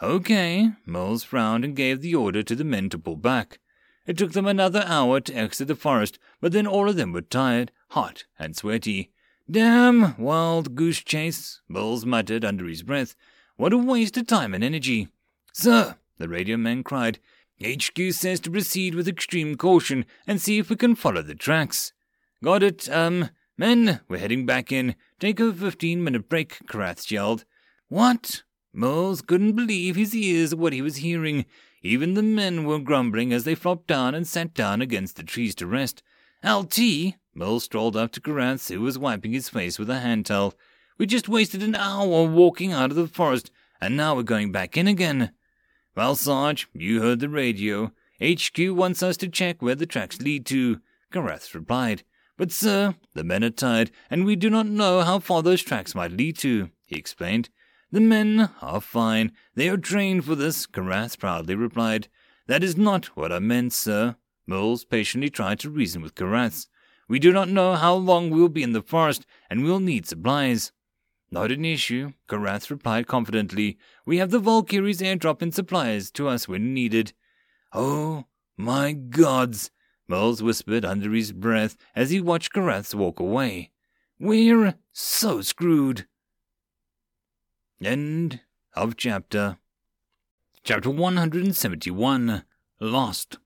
Okay, Mills frowned and gave the order to the men to pull back. It took them another hour to exit the forest, but then all of them were tired, hot, and sweaty. Damn wild goose chase, Mills muttered under his breath. What a waste of time and energy. Sir, the radio man cried, HQ says to proceed with extreme caution and see if we can follow the tracks. Got it, um, men, we're heading back in. Take a fifteen minute break, Karaths yelled. What? Mills couldn't believe his ears at what he was hearing. Even the men were grumbling as they flopped down and sat down against the trees to rest. LT, Mills strolled up to Karath, who was wiping his face with a hand towel. We just wasted an hour walking out of the forest, and now we're going back in again. Well, Sarge, you heard the radio. HQ wants us to check where the tracks lead to, Karath replied. But, sir, the men are tired, and we do not know how far those tracks might lead to, he explained. The men are fine. They are trained for this, Karath proudly replied. That is not what I meant, sir. Mills patiently tried to reason with Karath. We do not know how long we will be in the forest, and we will need supplies. Not an issue, Karath replied confidently. We have the Valkyries airdropping supplies to us when needed. Oh, my gods, Mills whispered under his breath as he watched Karath walk away. We're so screwed. End of chapter. Chapter 171 Lost.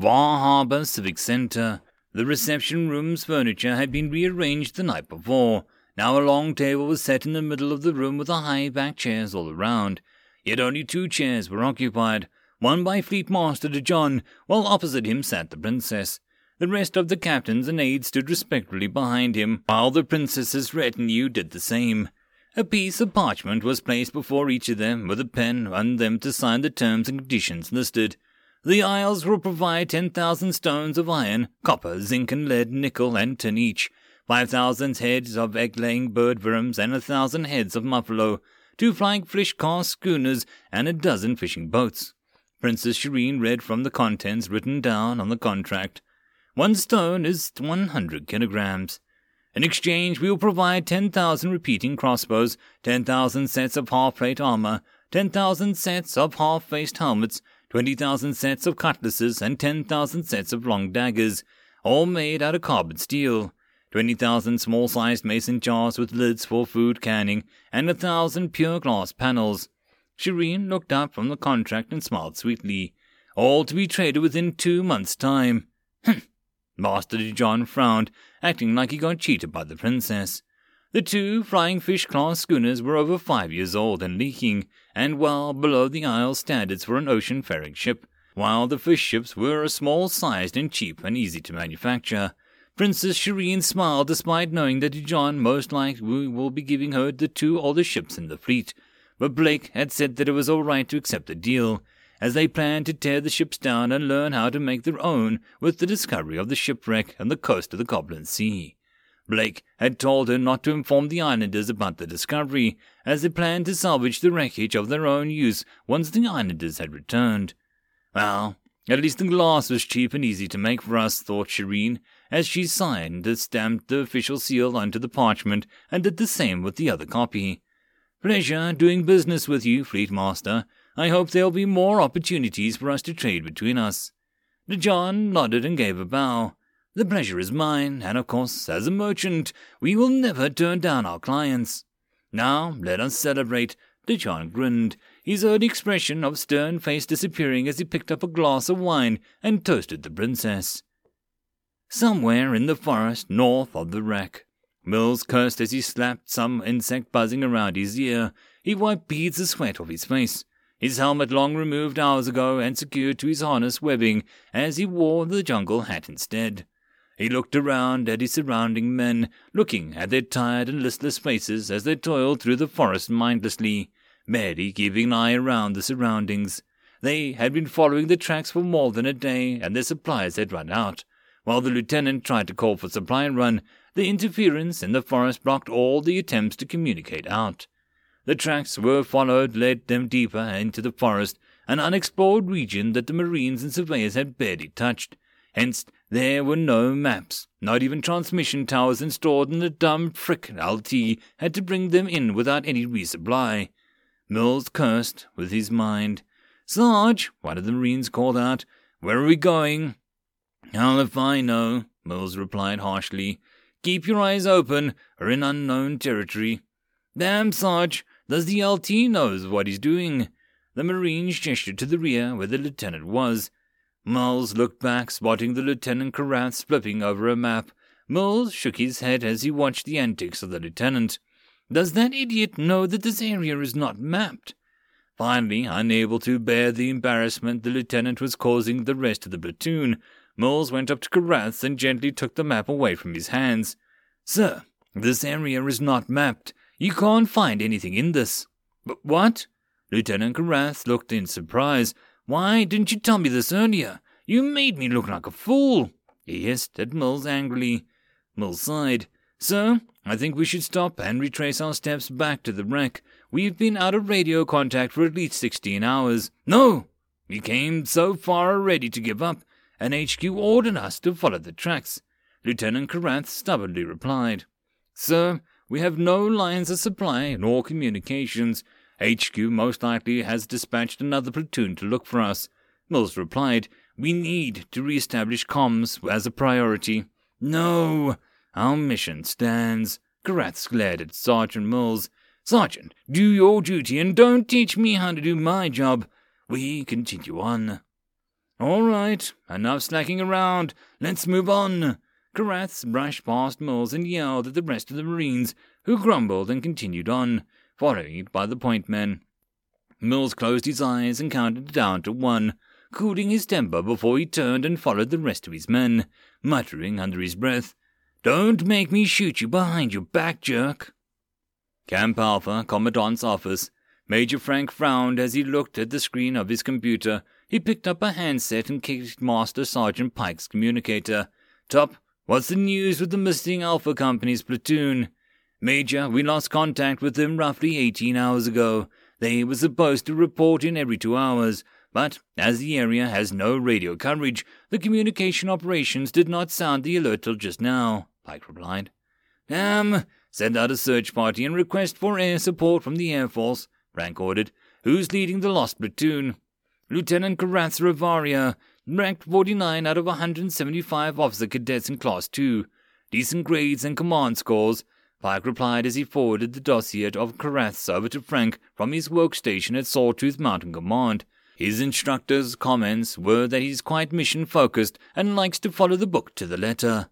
Far Harbor Civic Center, the reception room's furniture had been rearranged the night before. Now a long table was set in the middle of the room with high backed chairs all around. Yet only two chairs were occupied, one by Fleet Master De John, while opposite him sat the princess. The rest of the captains and aides stood respectfully behind him, while the princess's retinue did the same. A piece of parchment was placed before each of them, with a pen on them to sign the terms and conditions listed. The Isles will provide 10,000 stones of iron, copper, zinc, and lead, nickel, and tin each, 5,000 heads of egg-laying bird worms, and a thousand heads of muffalo, two flying fish car schooners, and a dozen fishing boats. Princess Shireen read from the contents written down on the contract. One stone is 100 kilograms. In exchange, we will provide 10,000 repeating crossbows, 10,000 sets of half-plate armor, 10,000 sets of half-faced helmets, 20,000 sets of cutlasses, and 10,000 sets of long daggers, all made out of carbon steel, 20,000 small sized mason jars with lids for food canning, and a thousand pure glass panels. Shireen looked up from the contract and smiled sweetly. All to be traded within two months' time. Master John frowned, acting like he got cheated by the princess. The two flying fish class schooners were over five years old and leaking, and well below the Isle standards for an ocean faring ship, while the fish ships were a small sized and cheap and easy to manufacture. Princess Shireen smiled despite knowing that John most likely will be giving her the two oldest ships in the fleet, but Blake had said that it was all right to accept the deal, as they planned to tear the ships down and learn how to make their own with the discovery of the shipwreck and the coast of the Goblin Sea. Blake had told her not to inform the islanders about the discovery, as they planned to salvage the wreckage of their own use once the islanders had returned. Well, at least the glass was cheap and easy to make for us, thought Shireen, as she signed and stamped the official seal onto the parchment and did the same with the other copy. Pleasure doing business with you, Fleet Master. I hope there'll be more opportunities for us to trade between us. John nodded and gave a bow. The pleasure is mine, and of course, as a merchant, we will never turn down our clients. Now, let us celebrate. De John grinned, his own expression of stern face disappearing as he picked up a glass of wine and toasted the princess. Somewhere in the forest north of the wreck, Mills cursed as he slapped some insect buzzing around his ear. He wiped beads of sweat off his face his helmet long removed hours ago and secured to his harness webbing as he wore the jungle hat instead. He looked around at his surrounding men, looking at their tired and listless faces as they toiled through the forest mindlessly, Mary keeping an eye around the surroundings. They had been following the tracks for more than a day, and their supplies had run out. While the lieutenant tried to call for supply run, the interference in the forest blocked all the attempts to communicate out. The tracks were followed led them deeper into the forest, an unexplored region that the marines and surveyors had barely touched. Hence, there were no maps, not even transmission towers installed, and the dumb frick LT had to bring them in without any resupply. Mills cursed with his mind. Sarge, one of the marines called out, where are we going? Hell if I know, Mills replied harshly. Keep your eyes open, we're in unknown territory. Damn, Sarge, does the LT knows what he's doing? The Marines gestured to the rear where the lieutenant was. Mills looked back, spotting the lieutenant Karath flipping over a map. Mills shook his head as he watched the antics of the lieutenant. Does that idiot know that this area is not mapped? Finally, unable to bear the embarrassment the lieutenant was causing the rest of the platoon, Mills went up to Karath and gently took the map away from his hands. Sir, this area is not mapped. You can't find anything in this. But what? Lieutenant Karath looked in surprise. Why didn't you tell me this earlier? You made me look like a fool. He hissed at Mills angrily. Mills sighed. Sir, I think we should stop and retrace our steps back to the wreck. We've been out of radio contact for at least sixteen hours. No! We came so far already to give up, and HQ ordered us to follow the tracks. Lieutenant Karath stubbornly replied. Sir, we have no lines of supply nor communications. HQ most likely has dispatched another platoon to look for us. Mills replied, We need to re-establish comms as a priority. No, our mission stands. Karath glared at Sergeant Mills. Sergeant, do your duty and don't teach me how to do my job. We continue on. All right, enough slacking around. Let's move on. Karath brushed past Mills and yelled at the rest of the Marines, who grumbled and continued on, followed by the point men. Mills closed his eyes and counted down to one, cooling his temper before he turned and followed the rest of his men, muttering under his breath, Don't make me shoot you behind your back, jerk. Camp Alpha, Commandant's office. Major Frank frowned as he looked at the screen of his computer. He picked up a handset and kicked Master Sergeant Pike's communicator. Top, What's the news with the missing Alpha Company's platoon? Major, we lost contact with them roughly 18 hours ago. They were supposed to report in every two hours, but as the area has no radio coverage, the communication operations did not sound the alert till just now, Pike replied. Um, send out a search party and request for air support from the Air Force, Frank ordered. Who's leading the lost platoon? Lieutenant Karath Ravaria, ranked 49 out of 175 officer cadets in Class 2. Decent grades and command scores. Pike replied as he forwarded the dossier of Karath's over to Frank from his workstation at Sawtooth Mountain Command. His instructor's comments were that he's quite mission focused and likes to follow the book to the letter.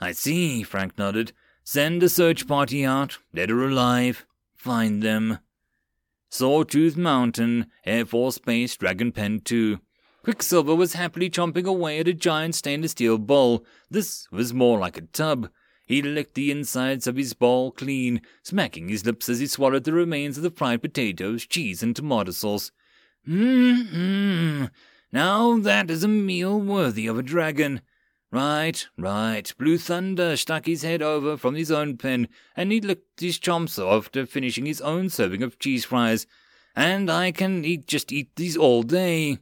I see, Frank nodded. Send a search party out, dead or alive. Find them. Sawtooth Mountain, Air Force Base, Dragon Pen 2. Quicksilver was happily chomping away at a giant stainless steel bowl. This was more like a tub. He licked the insides of his bowl clean, smacking his lips as he swallowed the remains of the fried potatoes, cheese, and tomato sauce. Mmm, now that is a meal worthy of a dragon. Right, right. Blue Thunder stuck his head over from his own pen, and he licked his chomps after finishing his own serving of cheese fries. And I can eat just eat these all day.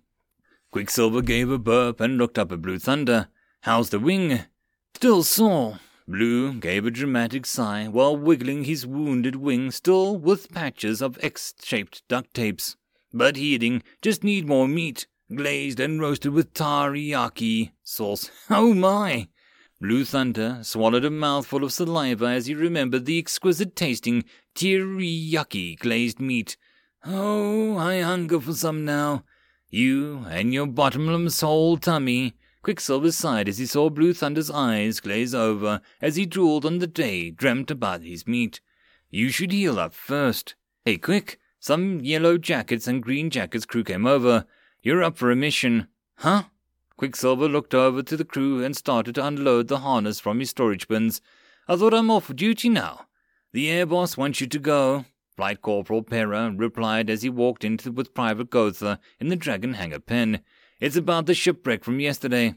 Quicksilver gave a burp and looked up at Blue Thunder. How's the wing? Still sore. Blue gave a dramatic sigh while wiggling his wounded wing, still with patches of X-shaped duct tapes. But healing, just need more meat, glazed and roasted with teriyaki sauce. Oh my! Blue Thunder swallowed a mouthful of saliva as he remembered the exquisite tasting teriyaki glazed meat. Oh, I hunger for some now. You and your bottomless hole tummy. Quicksilver sighed as he saw Blue Thunder's eyes glaze over as he drooled on the day dreamt about his meat. You should heal up first. Hey, quick! Some yellow jackets and green jackets crew came over. You're up for a mission. Huh? Quicksilver looked over to the crew and started to unload the harness from his storage bins. I thought I'm off duty now. The air boss wants you to go. Flight Corporal Pera replied as he walked into with Private Gotha in the Dragon Hangar pen. It's about the shipwreck from yesterday.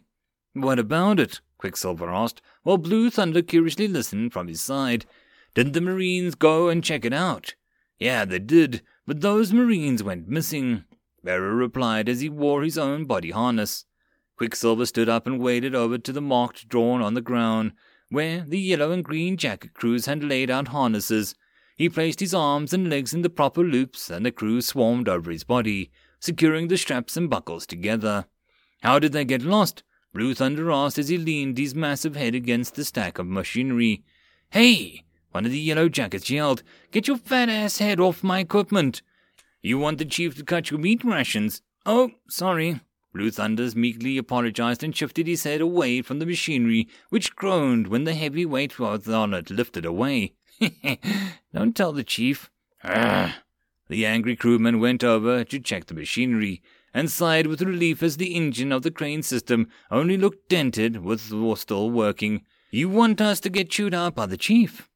What about it? Quicksilver asked, while Blue Thunder curiously listened from his side. Didn't the Marines go and check it out? Yeah, they did, but those Marines went missing. Pera replied as he wore his own body harness. Quicksilver stood up and waded over to the marked drawn on the ground, where the yellow and green jacket crews had laid out harnesses he placed his arms and legs in the proper loops, and the crew swarmed over his body, securing the straps and buckles together. How did they get lost? Blue Thunder asked as he leaned his massive head against the stack of machinery. Hey! One of the yellow jackets yelled, Get your fat ass head off my equipment! You want the chief to cut your meat rations? Oh, sorry. Blue Thunders meekly apologized and shifted his head away from the machinery, which groaned when the heavy weight was on it lifted away. Don't tell the chief. Arrgh. The angry crewman went over to check the machinery. and sighed with relief as the engine of the crane system only looked dented with still working. You want us to get chewed out by the chief?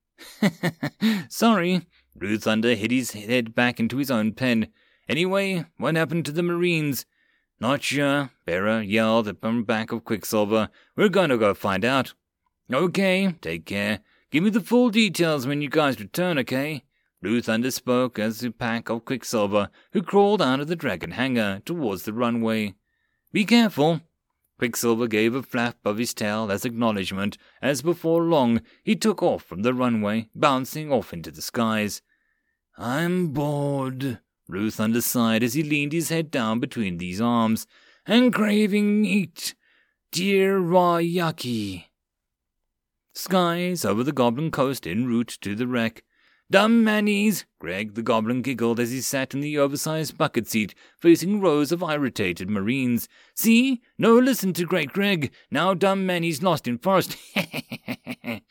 Sorry. Blue Thunder hit his head back into his own pen. Anyway, what happened to the Marines? Not sure, Pera yelled at the back of Quicksilver. We're going to go find out. Okay, take care. Give me the full details when you guys return, okay? Blue Thunder spoke as the pack of Quicksilver, who crawled out of the dragon hangar towards the runway. Be careful. Quicksilver gave a flap of his tail as acknowledgement, as before long he took off from the runway, bouncing off into the skies. I'm bored, Ruth Thunder sighed as he leaned his head down between these arms, and craving meat. Teriyaki. Skies over the Goblin coast en route to the wreck. Dumb manies! Greg the Goblin giggled as he sat in the oversized bucket seat, facing rows of irritated Marines. See? No listen to Great Greg. Now dumb manies lost in forest.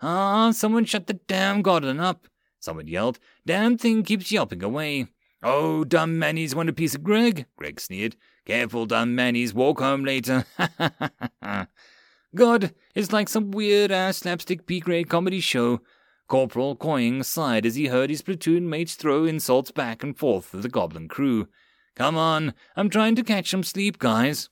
ah, someone shut the damn Goblin up. Someone yelled. Damn thing keeps yelping away. Oh, dumb manies want a piece of Greg? Greg sneered. Careful, dumb manies. Walk home later. God, it's like some weird ass slapstick B grade comedy show. Corporal Coying sighed as he heard his platoon mates throw insults back and forth at the goblin crew. Come on, I'm trying to catch some sleep, guys.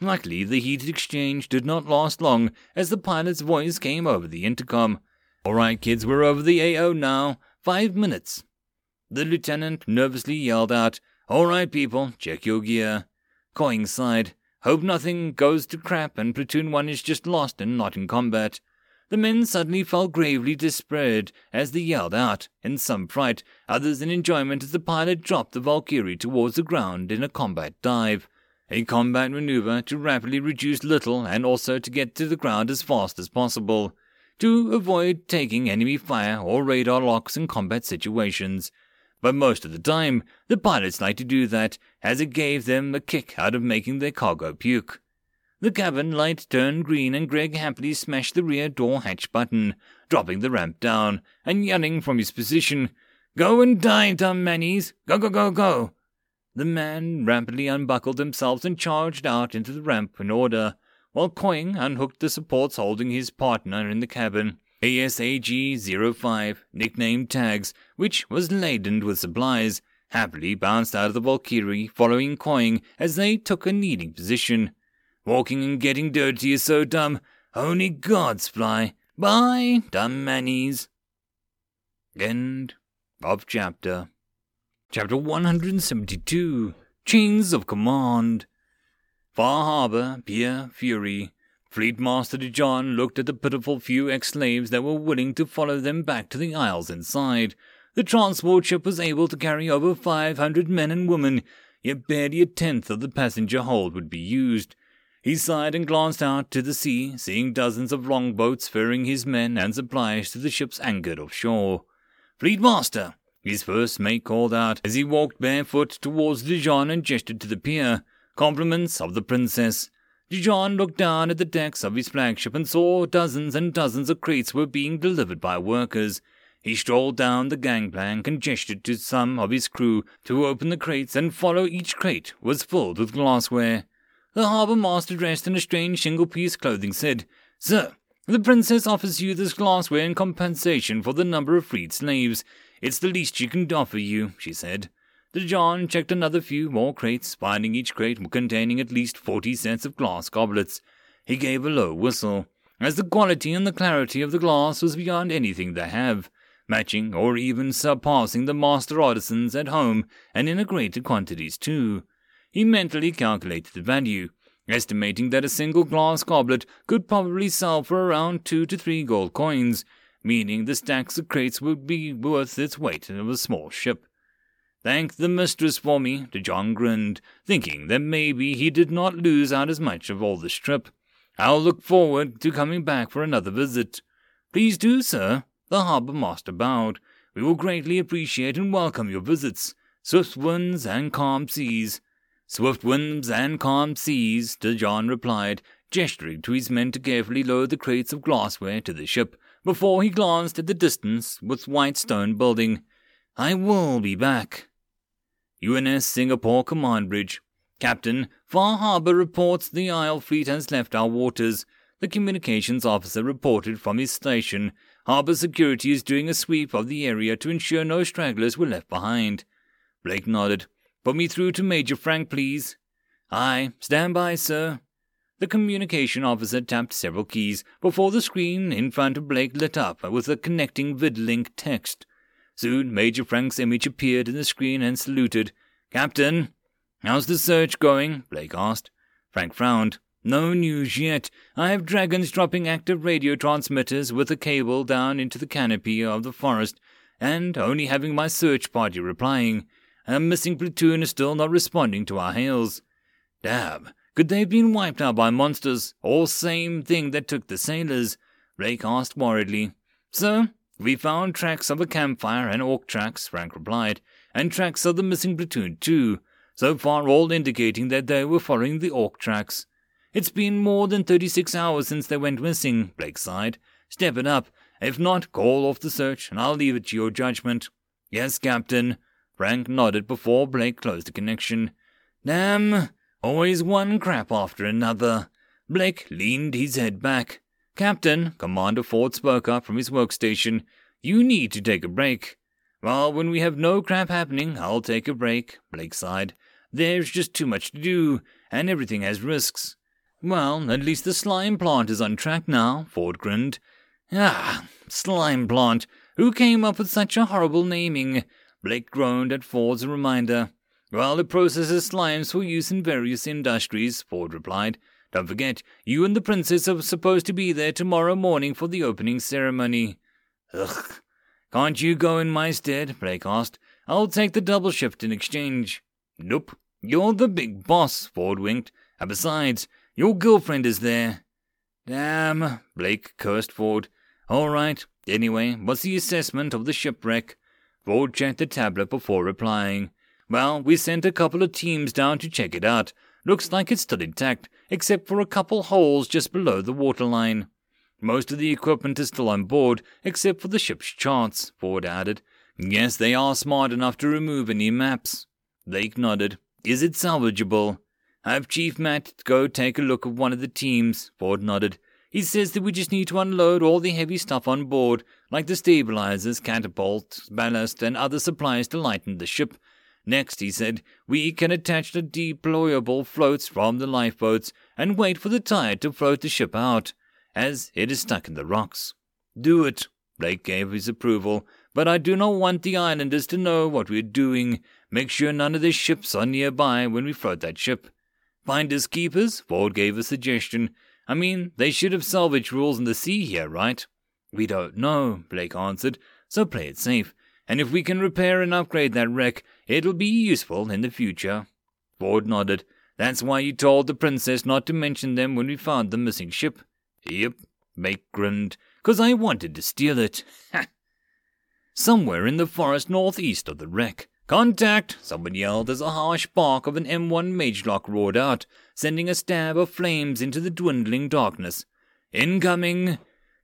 Luckily, the heated exchange did not last long as the pilot's voice came over the intercom. All right, kids, we're over the AO now. Five minutes. The lieutenant nervously yelled out, All right, people, check your gear. Coying sighed. Hope nothing goes to crap and Platoon 1 is just lost and not in combat. The men suddenly fell gravely despaired as they yelled out, in some fright, others in enjoyment as the pilot dropped the Valkyrie towards the ground in a combat dive. A combat maneuver to rapidly reduce little and also to get to the ground as fast as possible, to avoid taking enemy fire or radar locks in combat situations. But most of the time, the pilots liked to do that, as it gave them a kick out of making their cargo puke. The cabin light turned green and Greg happily smashed the rear door hatch button, dropping the ramp down, and yelling from his position, Go and die, dumb manies! Go, go, go, go! The man rapidly unbuckled themselves and charged out into the ramp in order, while Coying unhooked the supports holding his partner in the cabin. ASAG 05, nicknamed Tags, which was laden with supplies, happily bounced out of the Valkyrie, following Coying as they took a kneeling position. Walking and getting dirty is so dumb, only gods fly. Bye, dumb manies. End of chapter. Chapter 172 Chains of Command. Far Harbor, Pier Fury. Fleet Master John looked at the pitiful few ex slaves that were willing to follow them back to the isles inside. The transport ship was able to carry over 500 men and women, yet barely a tenth of the passenger hold would be used. He sighed and glanced out to the sea, seeing dozens of longboats ferrying his men and supplies to the ships anchored offshore. Fleet Master! His first mate called out as he walked barefoot towards De John and gestured to the pier. Compliments of the princess. De John looked down at the decks of his flagship and saw dozens and dozens of crates were being delivered by workers. He strolled down the gangplank and gestured to some of his crew to open the crates and follow each crate was filled with glassware. The harbour master, dressed in a strange shingle piece clothing, said, Sir, the princess offers you this glassware in compensation for the number of freed slaves. It's the least she can offer you, she said. De John checked another few more crates, finding each crate containing at least forty sets of glass goblets. He gave a low whistle, as the quality and the clarity of the glass was beyond anything they have, matching or even surpassing the master artisans at home, and in a greater quantities too. He mentally calculated the value, estimating that a single glass goblet could probably sell for around two to three gold coins, meaning the stacks of crates would be worth its weight of a small ship. Thank the mistress for me, De John grinned, thinking that maybe he did not lose out as much of all this trip. I'll look forward to coming back for another visit. Please do, sir. The harbour master bowed. We will greatly appreciate and welcome your visits. Swift winds and calm seas. Swift winds and calm seas, De John replied, gesturing to his men to carefully load the crates of glassware to the ship, before he glanced at the distance with white stone building. I will be back. UNS Singapore Command Bridge. Captain, Far Harbor reports the Isle fleet has left our waters. The communications officer reported from his station. Harbor security is doing a sweep of the area to ensure no stragglers were left behind. Blake nodded. Put me through to Major Frank, please. Aye, stand by, sir. The communication officer tapped several keys before the screen in front of Blake lit up with a connecting vidlink text. Soon Major Frank's image appeared in the screen and saluted. Captain, how's the search going? Blake asked. Frank frowned. No news yet. I have dragons dropping active radio transmitters with a cable down into the canopy of the forest, and only having my search party replying. A missing platoon is still not responding to our hails. Dab, could they have been wiped out by monsters, or same thing that took the sailors? Blake asked worriedly. Sir, we found tracks of a campfire and orc tracks, Frank replied, and tracks of the missing platoon too. So far all indicating that they were following the orc tracks. It's been more than 36 hours since they went missing, Blake sighed. Step it up. If not, call off the search, and I'll leave it to your judgment. Yes, Captain. Frank nodded before Blake closed the connection. Damn, Always one crap after another. Blake leaned his head back. Captain, Commander Ford spoke up from his workstation. You need to take a break. Well, when we have no crap happening, I'll take a break, Blake sighed. There's just too much to do, and everything has risks. Well, at least the slime plant is on track now, Ford grinned. Ah, slime plant. Who came up with such a horrible naming? Blake groaned at Ford's reminder. Well, it processes slimes for use in various industries, Ford replied. Don't forget, you and the princess are supposed to be there tomorrow morning for the opening ceremony. Ugh. Can't you go in my stead? Blake asked. I'll take the double shift in exchange. Nope. You're the big boss, Ford winked. And besides, your girlfriend is there. Damn, Blake cursed Ford. All right. Anyway, what's the assessment of the shipwreck? Ford checked the tablet before replying. Well, we sent a couple of teams down to check it out. Looks like it's still intact, except for a couple holes just below the waterline. Most of the equipment is still on board, except for the ship's charts, Ford added. Yes, they are smart enough to remove any maps. Blake nodded. Is it salvageable? Have Chief Matt go take a look at one of the teams, Ford nodded. He says that we just need to unload all the heavy stuff on board, like the stabilizers, catapults, ballast, and other supplies to lighten the ship, Next, he said, we can attach the deployable floats from the lifeboats and wait for the tide to float the ship out, as it is stuck in the rocks. Do it, Blake gave his approval, but I do not want the islanders to know what we are doing. Make sure none of the ships are nearby when we float that ship. Finders keepers, Ford gave a suggestion. I mean, they should have salvage rules in the sea here, right? We don't know, Blake answered, so play it safe and if we can repair and upgrade that wreck, it'll be useful in the future. Ford nodded. That's why you told the princess not to mention them when we found the missing ship. Yep, Blake grinned, cause I wanted to steal it. Somewhere in the forest northeast of the wreck. Contact! Someone yelled as a harsh bark of an M1 Magelock roared out, sending a stab of flames into the dwindling darkness. Incoming!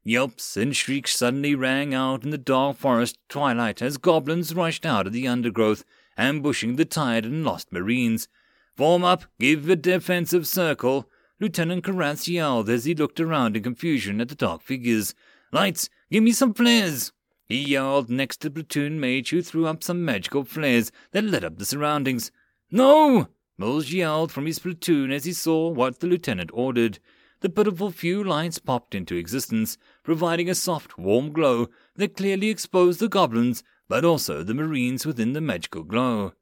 Yelps and shrieks suddenly rang out in the dark forest twilight as goblins rushed out of the undergrowth, ambushing the tired and lost marines. Form up, give a defensive circle, Lieutenant Karatz yelled as he looked around in confusion at the dark figures. Lights, give me some flares! He yelled next to the platoon mage who threw up some magical flares that lit up the surroundings. No! Mills yelled from his platoon as he saw what the lieutenant ordered the pitiful few lights popped into existence, providing a soft, warm glow that clearly exposed the goblins, but also the marines within the magical glow.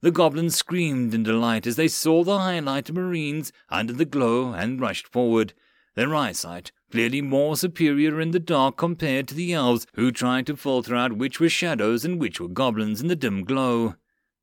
The goblins screamed in delight as they saw the highlighted marines under the glow and rushed forward, their eyesight clearly more superior in the dark compared to the elves who tried to filter out which were shadows and which were goblins in the dim glow.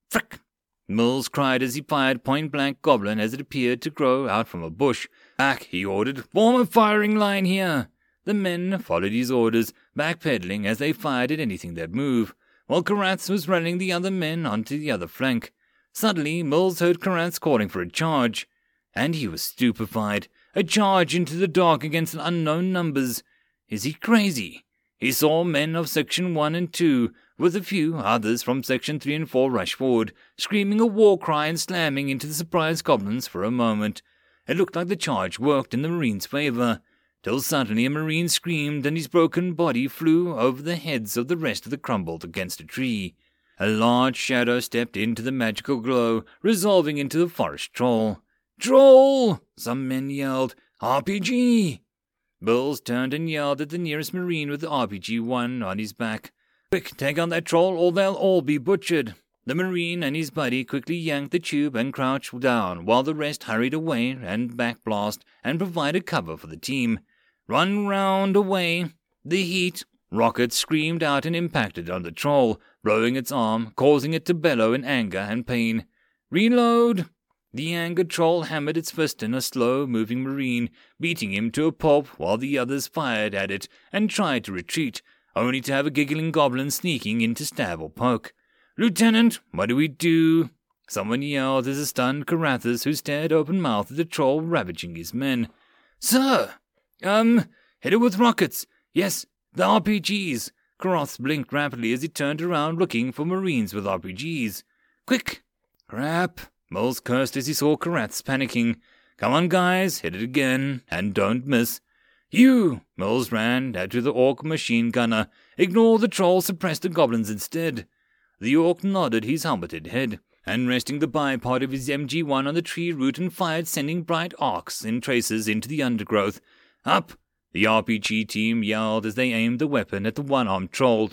Frick! Mills cried as he fired point blank goblin as it appeared to grow out from a bush, Back, he ordered. Form a firing line here. The men followed his orders, backpedaling as they fired at anything that moved, while Karatz was running the other men onto the other flank. Suddenly, Mills heard Karatz calling for a charge, and he was stupefied. A charge into the dark against unknown numbers. Is he crazy? he saw men of Section 1 and 2, with a few others from Section 3 and 4 rush forward, screaming a war cry and slamming into the surprised goblins for a moment. It looked like the charge worked in the Marine's favor, till suddenly a Marine screamed and his broken body flew over the heads of the rest of the crumbled against a tree. A large shadow stepped into the magical glow, resolving into the forest troll. Troll! Some men yelled. RPG! Mills turned and yelled at the nearest Marine with the RPG 1 on his back. Quick, take on that troll or they'll all be butchered. The Marine and his buddy quickly yanked the tube and crouched down while the rest hurried away and backblast and provided cover for the team. Run round away. The heat. Rocket screamed out and impacted on the troll, blowing its arm, causing it to bellow in anger and pain. Reload! The angered troll hammered its fist in a slow moving marine, beating him to a pulp while the others fired at it and tried to retreat, only to have a giggling goblin sneaking in to stab or poke. Lieutenant, what do we do? Someone yelled as a stunned Carathis who stared open mouthed at the troll ravaging his men. Sir! Um, hit it with rockets. Yes, the RPGs. Karoth blinked rapidly as he turned around looking for Marines with RPGs. Quick! Crap! Moles cursed as he saw Karaths panicking. Come on, guys, hit it again, and don't miss. You! Moles ran out to the orc machine gunner. Ignore the troll, suppress the goblins instead. The orc nodded his helmeted head, and resting the bipod of his MG1 on the tree root and fired, sending bright arcs in traces into the undergrowth. Up! The RPG team yelled as they aimed the weapon at the one armed troll.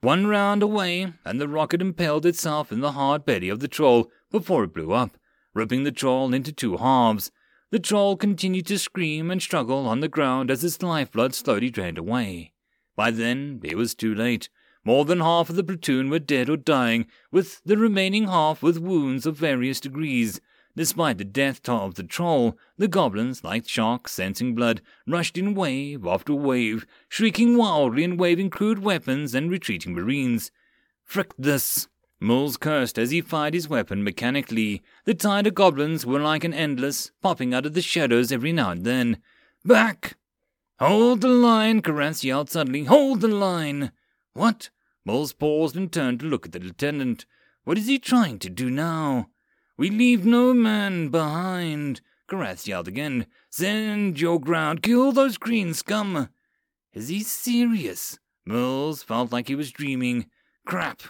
One round away, and the rocket impaled itself in the hard belly of the troll before it blew up, ripping the troll into two halves. The troll continued to scream and struggle on the ground as its lifeblood slowly drained away. By then, it was too late. More than half of the platoon were dead or dying, with the remaining half with wounds of various degrees. Despite the death toll of the troll, the goblins, like sharks sensing blood, rushed in wave after wave, shrieking wildly and waving crude weapons and retreating marines. Frick this! Moles cursed as he fired his weapon mechanically. The tide of goblins were like an endless, popping out of the shadows every now and then. Back! Hold the line! Karath yelled suddenly. Hold the line! What? Moles paused and turned to look at the lieutenant. What is he trying to do now? We leave no man behind. Karath yelled again. Send your ground. Kill those green scum. Is he serious? Mills felt like he was dreaming. Crap.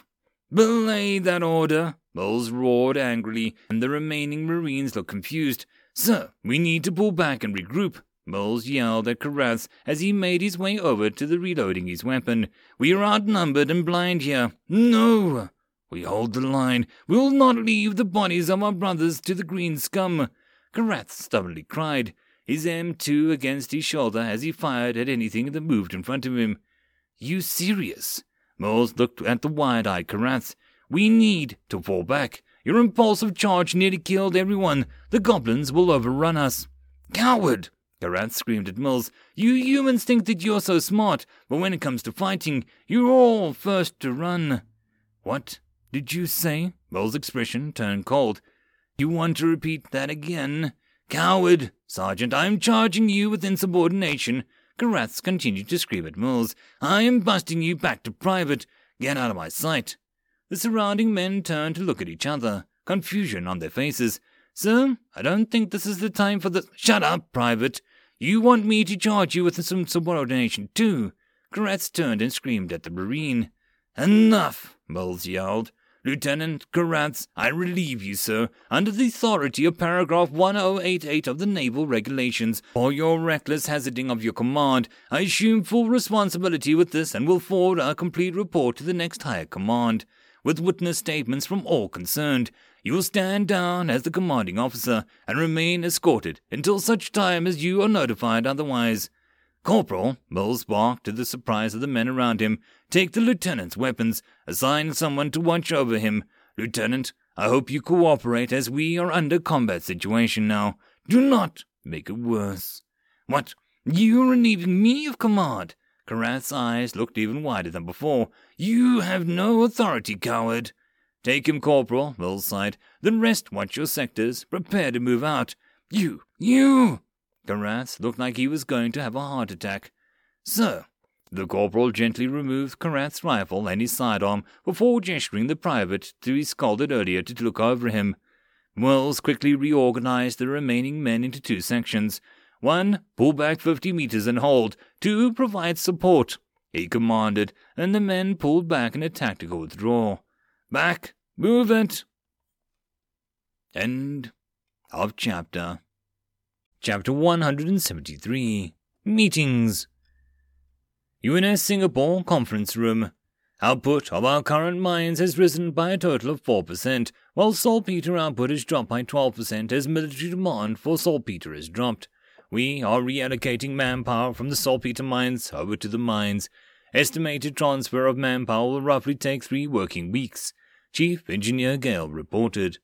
Belay that order. Mills roared angrily, and the remaining Marines looked confused. Sir, we need to pull back and regroup. Mills yelled at Karath as he made his way over to the reloading his weapon. We are outnumbered and blind here. No! We hold the line. We will not leave the bodies of our brothers to the green scum. Karath stubbornly cried, his M2 against his shoulder as he fired at anything that moved in front of him. You serious? Moles looked at the wide-eyed Karath. We need to fall back. Your impulsive charge nearly killed everyone. The goblins will overrun us. Coward! Karath screamed at Mills. You humans think that you're so smart, but when it comes to fighting, you're all first to run. What? Did you say? Mills' expression turned cold. You want to repeat that again? Coward! Sergeant, I am charging you with insubordination. Karaths continued to scream at Mills. I am busting you back to private. Get out of my sight. The surrounding men turned to look at each other, confusion on their faces. Sir, I don't think this is the time for the. Shut up, Private. You want me to charge you with some subordination, too. Karaths turned and screamed at the Marine. Enough, Mills yelled. Lieutenant Karaths, I relieve you, sir, under the authority of paragraph 1088 of the Naval Regulations, for your reckless hazarding of your command. I assume full responsibility with this and will forward a complete report to the next higher command, with witness statements from all concerned. You will stand down as the commanding officer and remain escorted until such time as you are notified otherwise. Corporal, Mills barked to the surprise of the men around him, take the lieutenant's weapons, assign someone to watch over him. Lieutenant, I hope you cooperate as we are under combat situation now. Do not make it worse. What? You relieving me of command? Karath's eyes looked even wider than before. You have no authority, coward. Take him, Corporal, Mills sighed. The rest watch your sectors. Prepare to move out. You, you! Karath looked like he was going to have a heart attack. Sir, The corporal gently removed Karath's rifle and his sidearm before gesturing the private to his scalded earlier to look over him. Wells quickly reorganized the remaining men into two sections. One, pull back 50 meters and hold. Two, provide support. He commanded, and the men pulled back in a tactical withdrawal. Back! Move it! End of chapter. Chapter 173 Meetings. UNS Singapore Conference Room. Output of our current mines has risen by a total of 4%, while saltpeter output has dropped by 12% as military demand for saltpeter has dropped. We are reallocating manpower from the saltpeter mines over to the mines. Estimated transfer of manpower will roughly take three working weeks. Chief Engineer Gale reported.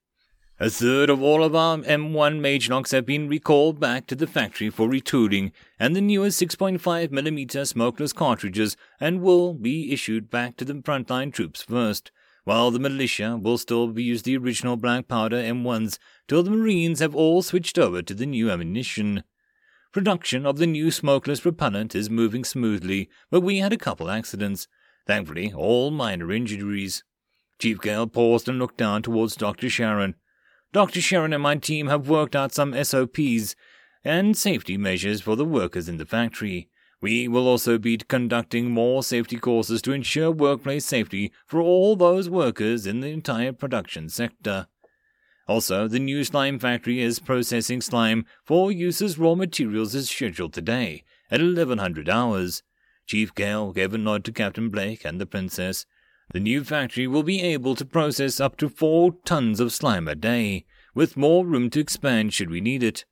A third of all of our M1 Magelocks have been recalled back to the factory for retooling, and the newest 6.5mm smokeless cartridges and will be issued back to the frontline troops first, while the militia will still use the original black powder M1s till the Marines have all switched over to the new ammunition. Production of the new smokeless propellant is moving smoothly, but we had a couple accidents. Thankfully, all minor injuries. Chief Gale paused and looked down towards Dr. Sharon. Dr. Sharon and my team have worked out some SOPs and safety measures for the workers in the factory. We will also be conducting more safety courses to ensure workplace safety for all those workers in the entire production sector. Also, the new slime factory is processing slime for use as raw materials as scheduled today at 1100 hours. Chief Gale gave a nod to Captain Blake and the Princess. The new factory will be able to process up to four tons of slime a day, with more room to expand should we need it.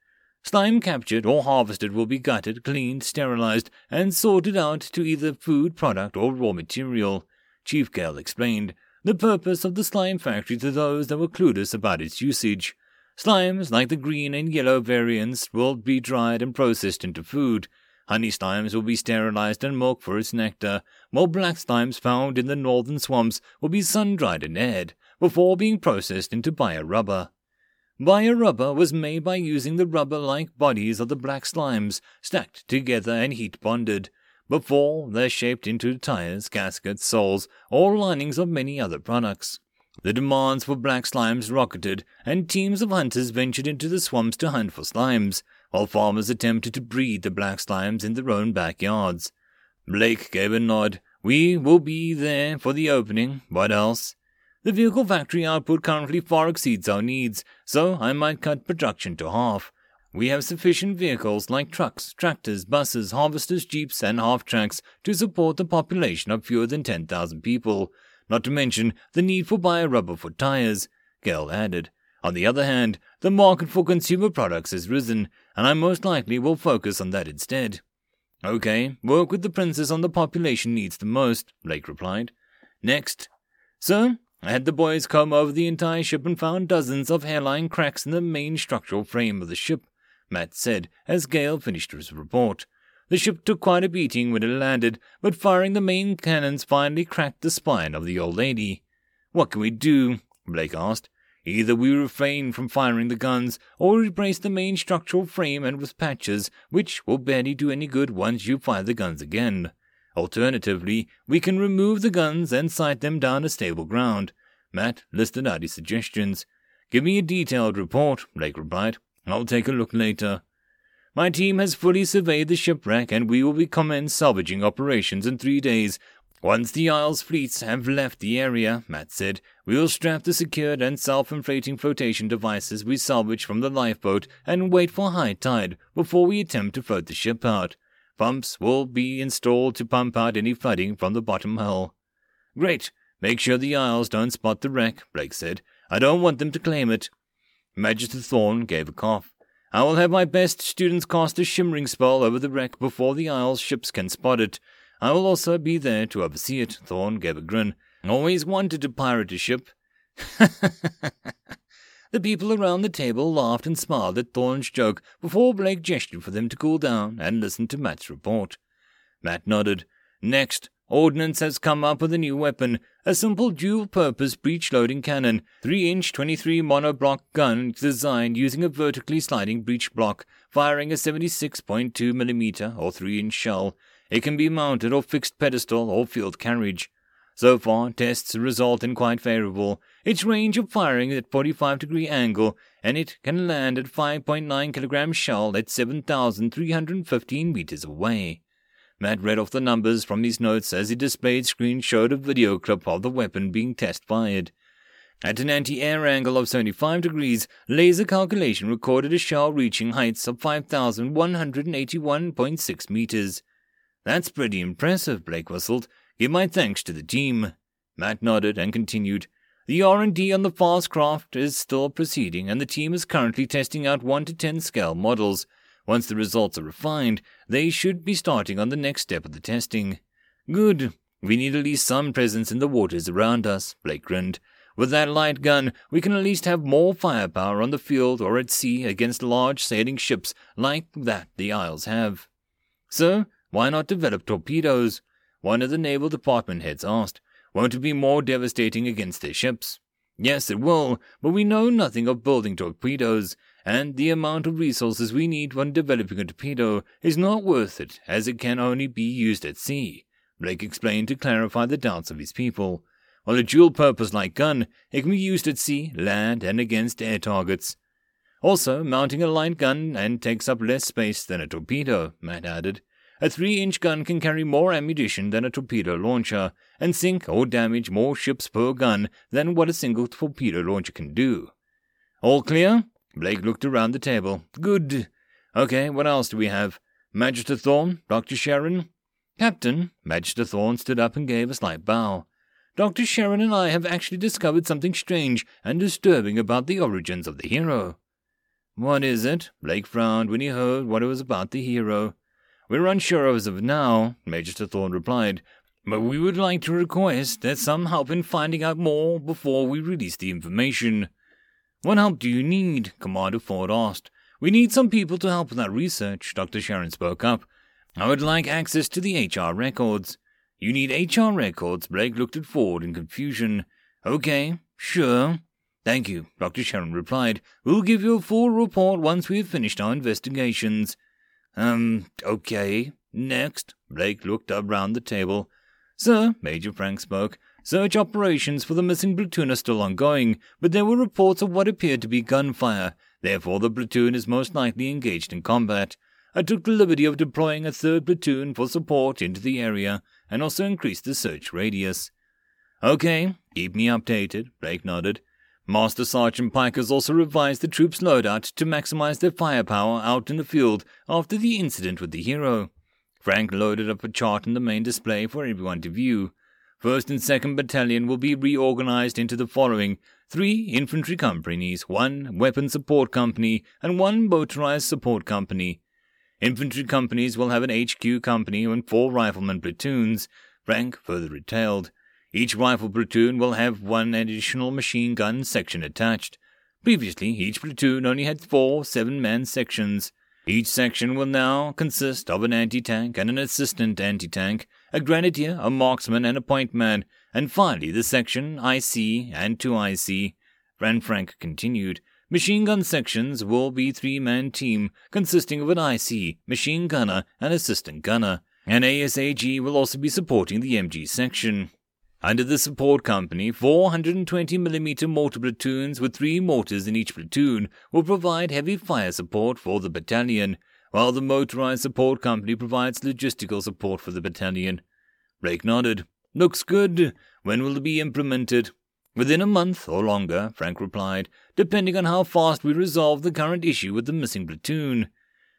Slime captured or harvested will be gutted, cleaned, sterilized, and sorted out to either food product or raw material. Chief Gale explained the purpose of the slime factory to those that were clueless about its usage. Slimes, like the green and yellow variants, will be dried and processed into food. Honey slimes will be sterilized and milked for its nectar, while black slimes found in the northern swamps will be sun-dried and aired, before being processed into bio-rubber. Bio-rubber was made by using the rubber-like bodies of the black slimes stacked together and heat-bonded. Before, they're shaped into tires, gaskets, soles, or linings of many other products. The demands for black slimes rocketed, and teams of hunters ventured into the swamps to hunt for slimes, while farmers attempted to breed the black slimes in their own backyards. Blake gave a nod. We will be there for the opening. What else? The vehicle factory output currently far exceeds our needs, so I might cut production to half. We have sufficient vehicles like trucks, tractors, buses, harvesters, jeeps, and half tracks to support the population of fewer than 10,000 people, not to mention the need for bio-rubber for tires, Gale added. On the other hand, the market for consumer products has risen, and I most likely will focus on that instead. Okay, work with the princess on the population needs the most, Blake replied. Next. Sir, I had the boys comb over the entire ship and found dozens of hairline cracks in the main structural frame of the ship, Matt said as Gale finished his report. The ship took quite a beating when it landed, but firing the main cannons finally cracked the spine of the old lady. What can we do? Blake asked. Either we refrain from firing the guns, or replace the main structural frame and with patches, which will barely do any good once you fire the guns again. Alternatively, we can remove the guns and sight them down a stable ground. Matt listed out his suggestions. Give me a detailed report, Blake replied. I'll take a look later. My team has fully surveyed the shipwreck, and we will be commence salvaging operations in three days, once the Isles fleets have left the area, Matt said, we will strap the secured and self-inflating flotation devices we salvaged from the lifeboat and wait for high tide before we attempt to float the ship out. Pumps will be installed to pump out any flooding from the bottom hull. Great. Make sure the Isles don't spot the wreck, Blake said. I don't want them to claim it. Magister Thorn gave a cough. I will have my best students cast a shimmering spell over the wreck before the Isles ships can spot it. I will also be there to oversee it, Thorn gave a grin. Always wanted to pirate a ship. the people around the table laughed and smiled at Thorn's joke before Blake gestured for them to cool down and listen to Matt's report. Matt nodded. Next, Ordnance has come up with a new weapon, a simple dual-purpose breech-loading cannon, 3-inch 23 monoblock gun designed using a vertically sliding breech block, firing a 76.2 mm or 3-inch shell. It can be mounted or fixed pedestal or field carriage. So far, tests result in quite favorable. Its range of firing is at 45 degree angle, and it can land at 5.9 kilogram shell at 7,315 meters away. Matt read off the numbers from his notes as he displayed screen showed a video clip of the weapon being test fired. At an anti-air angle of 75 degrees, laser calculation recorded a shell reaching heights of 5,181.6 meters. That's pretty impressive, Blake whistled. Give my thanks to the team. Matt nodded and continued. The R&D on the fast craft is still proceeding, and the team is currently testing out 1 to 10 scale models. Once the results are refined, they should be starting on the next step of the testing. Good. We need at least some presence in the waters around us, Blake grinned. With that light gun, we can at least have more firepower on the field or at sea against large sailing ships like that the Isles have. So, why not develop torpedoes? One of the Naval Department heads asked. Won't it be more devastating against their ships? Yes, it will, but we know nothing of building torpedoes, and the amount of resources we need when developing a torpedo is not worth it, as it can only be used at sea. Blake explained to clarify the doubts of his people. While a dual purpose light gun, it can be used at sea, land, and against air targets. Also, mounting a light gun and takes up less space than a torpedo, Matt added. A 3 inch gun can carry more ammunition than a torpedo launcher, and sink or damage more ships per gun than what a single torpedo launcher can do. All clear? Blake looked around the table. Good. Okay, what else do we have? Magister Thorn? Dr. Sharon? Captain, Magister Thorn stood up and gave a slight bow. Dr. Sharon and I have actually discovered something strange and disturbing about the origins of the hero. What is it? Blake frowned when he heard what it was about the hero. We're unsure as of now, Magister Thorn replied, but we would like to request that some help in finding out more before we release the information. What help do you need? Commander Ford asked. We need some people to help with our research, Dr. Sharon spoke up. I would like access to the HR records. You need HR records? Blake looked at Ford in confusion. Okay, sure. Thank you, Dr. Sharon replied. We'll give you a full report once we have finished our investigations. Um, okay. Next. Blake looked up round the table. Sir, Major Frank spoke. Search operations for the missing platoon are still ongoing, but there were reports of what appeared to be gunfire. Therefore, the platoon is most likely engaged in combat. I took the liberty of deploying a third platoon for support into the area and also increased the search radius. Okay, keep me updated, Blake nodded. Master Sergeant Pike has also revised the troops' loadout to maximize their firepower out in the field after the incident with the hero. Frank loaded up a chart in the main display for everyone to view. First and second battalion will be reorganized into the following three infantry companies, one weapon support company, and one motorized support company. Infantry companies will have an HQ company and four riflemen platoons, Frank further detailed. Each rifle platoon will have one additional machine gun section attached. Previously, each platoon only had four seven man sections. Each section will now consist of an anti tank and an assistant anti tank, a grenadier, a marksman, and a point man, and finally the section IC and 2IC. Van Frank continued. Machine gun sections will be three man team consisting of an IC, machine gunner, and assistant gunner. An ASAG will also be supporting the MG section. Under the support company, 420mm mortar platoons with three mortars in each platoon will provide heavy fire support for the battalion, while the motorized support company provides logistical support for the battalion. Blake nodded. Looks good. When will it be implemented? Within a month or longer, Frank replied, depending on how fast we resolve the current issue with the missing platoon.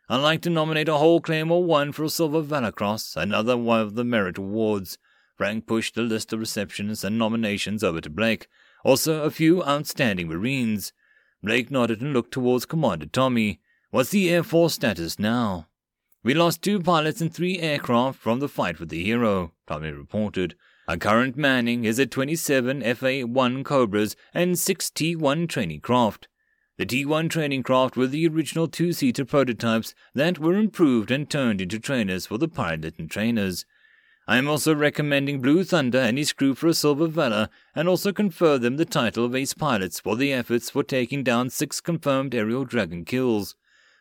I'd like to nominate a whole Claymore 1 for a Silver Valor Cross, another one of the Merit Awards. Frank pushed the list of receptions and nominations over to Blake, also a few outstanding Marines. Blake nodded and looked towards Commander Tommy. What's the Air Force status now? We lost two pilots and three aircraft from the fight with the Hero, Tommy reported. Our current manning is at 27 FA 1 Cobras and 6 T 1 training craft. The T 1 training craft were the original two seater prototypes that were improved and turned into trainers for the pilot and trainers. I am also recommending Blue Thunder and his crew for a Silver Valor, and also confer them the title of Ace Pilots for the efforts for taking down six confirmed aerial dragon kills.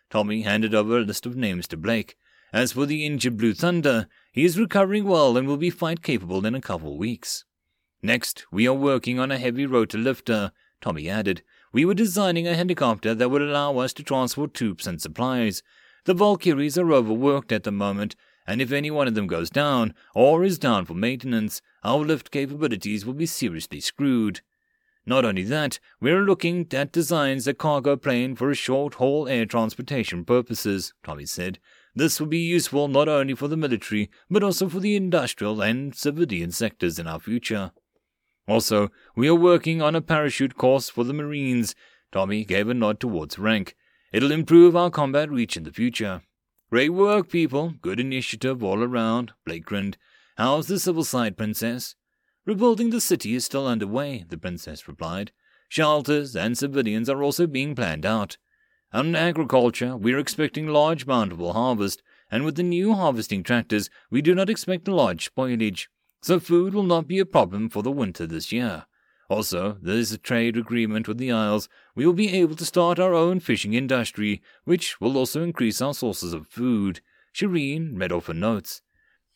Tommy handed over a list of names to Blake. As for the injured Blue Thunder, He is recovering well and will be fight capable in a couple weeks. Next, we are working on a heavy rotor lifter, Tommy added. We were designing a helicopter that would allow us to transport troops and supplies. The Valkyries are overworked at the moment, and if any one of them goes down, or is down for maintenance, our lift capabilities will be seriously screwed. Not only that, we're looking at designs a cargo plane for short haul air transportation purposes, Tommy said. This will be useful not only for the military, but also for the industrial and civilian sectors in our future. Also, we are working on a parachute course for the Marines. Tommy gave a nod towards Frank. It'll improve our combat reach in the future. Great work, people. Good initiative all around, Blake grinned. How's the civil side, Princess? Rebuilding the city is still underway, the princess replied. Shelters and civilians are also being planned out. On agriculture, we are expecting large bountiful harvest, and with the new harvesting tractors, we do not expect a large spoilage, so food will not be a problem for the winter this year. Also, there is a trade agreement with the Isles. We will be able to start our own fishing industry, which will also increase our sources of food. Shireen read off her notes.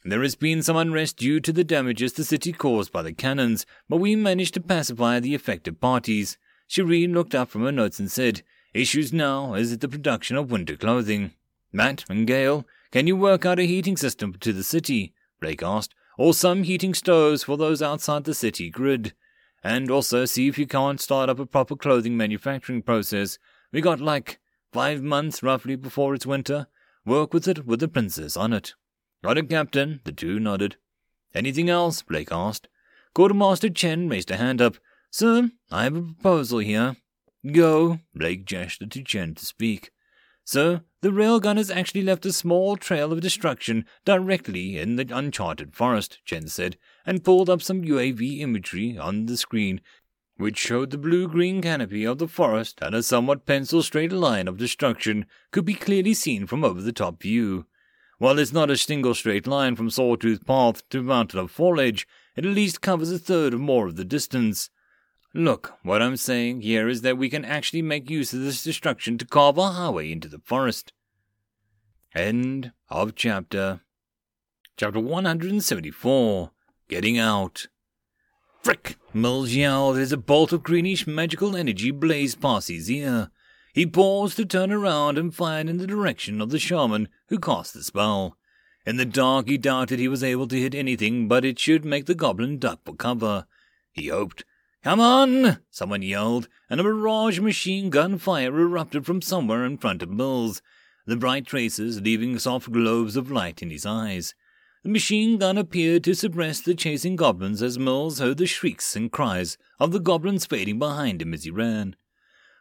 There has been some unrest due to the damages the city caused by the cannons, but we managed to pacify the affected parties. Shireen looked up from her notes and said, Issues now is the production of winter clothing. Matt and Gale, can you work out a heating system to the city? Blake asked, or some heating stoves for those outside the city grid. And also see if you can't start up a proper clothing manufacturing process. We got like five months roughly before it's winter. Work with it with the princess on it. Got it, Captain. The two nodded. Anything else? Blake asked. Quartermaster Chen raised a hand up. Sir, I have a proposal here. Go. Blake gestured to Chen to speak. Sir, the railgun has actually left a small trail of destruction directly in the uncharted forest, Chen said, and pulled up some UAV imagery on the screen, which showed the blue green canopy of the forest and a somewhat pencil straight line of destruction could be clearly seen from over the top view. While it's not a single straight line from Sawtooth Path to Mountain of Foliage, it at least covers a third or more of the distance. Look, what I'm saying here is that we can actually make use of this destruction to carve a highway into the forest. End of chapter. Chapter 174 Getting Out. Frick! Mills yelled as a bolt of greenish magical energy blazed past his ear. He paused to turn around and fired in the direction of the shaman who cast the spell. In the dark, he doubted he was able to hit anything, but it should make the goblin duck for cover. He hoped. Come on! Someone yelled, and a barrage machine gun fire erupted from somewhere in front of Mills, the bright traces leaving soft globes of light in his eyes. The machine gun appeared to suppress the chasing goblins as Mills heard the shrieks and cries of the goblins fading behind him as he ran.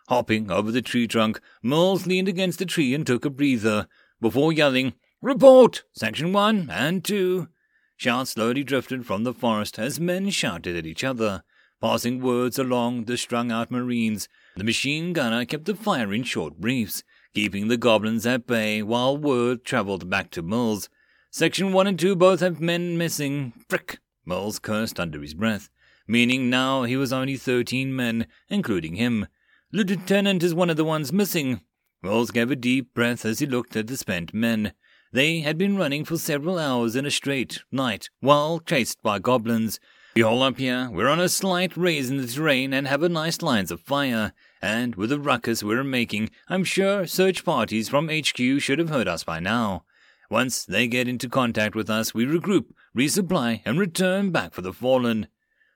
Hopping over the tree trunk, Mills leaned against the tree and took a breather before yelling, Report! Section 1 and 2. Shouts slowly drifted from the forest as men shouted at each other, passing words along the strung out Marines. The machine gunner kept the fire in short briefs, keeping the goblins at bay while word traveled back to Mills. Section 1 and 2 both have men missing. Frick! Mills cursed under his breath, meaning now he was only thirteen men, including him. The lieutenant is one of the ones missing. Mills gave a deep breath as he looked at the spent men. They had been running for several hours in a straight night while chased by goblins. We hold up here, we're on a slight raise in the terrain and have a nice lines of fire. And with the ruckus we're making, I'm sure search parties from HQ should have heard us by now. Once they get into contact with us, we regroup, resupply, and return back for the fallen.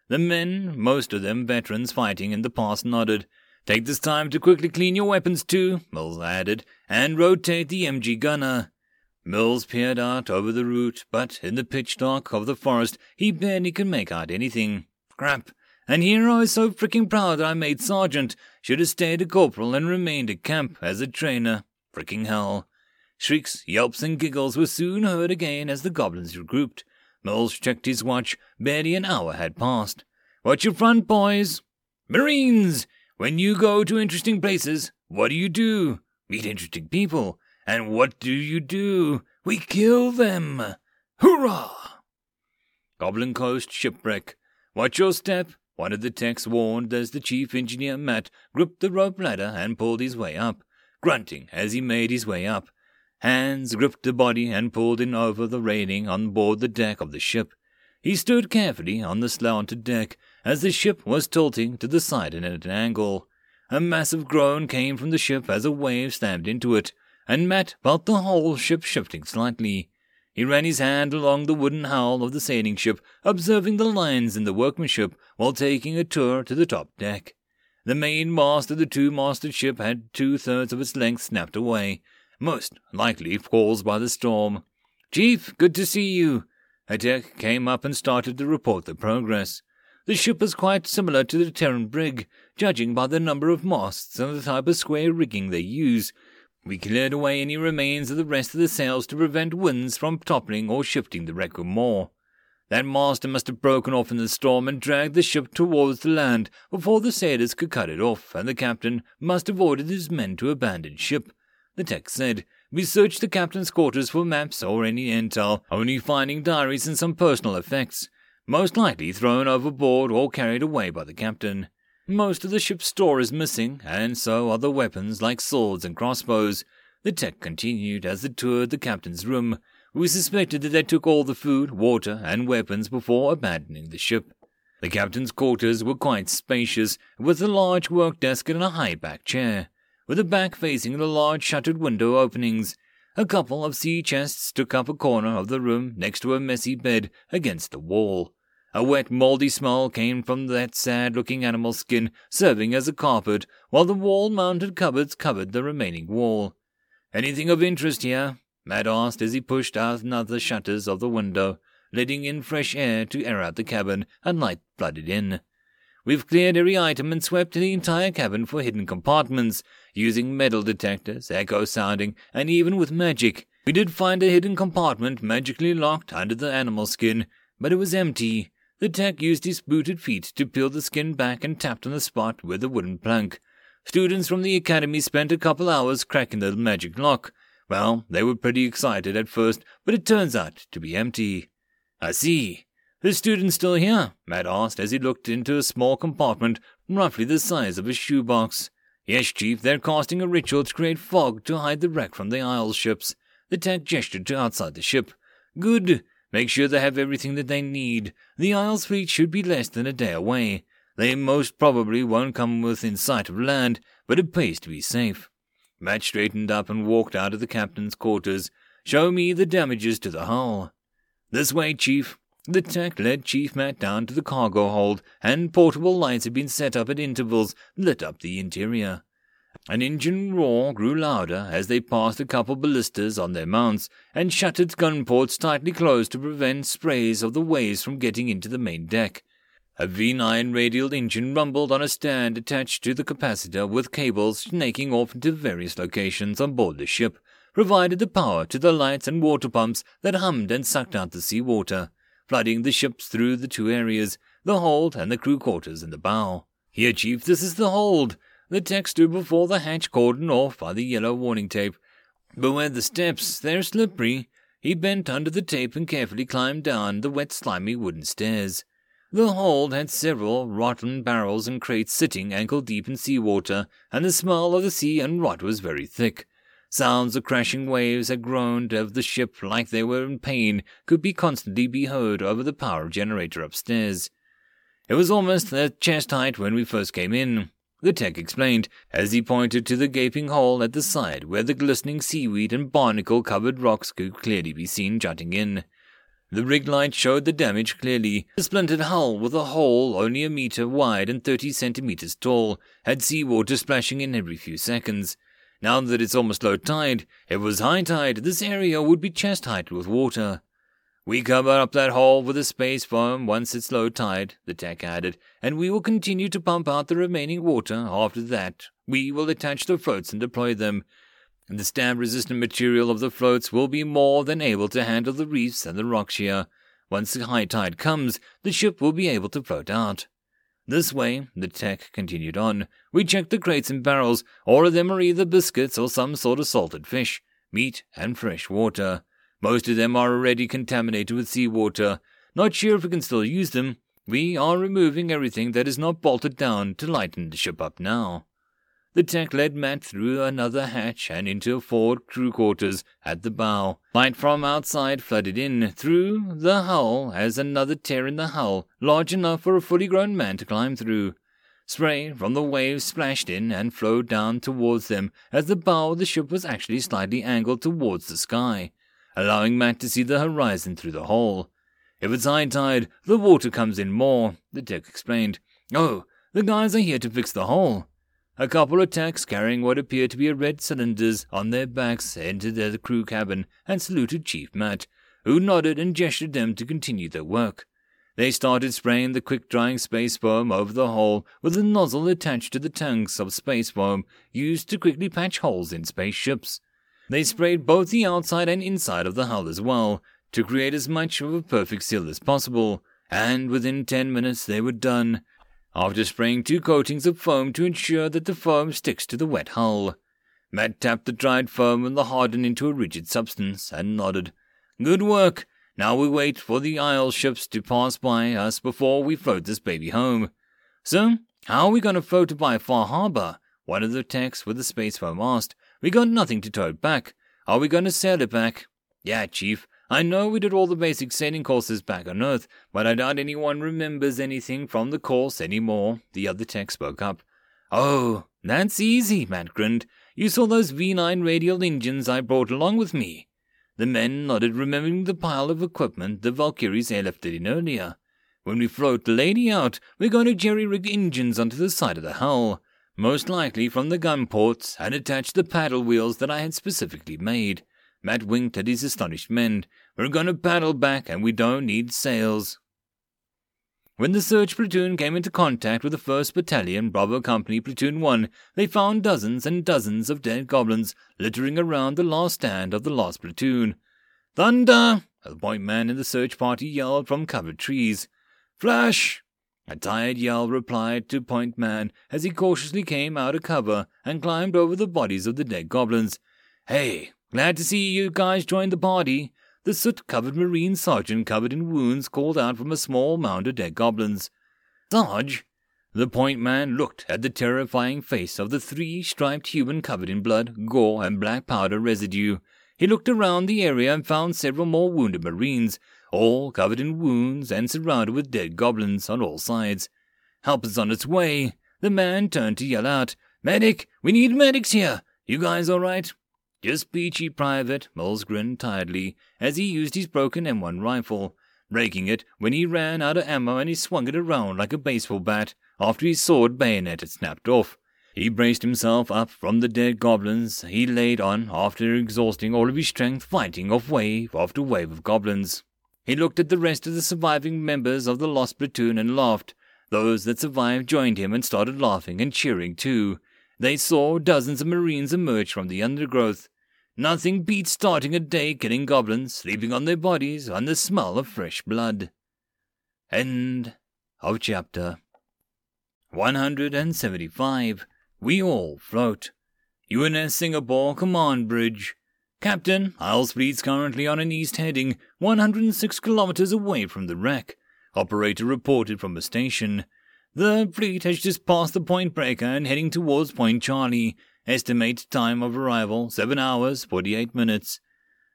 The men, most of them veterans fighting in the past, nodded. Take this time to quickly clean your weapons too, Mills added, and rotate the MG gunner. Mills peered out over the route, but in the pitch dark of the forest he barely could make out anything. Crap. And here I was so freaking proud that I made sergeant. Should have stayed a corporal and remained at camp as a trainer. Freaking hell. Shrieks, yelps, and giggles were soon heard again as the goblins regrouped. Mills checked his watch. Barely an hour had passed. Watch your front, boys. Marines! When you go to interesting places, what do you do? Meet interesting people. And what do you do? We kill them. Hurrah! Goblin Coast shipwreck. Watch your step, one of the techs warned as the chief engineer Matt gripped the rope ladder and pulled his way up, grunting as he made his way up. Hands gripped the body and pulled it over the railing on board the deck of the ship. He stood carefully on the slanted deck as the ship was tilting to the side and at an angle. A massive groan came from the ship as a wave slammed into it, and Matt felt the whole ship shifting slightly. He ran his hand along the wooden hull of the sailing ship, observing the lines in the workmanship while taking a tour to the top deck. The main mast of the two masted ship had two thirds of its length snapped away, most likely caused by the storm. Chief, good to see you. Atek came up and started to report the progress. The ship is quite similar to the Terran brig, judging by the number of masts and the type of square rigging they use. We cleared away any remains of the rest of the sails to prevent winds from toppling or shifting the wreck more. That master must have broken off in the storm and dragged the ship towards the land before the sailors could cut it off, and the captain must have ordered his men to abandon ship. The text said, We searched the captain's quarters for maps or any intel, only finding diaries and some personal effects, most likely thrown overboard or carried away by the captain. Most of the ship's store is missing, and so are the weapons like swords and crossbows. The tech continued as it toured the captain's room. We suspected that they took all the food, water, and weapons before abandoning the ship. The captain's quarters were quite spacious, with a large work desk and a high back chair with the back facing the large shuttered window openings. A couple of sea chests took up a corner of the room next to a messy bed against the wall. A wet, mouldy smell came from that sad looking animal skin serving as a carpet, while the wall mounted cupboards covered the remaining wall. Anything of interest here? Matt asked as he pushed out another shutters of the window, letting in fresh air to air out the cabin and light flooded in. We've cleared every item and swept the entire cabin for hidden compartments, using metal detectors, echo sounding, and even with magic. We did find a hidden compartment magically locked under the animal skin, but it was empty. The tech used his booted feet to peel the skin back and tapped on the spot with a wooden plank. Students from the academy spent a couple hours cracking the magic lock. Well, they were pretty excited at first, but it turns out to be empty. I see. The student's still here? Matt asked as he looked into a small compartment roughly the size of a shoebox. Yes, Chief, they're casting a ritual to create fog to hide the wreck from the Isles ships. The tech gestured to outside the ship. Good. Make sure they have everything that they need. The Isles fleet should be less than a day away. They most probably won't come within sight of land, but it pays to be safe. Matt straightened up and walked out of the captain's quarters. Show me the damages to the hull. This way, Chief. The tech led Chief Matt down to the cargo hold, and portable lights had been set up at intervals, lit up the interior. An engine roar grew louder as they passed a couple ballistas on their mounts, and shuttered gun ports tightly closed to prevent sprays of the waves from getting into the main deck. A V9 radial engine rumbled on a stand attached to the capacitor with cables snaking off into various locations on board the ship, provided the power to the lights and water pumps that hummed and sucked out the sea water flooding the ships through the two areas, the hold and the crew quarters in the bow. Here, Chief, this is the hold. The tech stood before the hatch cordoned off by the yellow warning tape. But where the steps, they're slippery. He bent under the tape and carefully climbed down the wet, slimy wooden stairs. The hold had several rotten barrels and crates sitting ankle deep in sea water, and the smell of the sea and rot was very thick. Sounds of crashing waves that groaned of the ship like they were in pain could be constantly be heard over the power generator upstairs. It was almost at chest height when we first came in, the tech explained, as he pointed to the gaping hole at the side where the glistening seaweed and barnacle covered rocks could clearly be seen jutting in. The rig light showed the damage clearly. The splintered hull, with a hole only a meter wide and thirty centimeters tall, had seawater splashing in every few seconds. Now that it's almost low tide, it was high tide, this area would be chest height with water. We cover up that hole with a space foam once it's low tide, the tech added, and we will continue to pump out the remaining water. After that, we will attach the floats and deploy them. The stab resistant material of the floats will be more than able to handle the reefs and the rocks here. Once the high tide comes, the ship will be able to float out. This way, the tech continued on, we checked the crates and barrels. All of them are either biscuits or some sort of salted fish, meat, and fresh water. Most of them are already contaminated with seawater. Not sure if we can still use them. We are removing everything that is not bolted down to lighten the ship up now. The tech led Matt through another hatch and into a forward crew quarters at the bow. Light from outside flooded in through the hull as another tear in the hull, large enough for a fully grown man to climb through. Spray from the waves splashed in and flowed down towards them as the bow of the ship was actually slightly angled towards the sky, allowing Matt to see the horizon through the hole. If it's high tide, the water comes in more, the tech explained. Oh, the guys are here to fix the hole. A couple of techs carrying what appeared to be red cylinders on their backs entered the crew cabin and saluted Chief Matt, who nodded and gestured them to continue their work. They started spraying the quick drying space foam over the hole with a nozzle attached to the tanks of space foam used to quickly patch holes in spaceships. They sprayed both the outside and inside of the hull as well, to create as much of a perfect seal as possible, and within ten minutes they were done, after spraying two coatings of foam to ensure that the foam sticks to the wet hull. Matt tapped the dried foam and the hardened into a rigid substance and nodded. Good work. Now we wait for the Isle ships to pass by us before we float this baby home. So, how are we going to float it by Far Harbor? One of the techs with the space foam asked. We got nothing to tow back. Are we going to sail it back? Yeah, Chief. I know we did all the basic sailing courses back on Earth, but I doubt anyone remembers anything from the course anymore, the other tech spoke up. Oh, that's easy, Matt grinned. You saw those V9 radial engines I brought along with me. The men nodded, remembering the pile of equipment the Valkyries airlifted in earlier. When we float the lady out, we're going to jerry rig engines onto the side of the hull, most likely from the gun ports, and attached the paddle wheels that I had specifically made. Matt winked at his astonished men. We're going to paddle back, and we don't need sails. When the search platoon came into contact with the 1st Battalion, Bravo Company Platoon 1, they found dozens and dozens of dead goblins littering around the last stand of the lost platoon. Thunder! A point man in the search party yelled from covered trees. Flash! A tired yell replied to point man as he cautiously came out of cover and climbed over the bodies of the dead goblins. Hey, glad to see you guys join the party. The soot covered Marine sergeant covered in wounds called out from a small mound of dead goblins. Sarge! The point man looked at the terrifying face of the three striped human covered in blood, gore, and black powder residue. He looked around the area and found several more wounded Marines, all covered in wounds and surrounded with dead goblins on all sides. Help is on its way. The man turned to yell out, Medic! We need medics here! You guys all right? Just peachy, Private, Mills grinned tiredly as he used his broken M1 rifle, breaking it when he ran out of ammo and he swung it around like a baseball bat after his sword bayonet had snapped off. He braced himself up from the dead goblins he laid on after exhausting all of his strength fighting off wave after wave of goblins. He looked at the rest of the surviving members of the lost platoon and laughed. Those that survived joined him and started laughing and cheering too. They saw dozens of Marines emerge from the undergrowth. Nothing beats starting a day killing goblins, sleeping on their bodies, and the smell of fresh blood. End of chapter 175. We all float. UNS Singapore Command Bridge. Captain, Isles fleet's currently on an east heading, 106 kilometers away from the wreck. Operator reported from a station. The fleet has just passed the point breaker and heading towards Point Charlie. Estimate time of arrival 7 hours 48 minutes.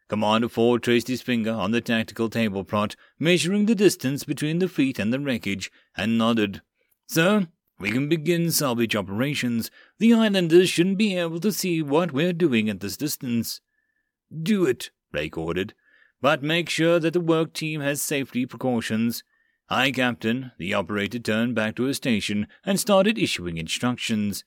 Commander Ford traced his finger on the tactical table plot, measuring the distance between the fleet and the wreckage, and nodded. Sir, we can begin salvage operations. The islanders shouldn't be able to see what we're doing at this distance. Do it, Blake ordered. But make sure that the work team has safety precautions. Aye, Captain. The operator turned back to his station and started issuing instructions.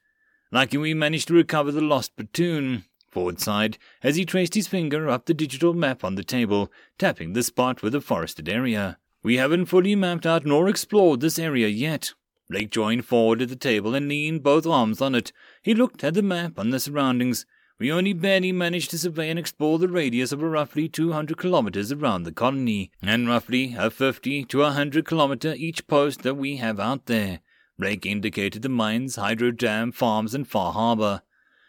Lucky we managed to recover the lost platoon, Ford sighed as he traced his finger up the digital map on the table, tapping the spot with the forested area. We haven't fully mapped out nor explored this area yet. Blake joined Ford at the table and leaned both arms on it. He looked at the map on the surroundings. We only barely managed to survey and explore the radius of roughly 200 kilometers around the colony, and roughly a 50 to a 100 kilometer each post that we have out there. Blake indicated the mines, hydro dam, farms, and Far Harbor.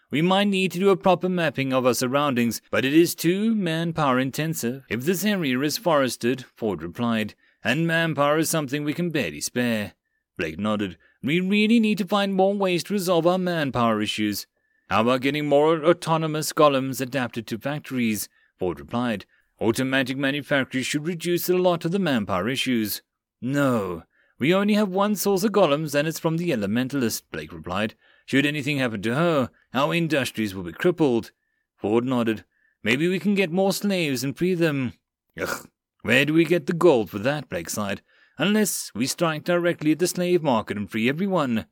We might need to do a proper mapping of our surroundings, but it is too manpower intensive. If this area is forested, Ford replied, and manpower is something we can barely spare. Blake nodded. We really need to find more ways to resolve our manpower issues. How about getting more autonomous golems adapted to factories? Ford replied. Automatic manufacturers should reduce a lot of the manpower issues. No, we only have one source of golems, and it's from the Elementalist, Blake replied. Should anything happen to her, our industries will be crippled. Ford nodded. Maybe we can get more slaves and free them. Ugh, where do we get the gold for that? Blake sighed. Unless we strike directly at the slave market and free everyone.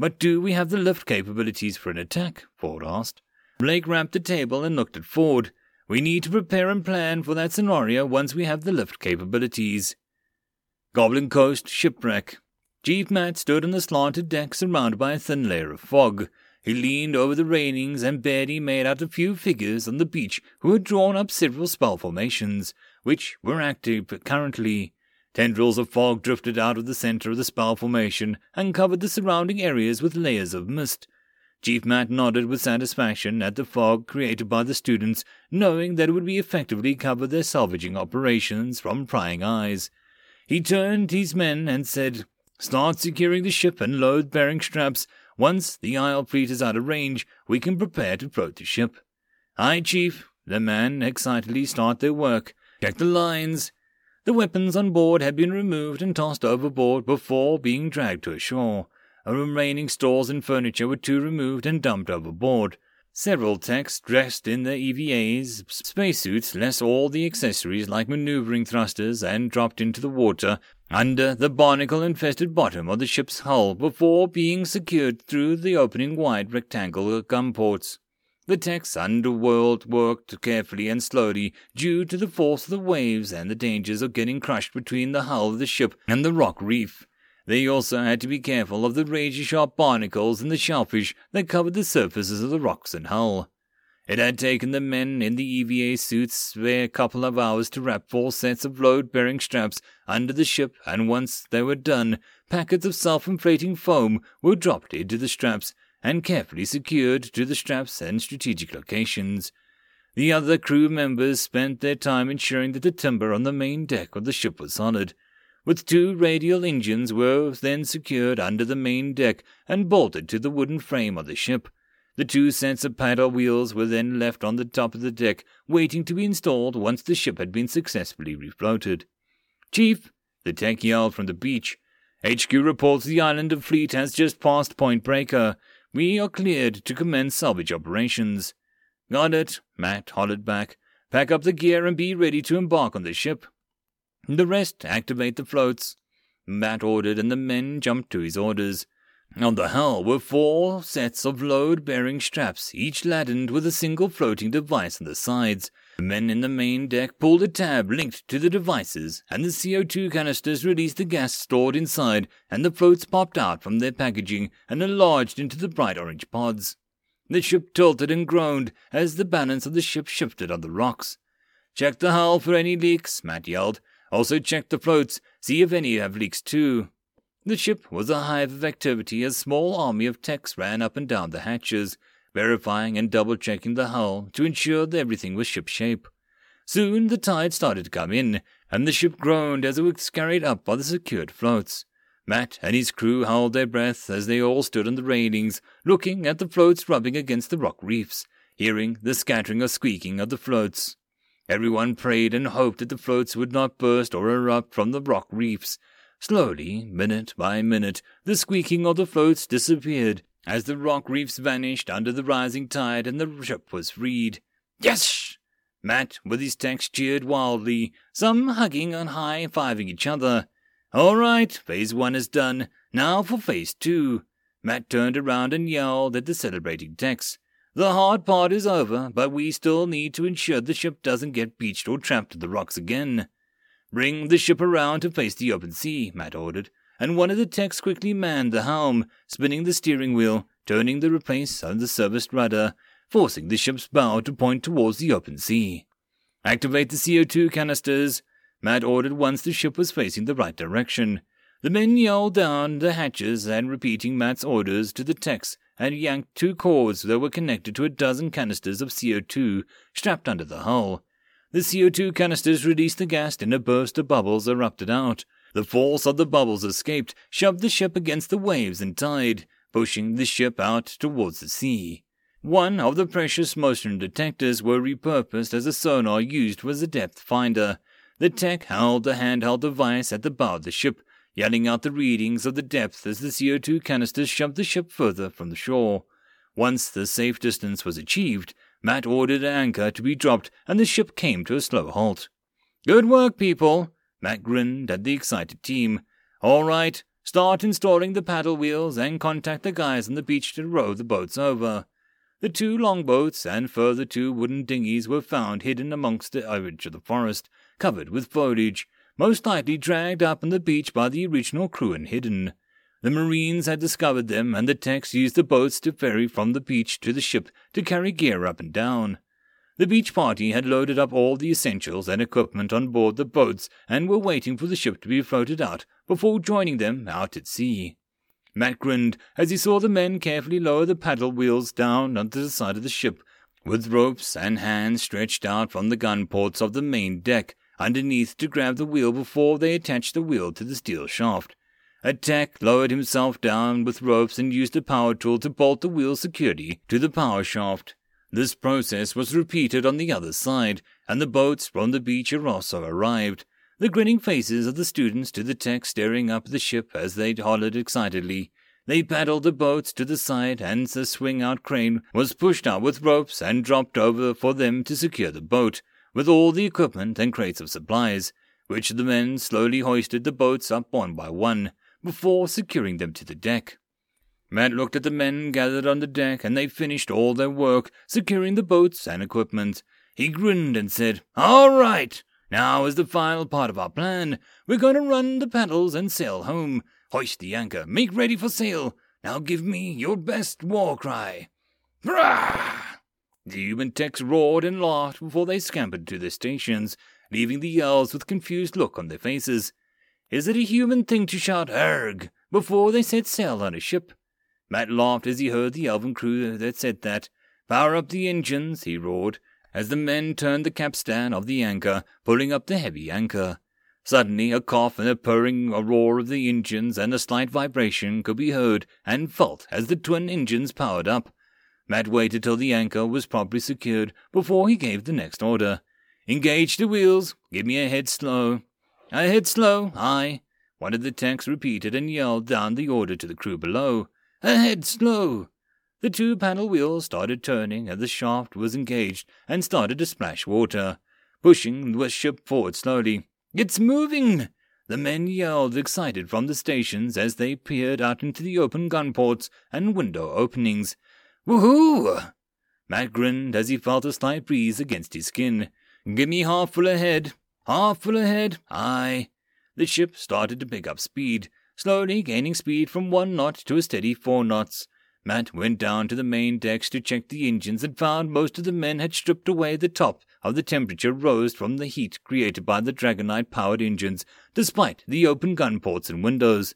But do we have the lift capabilities for an attack? Ford asked. Blake rapped the table and looked at Ford. We need to prepare and plan for that scenario once we have the lift capabilities. Goblin Coast Shipwreck. Chief Matt stood on the slanted deck surrounded by a thin layer of fog. He leaned over the railings and barely made out a few figures on the beach who had drawn up several spell formations, which were active currently. Tendrils of fog drifted out of the center of the spell formation and covered the surrounding areas with layers of mist. Chief Matt nodded with satisfaction at the fog created by the students, knowing that it would be effectively cover their salvaging operations from prying eyes. He turned to his men and said, Start securing the ship and load bearing straps. Once the Isle fleet is out of range, we can prepare to float the ship. Aye, Chief. The men excitedly start their work. Check the lines. The weapons on board had been removed and tossed overboard before being dragged to ashore. The remaining stores and furniture were too removed and dumped overboard. Several techs dressed in their EVAs, spacesuits, less all the accessories like maneuvering thrusters, and dropped into the water under the barnacle infested bottom of the ship's hull before being secured through the opening wide rectangular gun ports. The tech's underworld worked carefully and slowly due to the force of the waves and the dangers of getting crushed between the hull of the ship and the rock reef. They also had to be careful of the razor sharp barnacles and the shellfish that covered the surfaces of the rocks and hull. It had taken the men in the EVA suits a couple of hours to wrap four sets of load bearing straps under the ship, and once they were done, packets of self inflating foam were dropped into the straps and carefully secured to the straps and strategic locations. The other crew members spent their time ensuring that the timber on the main deck of the ship was solid with two radial engines were then secured under the main deck and bolted to the wooden frame of the ship. The two sets of paddle wheels were then left on the top of the deck, waiting to be installed once the ship had been successfully refloated. Chief, the tech yelled from the beach. HQ reports the island of Fleet has just passed Point Breaker. We are cleared to commence salvage operations. Got it, Matt hollered back. Pack up the gear and be ready to embark on the ship. The rest activate the floats. Matt ordered, and the men jumped to his orders. On the hull were four sets of load bearing straps, each ladened with a single floating device on the sides. The men in the main deck pulled a tab linked to the devices, and the CO2 canisters released the gas stored inside, and the floats popped out from their packaging and enlarged into the bright orange pods. The ship tilted and groaned as the balance of the ship shifted on the rocks. Check the hull for any leaks, Matt yelled. Also check the floats, see if any have leaks too. The ship was a hive of activity as small army of techs ran up and down the hatches, verifying and double checking the hull to ensure that everything was shipshape. Soon the tide started to come in, and the ship groaned as it was carried up by the secured floats. Matt and his crew held their breath as they all stood on the railings, looking at the floats rubbing against the rock reefs, hearing the scattering or squeaking of the floats. Everyone prayed and hoped that the floats would not burst or erupt from the rock reefs. Slowly, minute by minute, the squeaking of the floats disappeared as the rock reefs vanished under the rising tide and the ship was freed. Yes! Matt, with his techs, cheered wildly, some hugging and high fiving each other. All right, phase one is done. Now for phase two. Matt turned around and yelled at the celebrating techs. The hard part is over, but we still need to ensure the ship doesn't get beached or trapped to the rocks again. Bring the ship around to face the open sea, Matt ordered, and one of the techs quickly manned the helm, spinning the steering wheel, turning the replace on the serviced rudder, forcing the ship's bow to point towards the open sea. Activate the CO2 canisters, Matt ordered once the ship was facing the right direction. The men yelled down the hatches and repeating Matt's orders to the techs and yanked two cords that were connected to a dozen canisters of CO2 strapped under the hull. The CO2 canisters released the gas and a burst of bubbles erupted out. The force of the bubbles escaped, shoved the ship against the waves and tide, pushing the ship out towards the sea. One of the precious motion detectors were repurposed as a sonar used as a depth finder. The tech held a handheld device at the bow of the ship, yelling out the readings of the depth as the CO2 canisters shoved the ship further from the shore. Once the safe distance was achieved, Matt ordered an anchor to be dropped and the ship came to a slow halt. Good work, people! Matt grinned at the excited team. All right, start installing the paddle wheels and contact the guys on the beach to row the boats over. The two longboats and further two wooden dinghies were found hidden amongst the edge of the forest, covered with foliage, most likely dragged up on the beach by the original crew and hidden. The Marines had discovered them, and the techs used the boats to ferry from the beach to the ship to carry gear up and down. The beach party had loaded up all the essentials and equipment on board the boats and were waiting for the ship to be floated out before joining them out at sea. Matt grinned as he saw the men carefully lower the paddle wheels down onto the side of the ship, with ropes and hands stretched out from the gun ports of the main deck underneath to grab the wheel before they attached the wheel to the steel shaft. A tech lowered himself down with ropes and used a power tool to bolt the wheel securely to the power shaft. This process was repeated on the other side, and the boats from the beach also arrived the grinning faces of the students to the tech staring up the ship as they hollered excitedly. They paddled the boats to the side, and the swing out crane was pushed out with ropes and dropped over for them to secure the boat, with all the equipment and crates of supplies, which the men slowly hoisted the boats up one by one, before securing them to the deck. Matt looked at the men gathered on the deck, and they finished all their work, securing the boats and equipment. He grinned and said, All right, now, is the final part of our plan, we're going to run the paddles and sail home. Hoist the anchor. Make ready for sail. Now give me your best war cry. Hurrah! The human techs roared and laughed before they scampered to their stations, leaving the yells with confused look on their faces. Is it a human thing to shout "Erg" before they set sail on a ship? Matt laughed as he heard the elven crew that said that. Power up the engines, he roared as the men turned the capstan of the anchor, pulling up the heavy anchor. Suddenly, a cough and a purring a roar of the engines and a slight vibration could be heard and felt as the twin engines powered up. Matt waited till the anchor was properly secured before he gave the next order. Engage the wheels. Give me a head slow. A head slow, aye. One of the techs repeated and yelled down the order to the crew below. A head slow. The two paddle wheels started turning as the shaft was engaged and started to splash water, pushing the ship forward slowly. It's moving! The men yelled excited from the stations as they peered out into the open gun ports and window openings. Woohoo! Matt grinned as he felt a slight breeze against his skin. Give me half full ahead. Half full ahead. Aye. The ship started to pick up speed, slowly gaining speed from one knot to a steady four knots. Matt went down to the main decks to check the engines and found most of the men had stripped away the top of the temperature rose from the heat created by the Dragonite powered engines, despite the open gun ports and windows.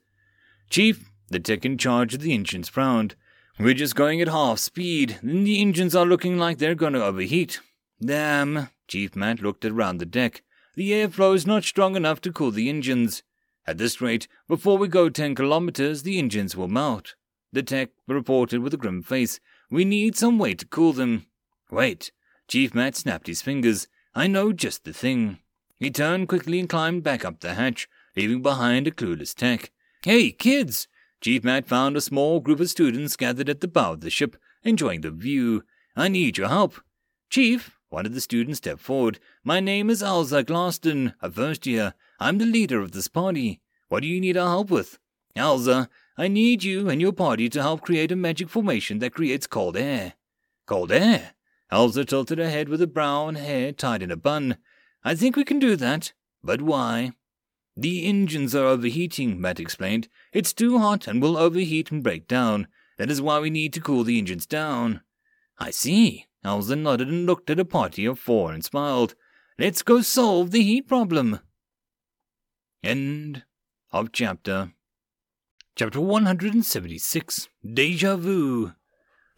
Chief, the tech in charge of the engines frowned. We're just going at half speed, and the engines are looking like they're going to overheat. Damn. Chief Matt looked around the deck. The airflow is not strong enough to cool the engines. At this rate, before we go ten kilometers, the engines will melt. The tech reported with a grim face. We need some way to cool them. Wait. Chief Matt snapped his fingers. I know just the thing. He turned quickly and climbed back up the hatch, leaving behind a clueless tech. Hey, kids! Chief Matt found a small group of students gathered at the bow of the ship, enjoying the view. I need your help. Chief, one of the students stepped forward. My name is Alza Glaston, a first year. I'm the leader of this party. What do you need our help with? Alza, I need you and your party to help create a magic formation that creates cold air. Cold air? Elsa tilted her head with her brown hair tied in a bun. I think we can do that. But why? The engines are overheating, Matt explained. It's too hot and will overheat and break down. That is why we need to cool the engines down. I see. Elsa nodded and looked at a party of four and smiled. Let's go solve the heat problem. End of chapter. Chapter 176 Deja Vu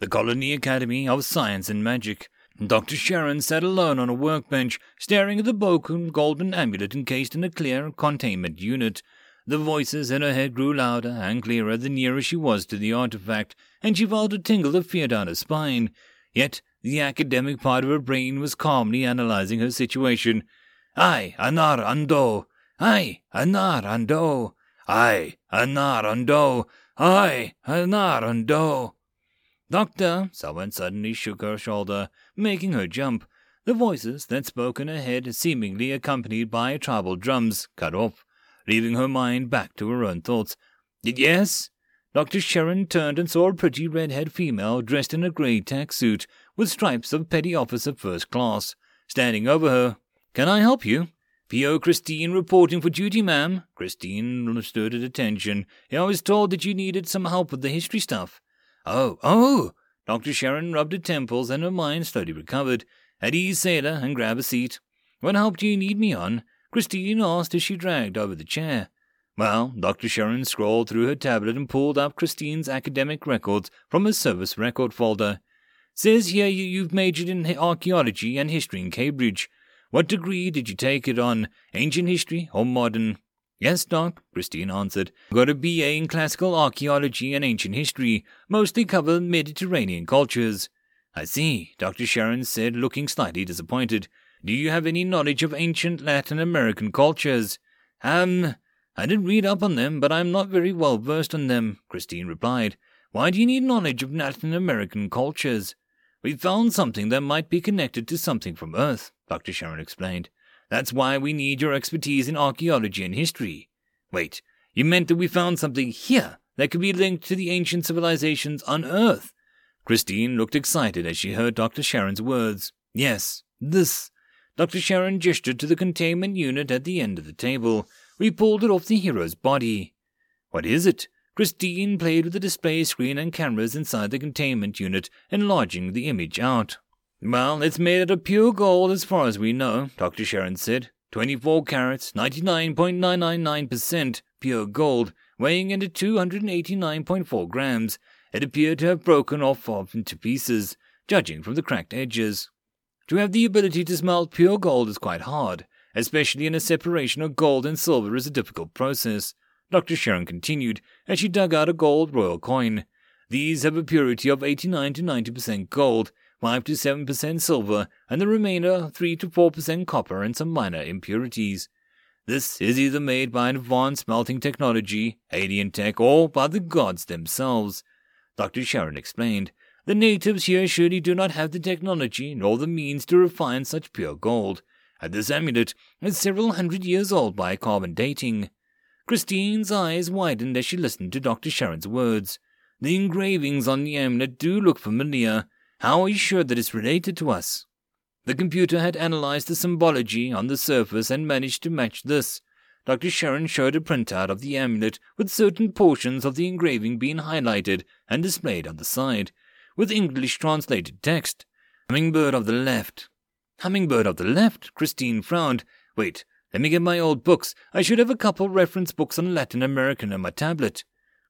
The Colony Academy of Science and Magic. Dr. Sharon sat alone on a workbench, staring at the broken golden amulet encased in a clear containment unit. The voices in her head grew louder and clearer the nearer she was to the artifact, and she felt a tingle of fear down her spine. Yet the academic part of her brain was calmly analyzing her situation. I, anar ando. I, anar ando. I, anar ando. I, anar ando. Doctor, someone suddenly shook her shoulder, making her jump. The voices that spoke in her head, seemingly accompanied by tribal drums, cut off leaving her mind back to her own thoughts. Yes? Dr. Sharon turned and saw a pretty red-haired female dressed in a grey tack suit with stripes of petty officer first class, standing over her. Can I help you? P.O. Christine reporting for duty, ma'am. Christine stood at attention. I was told that you needed some help with the history stuff. Oh, oh! Dr. Sharon rubbed her temples and her mind slowly recovered. At ease, sailor, and grab a seat. What help do you need me on? Christine asked as she dragged over the chair. Well, Dr. Sharon scrolled through her tablet and pulled up Christine's academic records from her service record folder. Says here you've majored in archaeology and history in Cambridge. What degree did you take it on? Ancient history or modern? Yes, Doc, Christine answered. Got a BA in classical archaeology and ancient history, mostly cover Mediterranean cultures. I see, Dr. Sharon said, looking slightly disappointed. Do you have any knowledge of ancient Latin American cultures? Um, I did read up on them, but I'm not very well versed on them, Christine replied. Why do you need knowledge of Latin American cultures? We found something that might be connected to something from Earth, Dr. Sharon explained. That's why we need your expertise in archaeology and history. Wait, you meant that we found something here that could be linked to the ancient civilizations on Earth? Christine looked excited as she heard Dr. Sharon's words. Yes, this. Dr. Sharon gestured to the containment unit at the end of the table. We pulled it off the hero's body. What is it? Christine played with the display screen and cameras inside the containment unit, enlarging the image out. Well, it's made out of pure gold as far as we know, Dr. Sharon said. 24 carats, 99.999% pure gold, weighing into 289.4 grams. It appeared to have broken off into pieces, judging from the cracked edges. To have the ability to smelt pure gold is quite hard, especially in a separation of gold and silver is a difficult process. Dr. Sharon continued as she dug out a gold royal coin. These have a purity of 89 to 90% gold, 5 to 7% silver, and the remainder 3 to 4% copper and some minor impurities. This is either made by an advanced smelting technology, alien tech, or by the gods themselves. Dr. Sharon explained. The natives here surely do not have the technology nor the means to refine such pure gold, and this amulet is several hundred years old by carbon dating. Christine's eyes widened as she listened to Dr. Sharon's words. The engravings on the amulet do look familiar. How are you sure that it's related to us? The computer had analyzed the symbology on the surface and managed to match this. Dr. Sharon showed a printout of the amulet with certain portions of the engraving being highlighted and displayed on the side with English translated text. Hummingbird of the left. Hummingbird of the left? Christine frowned. Wait, let me get my old books. I should have a couple reference books on Latin American on my tablet.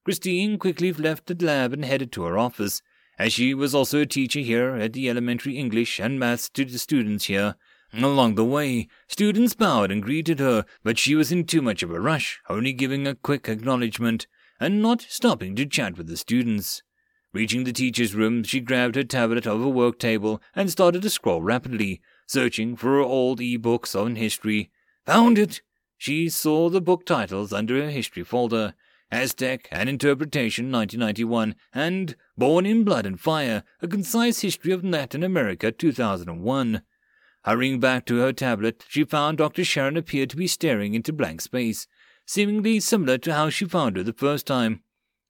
Christine quickly left the lab and headed to her office. As she was also a teacher here at the elementary English and maths to the students here. Along the way, students bowed and greeted her, but she was in too much of a rush, only giving a quick acknowledgement and not stopping to chat with the students. Reaching the teacher's room, she grabbed her tablet off a work table and started to scroll rapidly, searching for her old e-books on history. Found it! She saw the book titles under her history folder. Aztecs An Interpretation 1991 and Born in Blood and Fire, A Concise History of Latin America 2001. Hurrying back to her tablet, she found Dr. Sharon appeared to be staring into blank space, seemingly similar to how she found her the first time.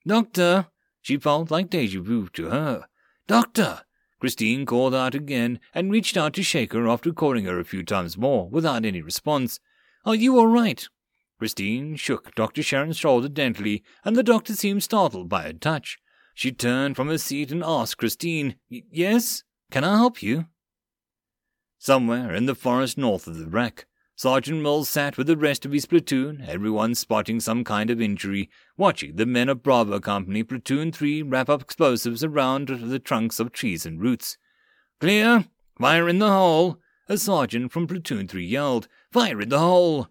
Doctor, she felt like deja vu to her. Doctor! Christine called out again and reached out to shake her after calling her a few times more without any response. Are you all right? Christine shook Dr. Sharon's shoulder gently, and the doctor seemed startled by her touch. She turned from her seat and asked Christine, Yes? Can I help you? Somewhere in the forest north of the wreck, Sergeant Mills sat with the rest of his platoon, everyone spotting some kind of injury, watching the men of Bravo Company Platoon 3 wrap up explosives around the trunks of trees and roots. Clear! Fire in the hole! A sergeant from Platoon 3 yelled. Fire in the hole!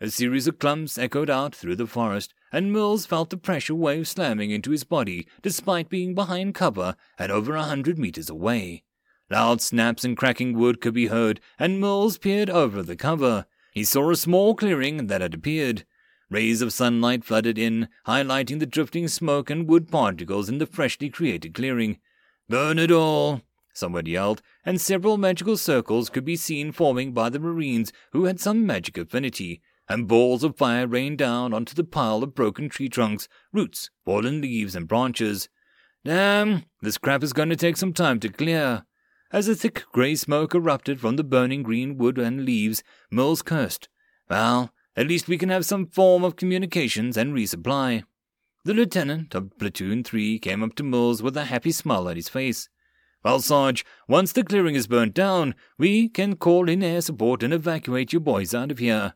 A series of clumps echoed out through the forest, and Mills felt the pressure wave slamming into his body despite being behind cover and over a hundred meters away. Loud snaps and cracking wood could be heard, and Mills peered over the cover. He saw a small clearing that had appeared. Rays of sunlight flooded in, highlighting the drifting smoke and wood particles in the freshly created clearing. Burn it all! Someone yelled, and several magical circles could be seen forming by the Marines who had some magic affinity, and balls of fire rained down onto the pile of broken tree trunks, roots, fallen leaves, and branches. Damn, this crap is going to take some time to clear. As a thick grey smoke erupted from the burning green wood and leaves, Mills cursed. Well, at least we can have some form of communications and resupply. The lieutenant of Platoon 3 came up to Mills with a happy smile on his face. Well, Sarge, once the clearing is burnt down, we can call in air support and evacuate you boys out of here.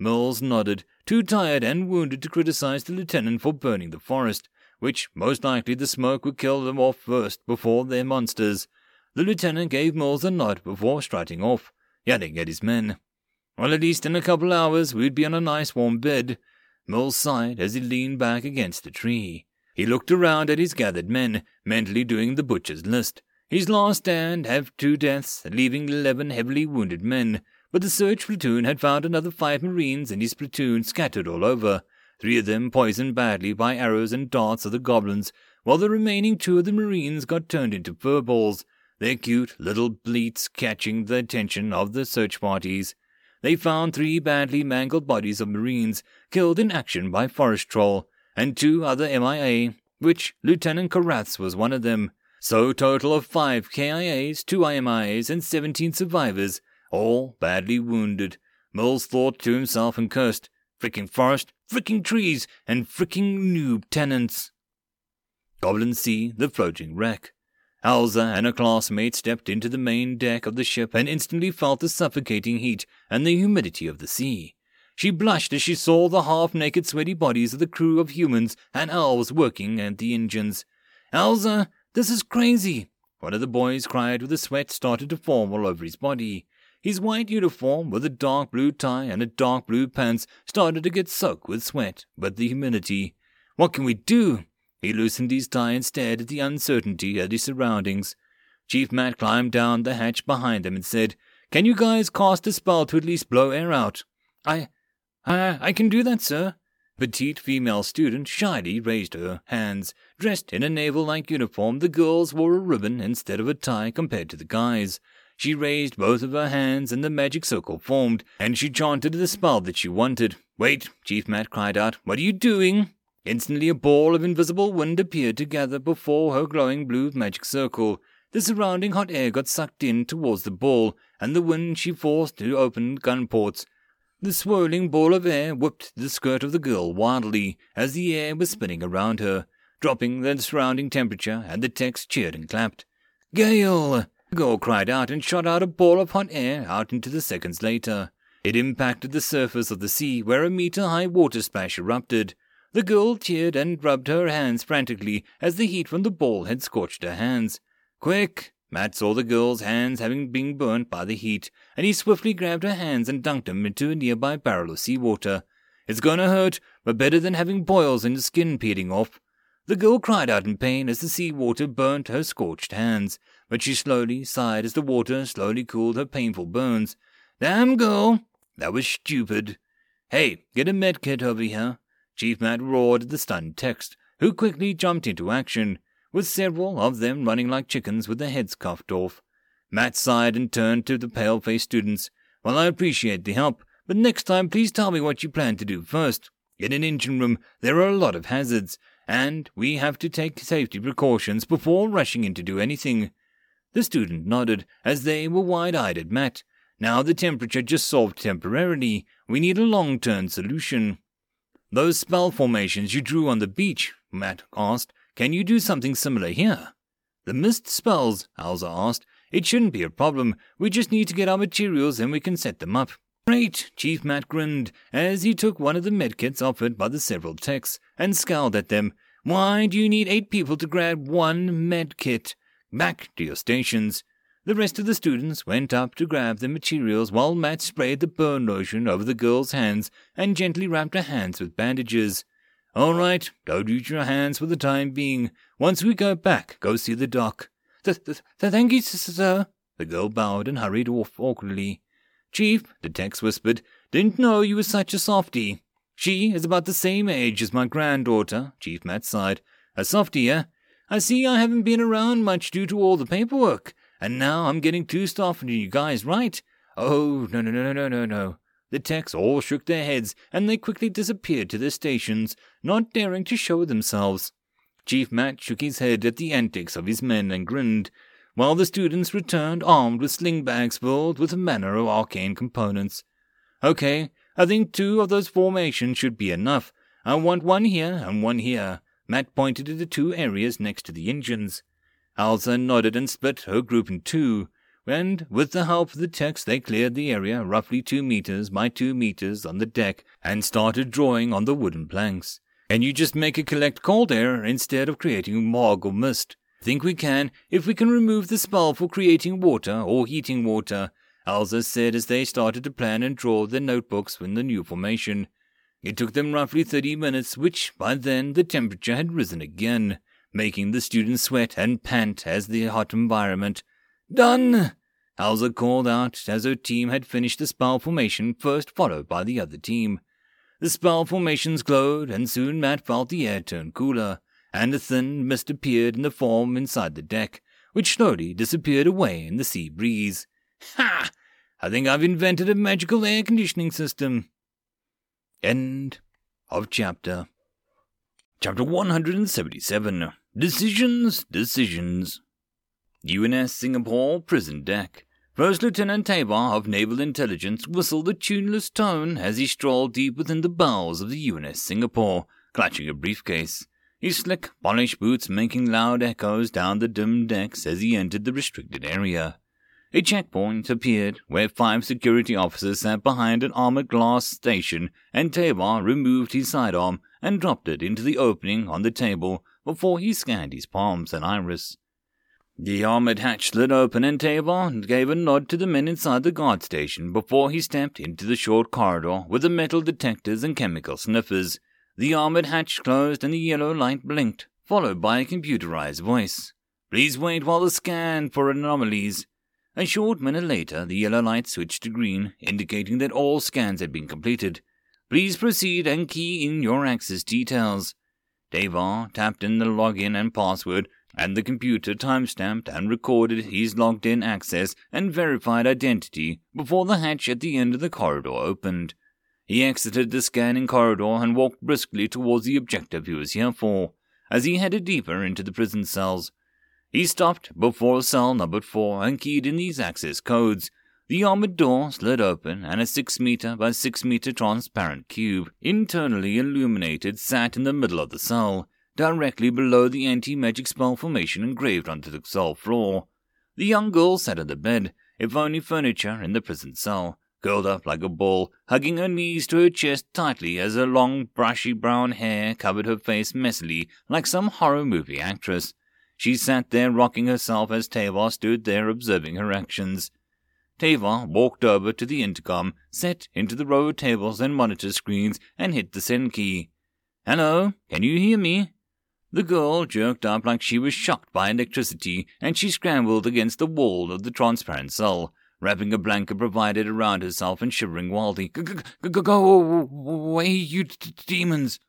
Mills nodded, too tired and wounded to criticize the lieutenant for burning the forest, which most likely the smoke would kill them off first before their monsters. The lieutenant gave Mills a nod before strutting off, yelling at his men. Well, at least in a couple hours we'd be on a nice warm bed. Mills sighed as he leaned back against a tree. He looked around at his gathered men, mentally doing the butcher's list. His last stand have two deaths, leaving eleven heavily wounded men, but the search platoon had found another five Marines in his platoon scattered all over, three of them poisoned badly by arrows and darts of the goblins, while the remaining two of the Marines got turned into furballs, their cute little bleats catching the attention of the search parties. They found three badly mangled bodies of Marines killed in action by Forest Troll, and two other MIA, which Lieutenant Karaths was one of them. So total of five KIAs, two IMIAs, and seventeen survivors, all badly wounded. Mills thought to himself and cursed, fricking forest, fricking trees, and fricking noob tenants. Goblin Sea, the floating wreck. Elsa and her classmate stepped into the main deck of the ship and instantly felt the suffocating heat and the humidity of the sea. She blushed as she saw the half naked, sweaty bodies of the crew of humans and elves working at the engines. Elsa, this is crazy! One of the boys cried with the sweat started to form all over his body. His white uniform with a dark blue tie and a dark blue pants started to get soaked with sweat, but the humidity. What can we do? He loosened his tie and stared at the uncertainty of his surroundings. Chief Matt climbed down the hatch behind them and said, Can you guys cast a spell to at least blow air out? I. I. I can do that, sir. Petite female student shyly raised her hands. Dressed in a naval like uniform, the girls wore a ribbon instead of a tie compared to the guys. She raised both of her hands and the magic circle formed, and she chanted the spell that she wanted. Wait, Chief Matt cried out. What are you doing? Instantly, a ball of invisible wind appeared to gather before her glowing blue magic circle. The surrounding hot air got sucked in towards the ball, and the wind she forced to open gun ports. The swirling ball of air whipped the skirt of the girl wildly as the air was spinning around her, dropping the surrounding temperature, and the techs cheered and clapped. Gale! The girl cried out and shot out a ball hot air out into the seconds later. It impacted the surface of the sea where a meter high water splash erupted. The girl cheered and rubbed her hands frantically as the heat from the ball had scorched her hands. Quick! Matt saw the girl's hands having been burnt by the heat, and he swiftly grabbed her hands and dunked them into a nearby barrel of seawater. It's gonna hurt, but better than having boils and the skin peeling off. The girl cried out in pain as the seawater burnt her scorched hands, but she slowly sighed as the water slowly cooled her painful burns. Damn girl! That was stupid. Hey, get a med kit over here. Chief Matt roared at the stunned techs, who quickly jumped into action, with several of them running like chickens with their heads cuffed off. Matt sighed and turned to the pale faced students. Well, I appreciate the help, but next time please tell me what you plan to do first. In an engine room, there are a lot of hazards, and we have to take safety precautions before rushing in to do anything. The student nodded as they were wide eyed at Matt. Now the temperature just solved temporarily. We need a long term solution. Those spell formations you drew on the beach, Matt asked, can you do something similar here? The mist spells, Alza asked. It shouldn't be a problem. We just need to get our materials and we can set them up. Great, Chief Matt grinned as he took one of the medkits offered by the several techs and scowled at them. Why do you need eight people to grab one medkit? Back to your stations. The rest of the students went up to grab the materials while Matt sprayed the burn lotion over the girl's hands and gently wrapped her hands with bandages. All right, don't use your hands for the time being. Once we go back, go see the doc. Th- th- thank you, sir. The girl bowed and hurried off awkwardly. Chief, the techs whispered, didn't know you were such a softy. She is about the same age as my granddaughter, Chief Matt sighed. A softy, eh? I see I haven't been around much due to all the paperwork. And now I'm getting too stuffed into you guys, right? Oh, no, no, no, no, no, no. The techs all shook their heads, and they quickly disappeared to their stations, not daring to show themselves. Chief Matt shook his head at the antics of his men and grinned, while the students returned armed with sling bags filled with a manner of arcane components. Okay, I think two of those formations should be enough. I want one here and one here. Matt pointed to the two areas next to the engines. Alza nodded and split her group in two, and with the help of the techs they cleared the area roughly two meters by two meters on the deck and started drawing on the wooden planks. And you just make it collect cold air instead of creating mog or mist. Think we can if we can remove the spell for creating water or heating water, Alza said as they started to plan and draw their notebooks in the new formation. It took them roughly thirty minutes, which by then the temperature had risen again making the students sweat and pant as the hot environment. Done! Elsa called out as her team had finished the spell formation, first followed by the other team. The spell formations glowed, and soon Matt felt the air turn cooler, and a thin mist appeared in the form inside the deck, which slowly disappeared away in the sea breeze. Ha! I think I've invented a magical air conditioning system. End of chapter. Chapter 177 Decisions, Decisions. UNS Singapore prison deck. First Lieutenant Tavar of Naval Intelligence whistled a tuneless tone as he strolled deep within the bowels of the UNS Singapore, clutching a briefcase. His slick, polished boots making loud echoes down the dim decks as he entered the restricted area. A checkpoint appeared where five security officers sat behind an armored glass station, and Tavar removed his sidearm and dropped it into the opening on the table before he scanned his palms and iris. The armored hatch slid open and Tavar gave a nod to the men inside the guard station before he stepped into the short corridor with the metal detectors and chemical sniffers. The armored hatch closed and the yellow light blinked, followed by a computerized voice. Please wait while the scan for anomalies. A short minute later, the yellow light switched to green, indicating that all scans had been completed. Please proceed and key in your access details. Tavar tapped in the login and password, and the computer timestamped and recorded his logged in access and verified identity before the hatch at the end of the corridor opened. He exited the scanning corridor and walked briskly towards the objective he was here for. As he headed deeper into the prison cells, he stopped before cell number four and keyed in these access codes. The armored door slid open, and a six meter by six meter transparent cube, internally illuminated, sat in the middle of the cell, directly below the anti magic spell formation engraved onto the cell floor. The young girl sat on the bed, if only furniture in the prison cell, curled up like a ball, hugging her knees to her chest tightly as her long, brushy brown hair covered her face messily like some horror movie actress. She sat there rocking herself as Tavar stood there observing her actions. Tavar walked over to the intercom, set into the row of tables and monitor screens, and hit the send key. Hello, can you hear me? The girl jerked up like she was shocked by electricity, and she scrambled against the wall of the transparent cell, wrapping a blanket provided around herself and shivering wildly. Go away, you demons!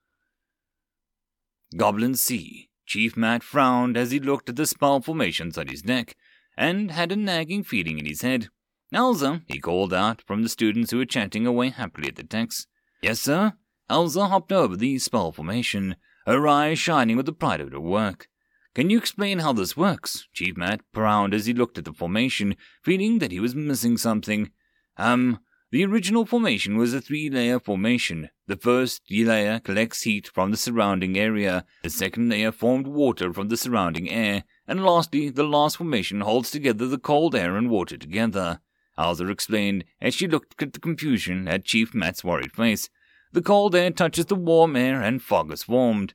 Goblin Sea. Chief Matt frowned as he looked at the spell formations on his neck, and had a nagging feeling in his head. Elsa, he called out from the students who were chatting away happily at the techs. Yes, sir? Elsa hopped over the spell formation, her eyes shining with the pride of her work. Can you explain how this works? Chief Matt frowned as he looked at the formation, feeling that he was missing something. Um, the original formation was a three layer formation. The first layer collects heat from the surrounding area, the second layer formed water from the surrounding air, and lastly, the last formation holds together the cold air and water together. Elsa explained as she looked at the confusion at Chief Matt's worried face. The cold air touches the warm air and fog is formed.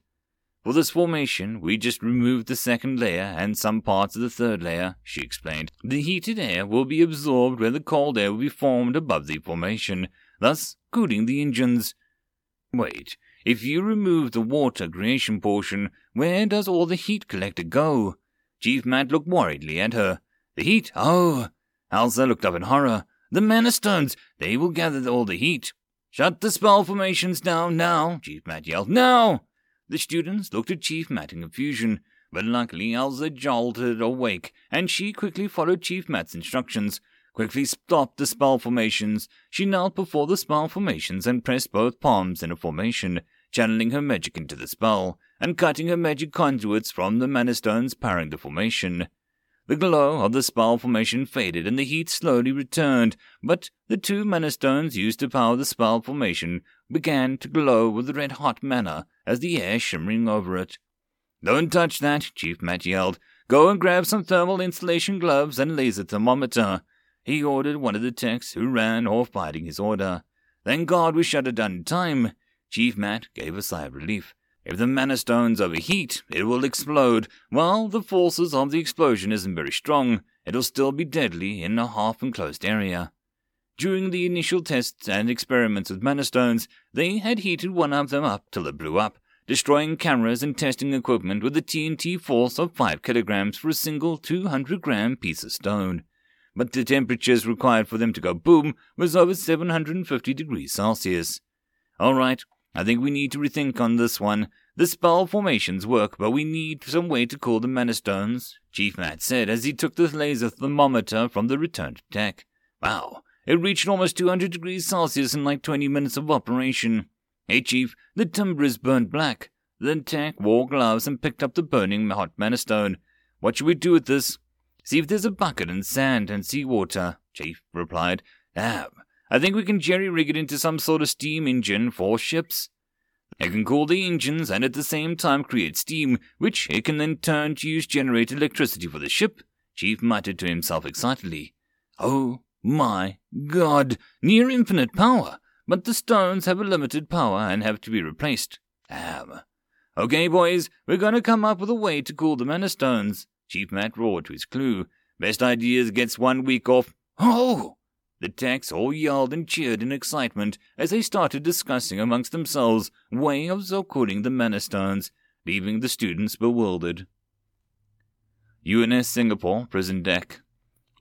For this formation, we just removed the second layer and some parts of the third layer, she explained. The heated air will be absorbed where the cold air will be formed above the formation, thus cooling the engines. Wait, if you remove the water creation portion, where does all the heat collector go? Chief Matt looked worriedly at her. The heat? Oh! Elsa looked up in horror. The mana stones! They will gather all the heat. Shut the spell formations down now, Chief Matt yelled. Now! The students looked at Chief Matt in confusion, but luckily Elsa jolted awake, and she quickly followed Chief Matt's instructions. Quickly stopped the spell formations. She knelt before the spell formations and pressed both palms in a formation, channeling her magic into the spell, and cutting her magic conduits from the mana stones powering the formation. The glow of the spell formation faded and the heat slowly returned, but the two mana stones used to power the spell formation began to glow with red hot mana as the air shimmering over it. Don't touch that, Chief Matt yelled. Go and grab some thermal insulation gloves and laser thermometer. He ordered one of the techs, who ran off biting his order. Thank God we shut it down in time. Chief Matt gave a sigh of relief. If the mana stones overheat, it will explode. While the forces of the explosion isn't very strong, it'll still be deadly in a half enclosed area. During the initial tests and experiments with mana stones, they had heated one of them up till it blew up, destroying cameras and testing equipment with a TNT force of 5 kilograms for a single 200 gram piece of stone. But the temperatures required for them to go boom was over 750 degrees Celsius. All right, I think we need to rethink on this one. The spell formations work, but we need some way to cool the mana stones, Chief Matt said as he took the laser thermometer from the returned deck. Wow, it reached almost 200 degrees Celsius in like 20 minutes of operation. Hey, Chief, the timber is burnt black. The tech wore gloves and picked up the burning hot mana stone. What should we do with this? See if there's a bucket and sand and seawater, Chief replied. Ah, I think we can jerry rig it into some sort of steam engine for ships. It can cool the engines and at the same time create steam, which it can then turn to use generate electricity for the ship, Chief muttered to himself excitedly. Oh, my God, near infinite power, but the stones have a limited power and have to be replaced. Damn. Okay, boys, we're gonna come up with a way to cool the mana stones. Chief Matt roared to his crew. Best ideas gets one week off. Oh! The techs all yelled and cheered in excitement as they started discussing amongst themselves ways of cooling the mana stones, leaving the students bewildered. UNS Singapore prison deck.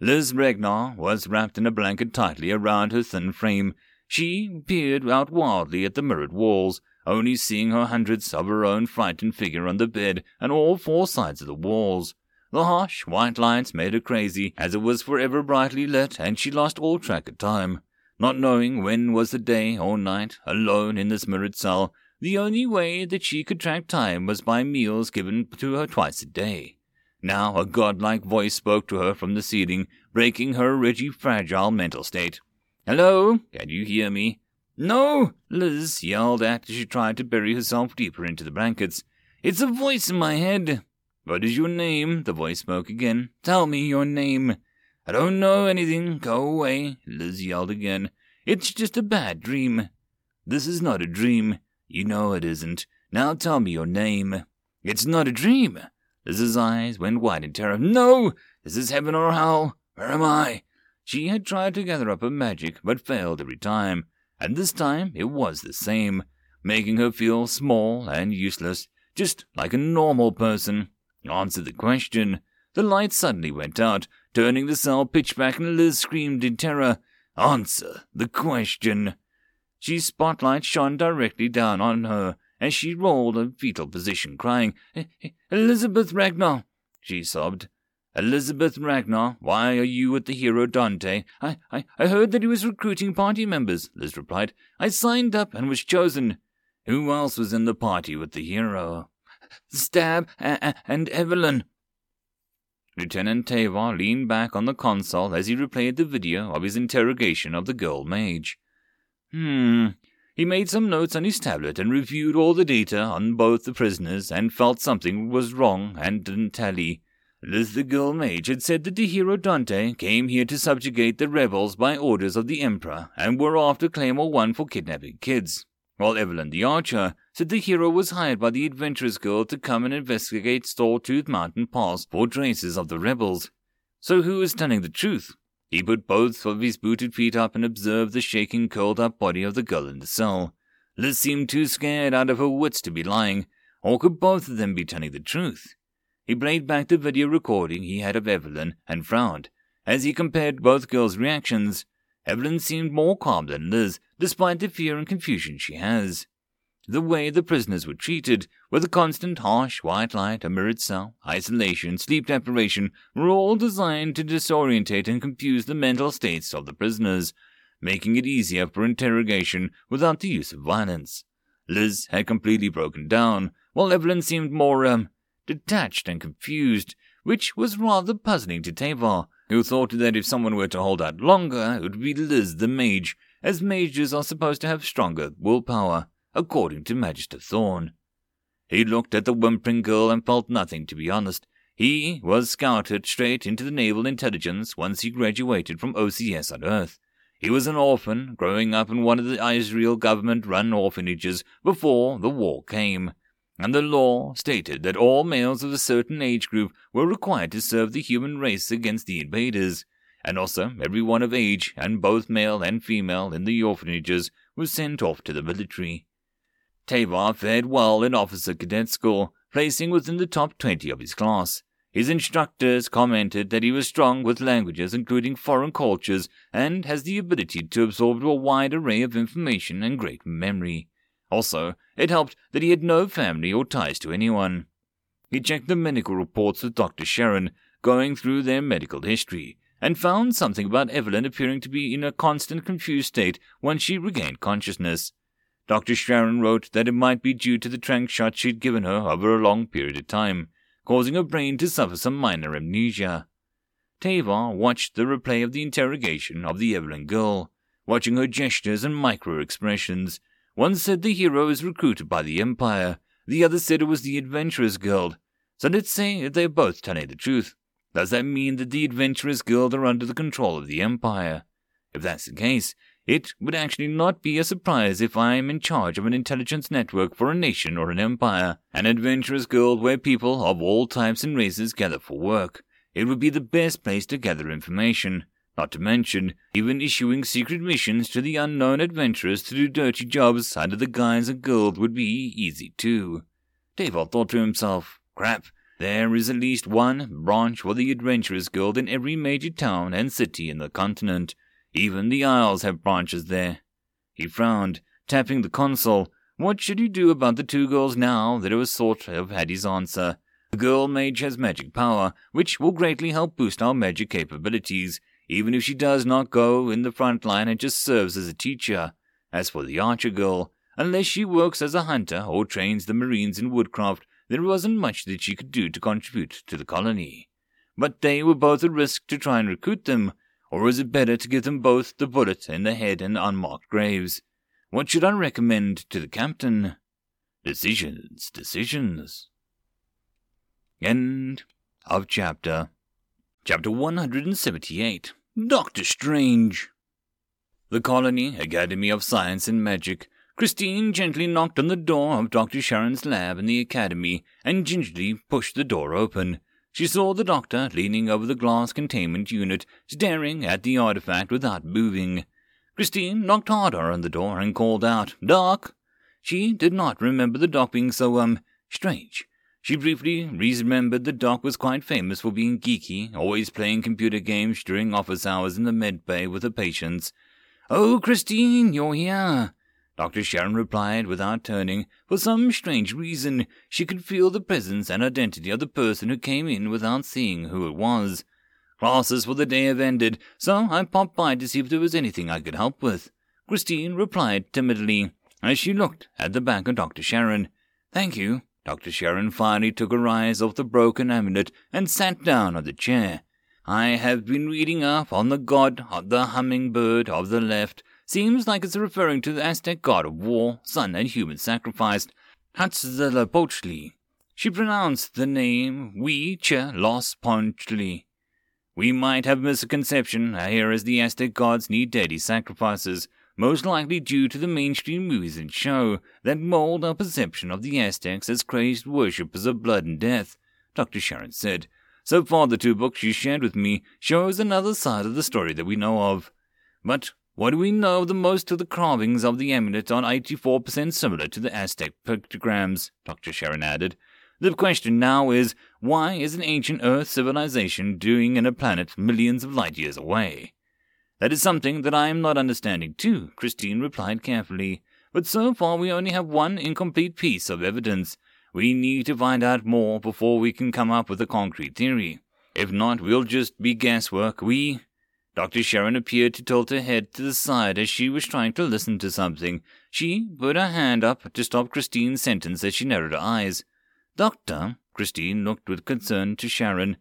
Liz Ragnar was wrapped in a blanket tightly around her thin frame. She peered out wildly at the mirrored walls, only seeing her hundreds of her own frightened figure on the bed and all four sides of the walls. The harsh white lights made her crazy, as it was forever brightly lit, and she lost all track of time. Not knowing when was the day or night, alone in this mirrored cell, the only way that she could track time was by meals given to her twice a day. Now a godlike voice spoke to her from the ceiling, breaking her rigid, fragile mental state. Hello? Can you hear me? No! Liz yelled at as she tried to bury herself deeper into the blankets. It's a voice in my head. What is your name? The voice spoke again. Tell me your name. I don't know anything. Go away. Liz yelled again. It's just a bad dream. This is not a dream. You know it isn't. Now tell me your name. It's not a dream. Liz's eyes went wide in terror. No! This is heaven or hell. Where am I? She had tried to gather up her magic, but failed every time, and this time it was the same, making her feel small and useless, just like a normal person. Answer the question. The light suddenly went out, turning the cell pitch black, and Liz screamed in terror. Answer the question. She's spotlight shone directly down on her, as she rolled a fetal position, crying, Elizabeth Ragnar, she sobbed. Elizabeth Ragnar, why are you with the hero Dante? I, I, I heard that he was recruiting party members, Liz replied. I signed up and was chosen. Who else was in the party with the hero? Stab and Evelyn. Lieutenant Tavar leaned back on the console as he replayed the video of his interrogation of the girl mage. Hmm, he made some notes on his tablet and reviewed all the data on both the prisoners and felt something was wrong and didn't tally. Liz the girl mage had said that the hero Dante came here to subjugate the rebels by orders of the Emperor and were after Claymore 1 for kidnapping kids, while Evelyn the archer said the hero was hired by the Adventurers Guild to come and investigate Sawtooth Mountain Pass for traces of the rebels. So who is telling the truth? He put both of his booted feet up and observed the shaking, curled up body of the girl in the cell. Liz seemed too scared out of her wits to be lying, or could both of them be telling the truth? He played back the video recording he had of Evelyn and frowned. As he compared both girls' reactions, Evelyn seemed more calm than Liz, despite the fear and confusion she has. The way the prisoners were treated, with the constant harsh white light, a mirrored cell, isolation, sleep deprivation, were all designed to disorientate and confuse the mental states of the prisoners, making it easier for interrogation without the use of violence. Liz had completely broken down, while Evelyn seemed more, um, detached and confused, which was rather puzzling to Tavar, who thought that if someone were to hold out longer, it would be Liz the mage, as mages are supposed to have stronger willpower, according to Magister Thorn. He looked at the whimpering girl and felt nothing, to be honest. He was scouted straight into the Naval Intelligence once he graduated from OCS on Earth. He was an orphan, growing up in one of the Israel government run orphanages before the war came and the law stated that all males of a certain age group were required to serve the human race against the invaders, and also everyone of age, and both male and female in the orphanages, was sent off to the military. Tavar fared well in officer cadet school, placing within the top 20 of his class. His instructors commented that he was strong with languages including foreign cultures and has the ability to absorb a wide array of information and great memory. Also, it helped that he had no family or ties to anyone. He checked the medical reports with Dr. Sharon, going through their medical history, and found something about Evelyn appearing to be in a constant confused state once she regained consciousness. Dr. Sharon wrote that it might be due to the trank shot she'd given her over a long period of time, causing her brain to suffer some minor amnesia. Tavar watched the replay of the interrogation of the Evelyn girl, watching her gestures and micro expressions, one said the hero is recruited by the Empire, the other said it was the Adventurers Guild. So let's say they're both telling the truth. Does that mean that the Adventurers Guild are under the control of the Empire? If that's the case, it would actually not be a surprise if I am in charge of an intelligence network for a nation or an empire, an Adventurers Guild where people of all types and races gather for work. It would be the best place to gather information. Not to mention, even issuing secret missions to the unknown adventurers to do dirty jobs under the guise of gold would be easy too. Tavar thought to himself, crap, there is at least one branch for the Adventurers Guild in every major town and city in the continent. Even the Isles have branches there. He frowned, tapping the console. What should he do about the two girls now that it was sort of had his answer? The girl mage has magic power, which will greatly help boost our magic capabilities, even if she does not go in the front line and just serves as a teacher. As for the archer girl, unless she works as a hunter or trains the marines in woodcraft, there wasn't much that she could do to contribute to the colony. But they were both a risk to try and recruit them, or was it better to give them both the bullet in the head and unmarked graves? What should I recommend to the captain? Decisions, decisions. End of chapter. Chapter 178 Doctor Strange. The Colony Academy of Science and Magic. Christine gently knocked on the door of Dr. Sharon's lab in the academy and gingerly pushed the door open. She saw the doctor leaning over the glass containment unit, staring at the artifact without moving. Christine knocked harder on the door and called out, Doc! She did not remember the doc being so, um, strange. She briefly remembered that Doc was quite famous for being geeky, always playing computer games during office hours in the med bay with her patients. Oh, Christine, you're here. Dr. Sharon replied without turning. For some strange reason, she could feel the presence and identity of the person who came in without seeing who it was. Classes for the day have ended, so I popped by to see if there was anything I could help with. Christine replied timidly, as she looked at the back of Dr. Sharon. Thank you. Dr. Sharon finally took her eyes off the broken amulet and sat down on the chair. I have been reading up on the god of the hummingbird of the left. Seems like it's referring to the Aztec god of war, sun, and human sacrifice, Huitzilopochtli. She pronounced the name We Los Ponchli. We might have a misconception here as the Aztec gods need deity sacrifices, most likely due to the mainstream movies and show that mold our perception of the Aztecs as crazed worshippers of blood and death, Dr. Sharon said. So far, the two books you shared with me shows another side of the story that we know of. But what we know the most of the carvings of the amulet are 84% similar to the Aztec pictograms, Dr. Sharon added. The question now is, why is an ancient Earth civilization doing in a planet millions of light years away? That is something that I am not understanding too, Christine replied carefully. But so far we only have one incomplete piece of evidence, we need to find out more before we can come up with a concrete theory. If not, we'll just be guesswork. We. Dr. Sharon appeared to tilt her head to the side as she was trying to listen to something. She put her hand up to stop Christine's sentence as she narrowed her eyes. Doctor, Christine looked with concern to Sharon.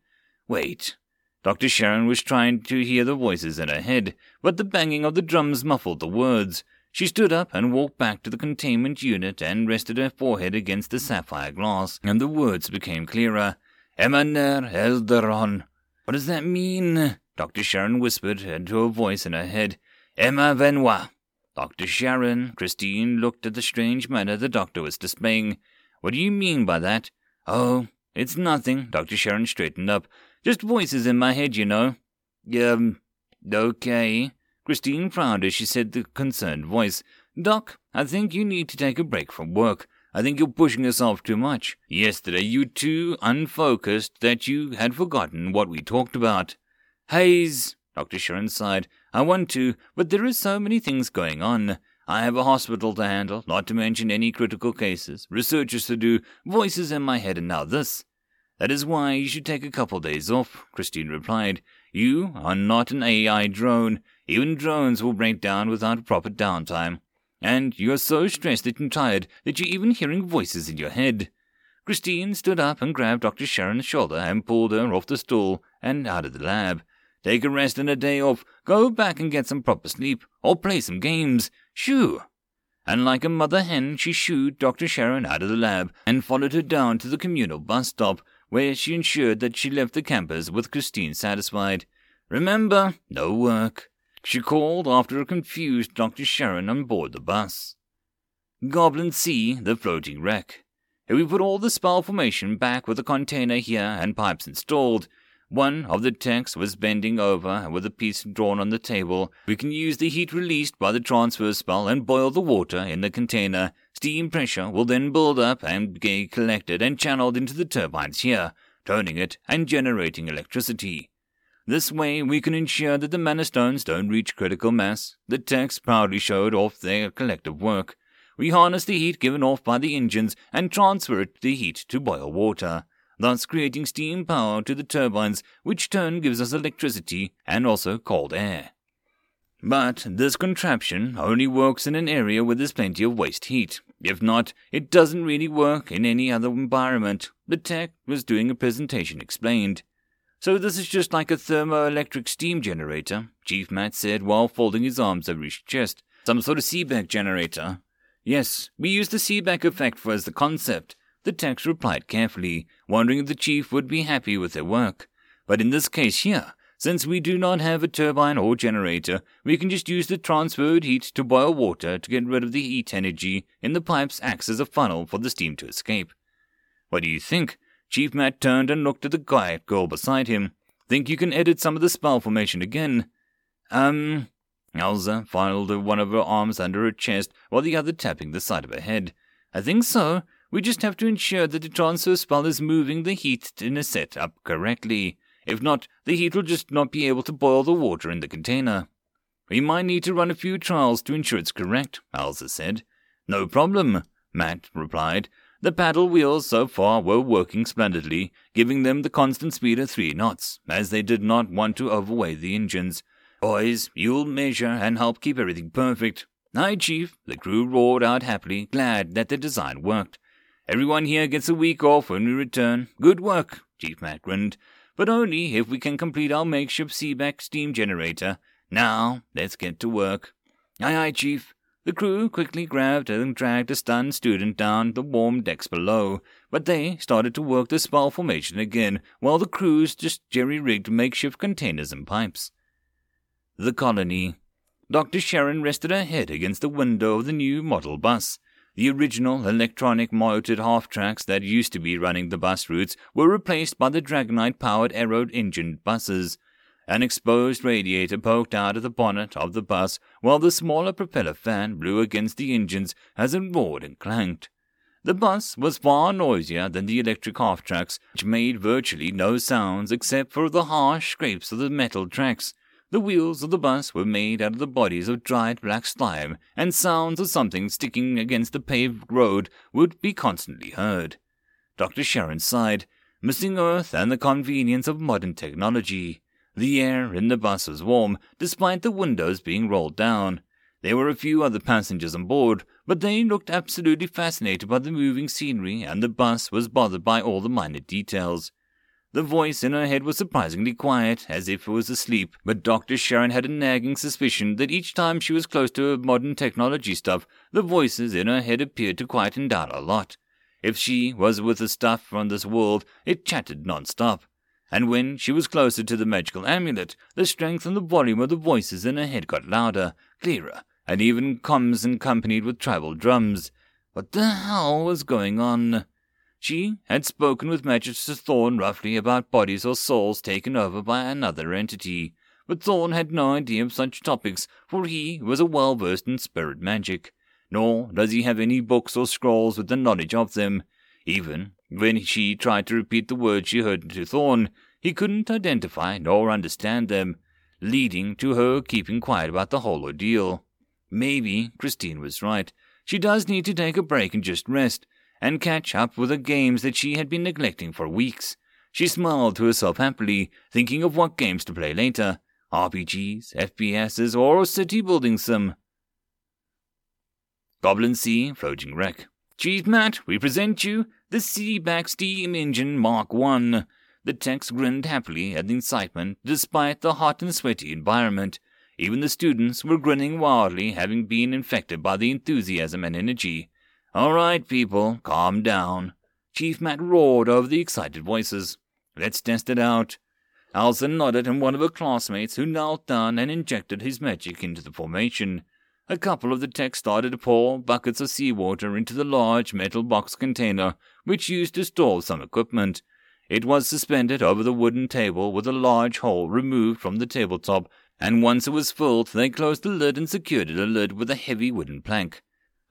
Wait. Dr. Sharon was trying to hear the voices in her head, but the banging of the drums muffled the words. She stood up and walked back to the containment unit and rested her forehead against the sapphire glass, and the words became clearer. Emaner Elderon. What does that mean? Dr. Sharon whispered into a voice in her head. Emma Venois. Dr. Sharon, Christine looked at the strange manner the doctor was displaying. What do you mean by that? Oh, it's nothing. Dr. Sharon straightened up. Just voices in my head, you know. Um, okay. Christine frowned as she said the concerned voice. Doc, I think you need to take a break from work. I think you're pushing yourself too much. Yesterday you were too unfocused that you had forgotten what we talked about. Hayes, Dr. Sharon sighed. I want to, but there are so many things going on. I have a hospital to handle, not to mention any critical cases, researchers to do, voices in my head, and now this. That is why you should take a couple days off, Christine replied. You are not an AI drone. Even drones will break down without proper downtime. And you are so stressed and tired that you're even hearing voices in your head. Christine stood up and grabbed Dr. Sharon's shoulder and pulled her off the stool and out of the lab. Take a rest and a day off. Go back and get some proper sleep, or play some games. Shoo! And like a mother hen, she shooed Dr. Sharon out of the lab and followed her down to the communal bus stop, where she ensured that she left the campus with Christine satisfied. Remember, no work. She called after a confused Dr. Sharon on board the bus. Goblin Sea, the floating wreck. If we put all the spell formation back with the container here and pipes installed, one of the techs was bending over with a piece drawn on the table. We can use the heat released by the transfer spell and boil the water in the container. Steam pressure will then build up and be collected and channeled into the turbines here, turning it and generating electricity. This way, we can ensure that the mana stones don't reach critical mass. The techs proudly showed off their collective work. We harness the heat given off by the engines and transfer it the heat to boil water, thus creating steam power to the turbines, which turn gives us electricity and also cold air. But this contraption only works in an area where there's plenty of waste heat. If not, it doesn't really work in any other environment. The tech was doing a presentation explained. So this is just like a thermoelectric steam generator, Chief Matt said while folding his arms over his chest. Some sort of Seebeck generator. Yes, we use the Seebeck effect for as the concept. The techs replied carefully, wondering if the chief would be happy with their work. But in this case here, since we do not have a turbine or generator, we can just use the transferred heat to boil water to get rid of the heat energy in the pipes acts as a funnel for the steam to escape. What do you think? Chief Matt turned and looked at the quiet girl beside him. Think you can edit some of the spell formation again? Um. Elsa filed one of her arms under her chest while the other tapping the side of her head. I think so. We just have to ensure that the transfer spell is moving the heat in a set up correctly. If not, the heat will just not be able to boil the water in the container. We might need to run a few trials to ensure it's correct, Elsa said. No problem, Matt replied, the paddle wheels so far were working splendidly, giving them the constant speed of three knots, as they did not want to overweigh the engines. Boys, you'll measure and help keep everything perfect. Aye, Chief, the crew roared out happily, glad that the design worked. Everyone here gets a week off when we return. Good work, Chief Matt grinned, but only if we can complete our makeshift Seebeck steam generator. Now, let's get to work. Aye, aye, Chief. The crew quickly grabbed and dragged the stunned student down the warm decks below, but they started to work the spell formation again while the crews just jerry rigged makeshift containers and pipes. The colony. Dr. Sharon rested her head against the window of the new model bus. The original electronic motored half tracks that used to be running the bus routes were replaced by the Dragonite powered aero engined buses. An exposed radiator poked out of the bonnet of the bus, while the smaller propeller fan blew against the engines as it roared and clanked. The bus was far noisier than the electric half tracks, which made virtually no sounds except for the harsh scrapes of the metal tracks. The wheels of the bus were made out of the bodies of dried black slime, and sounds of something sticking against the paved road would be constantly heard. Dr. Sharon sighed, missing Earth and the convenience of modern technology. The air in the bus was warm, despite the windows being rolled down. There were a few other passengers on board, but they looked absolutely fascinated by the moving scenery, and the bus was bothered by all the minor details. The voice in her head was surprisingly quiet, as if it was asleep, but Dr. Sharon had a nagging suspicion that each time she was close to her modern technology stuff, the voices in her head appeared to quieten down a lot. If she was with the stuff from this world, it chatted non-stop and when she was closer to the magical amulet, the strength and the volume of the voices in her head got louder, clearer, and even comes accompanied with tribal drums. What the hell was going on? She had spoken with Magister Thorn roughly about bodies or souls taken over by another entity, but Thorn had no idea of such topics, for he was a well versed in spirit magic, nor does he have any books or scrolls with the knowledge of them. Even when she tried to repeat the words she heard to Thorn, he couldn't identify nor understand them, leading to her keeping quiet about the whole ordeal. Maybe Christine was right. She does need to take a break and just rest, and catch up with the games that she had been neglecting for weeks. She smiled to herself happily, thinking of what games to play later RPGs, FPSs, or city building sim. Goblin Sea Floating Wreck. Chief Matt, we present you the Seebeck Steam Engine Mark 1. The techs grinned happily at the excitement despite the hot and sweaty environment. Even the students were grinning wildly, having been infected by the enthusiasm and energy. All right, people, calm down. Chief Matt roared over the excited voices. Let's test it out. Alson nodded, and one of her classmates, who knelt down and injected his magic into the formation. A couple of the techs started to pour buckets of seawater into the large metal box container, which used to store some equipment. It was suspended over the wooden table with a large hole removed from the tabletop, and once it was filled, they closed the lid and secured the lid with a heavy wooden plank.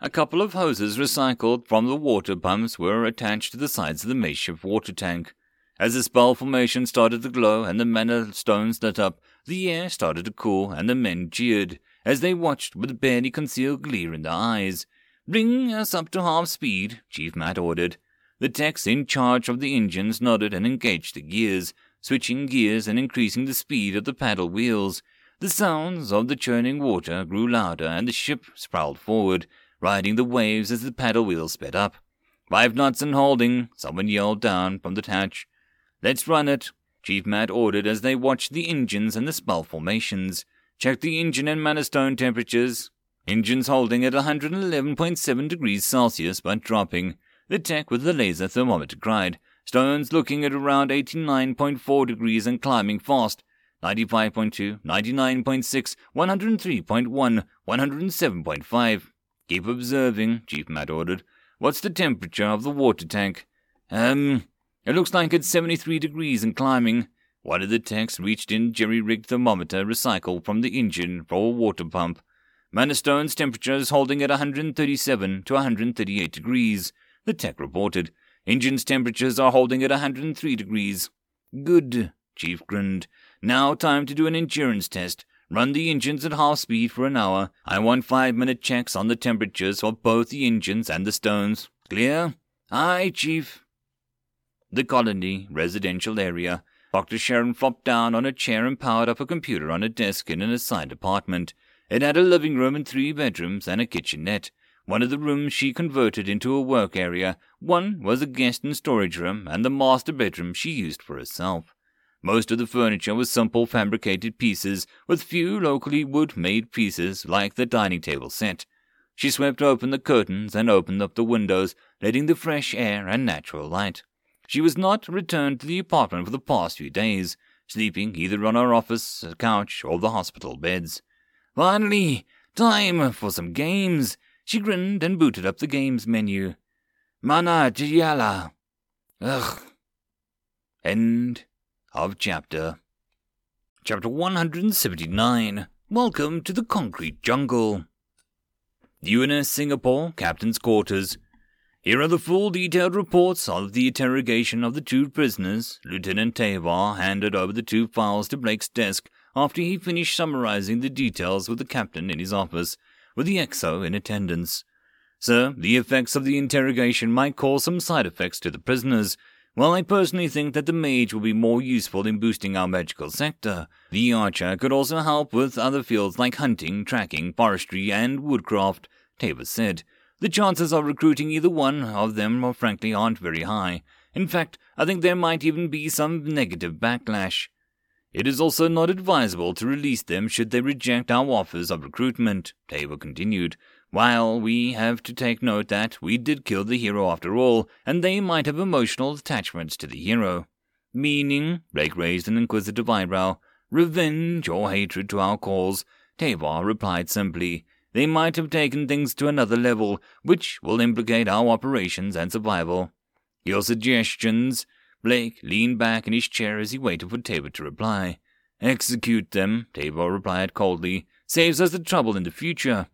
A couple of hoses recycled from the water pumps were attached to the sides of the makeshift water tank. As the spell formation started to glow and the mana stones lit up, the air started to cool and the men jeered as they watched with barely concealed glee in their eyes. Bring us up to half speed, Chief Matt ordered. The techs in charge of the engines nodded and engaged the gears, switching gears and increasing the speed of the paddle wheels. The sounds of the churning water grew louder and the ship sprawled forward, riding the waves as the paddle wheels sped up. Five knots and holding, someone yelled down from the hatch. Let's run it, Chief Matt ordered as they watched the engines and the spell formations. Check the engine and mana stone temperatures. Engines holding at 111.7 degrees Celsius but dropping. The tech with the laser thermometer cried. Stones looking at around 89.4 degrees and climbing fast. 95.2, 99.6, 103.1, 107.5. Keep observing, Chief Matt ordered. What's the temperature of the water tank? Um, it looks like it's 73 degrees and climbing. One of the techs reached in jerry-rigged thermometer recycled from the engine for a water pump. Manistone's temperature is holding at 137 to 138 degrees. The tech reported. Engine's temperatures are holding at 103 degrees. Good, Chief grinned. Now time to do an endurance test. Run the engines at half speed for an hour. I want five minute checks on the temperatures for both the engines and the stones. Clear? Aye, Chief. The colony residential area. Dr. Sharon flopped down on a chair and powered up a computer on a desk in an assigned apartment. It had a living room and three bedrooms and a kitchenette. One of the rooms she converted into a work area, one was a guest and storage room, and the master bedroom she used for herself. Most of the furniture was simple fabricated pieces, with few locally wood made pieces like the dining table set. She swept open the curtains and opened up the windows, letting the fresh air and natural light. She was not returned to the apartment for the past few days, sleeping either on her office couch or the hospital beds. Finally, time for some games. She grinned and booted up the games menu. Mana Jiyala. Ugh. End of chapter. Chapter 179. Welcome to the concrete jungle. UNS Singapore, Captain's Quarters. Here are the full detailed reports of the interrogation of the two prisoners. Lieutenant Tavar handed over the two files to Blake's desk after he finished summarizing the details with the captain in his office, with the XO in attendance. Sir, the effects of the interrogation might cause some side effects to the prisoners. While I personally think that the mage will be more useful in boosting our magical sector, the archer could also help with other fields like hunting, tracking, forestry, and woodcraft, Tavar said. The chances of recruiting either one of them, are, frankly, aren't very high. In fact, I think there might even be some negative backlash. It is also not advisable to release them should they reject our offers of recruitment, Tavar continued. While we have to take note that we did kill the hero after all, and they might have emotional attachments to the hero. Meaning, Blake raised an inquisitive eyebrow, revenge or hatred to our cause, Tavar replied simply, they might have taken things to another level, which will implicate our operations and survival. Your suggestions? Blake leaned back in his chair as he waited for Tavar to reply. Execute them, Tavar replied coldly. Saves us the trouble in the future.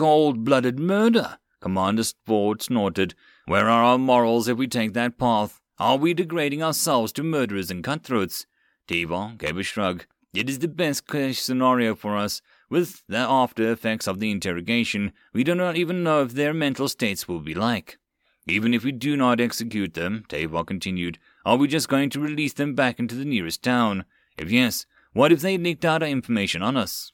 Cold-blooded murder, Commander Ford snorted. Where are our morals if we take that path? Are we degrading ourselves to murderers and cutthroats? Tavar gave a shrug. It is the best case scenario for us. With the after effects of the interrogation, we do not even know if their mental states will be like. Even if we do not execute them, Tavar continued, are we just going to release them back into the nearest town? If yes, what if they leaked out our information on us?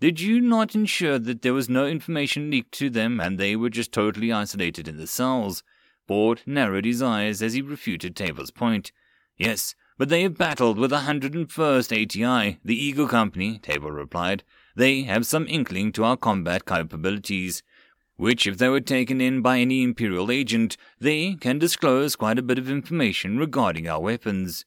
Did you not ensure that there was no information leaked to them and they were just totally isolated in the cells? Ford narrowed his eyes as he refuted Tavar's point. Yes, but they have battled with the 101st ATI, the Eagle Company, Tavar replied. They have some inkling to our combat capabilities, which, if they were taken in by any Imperial agent, they can disclose quite a bit of information regarding our weapons.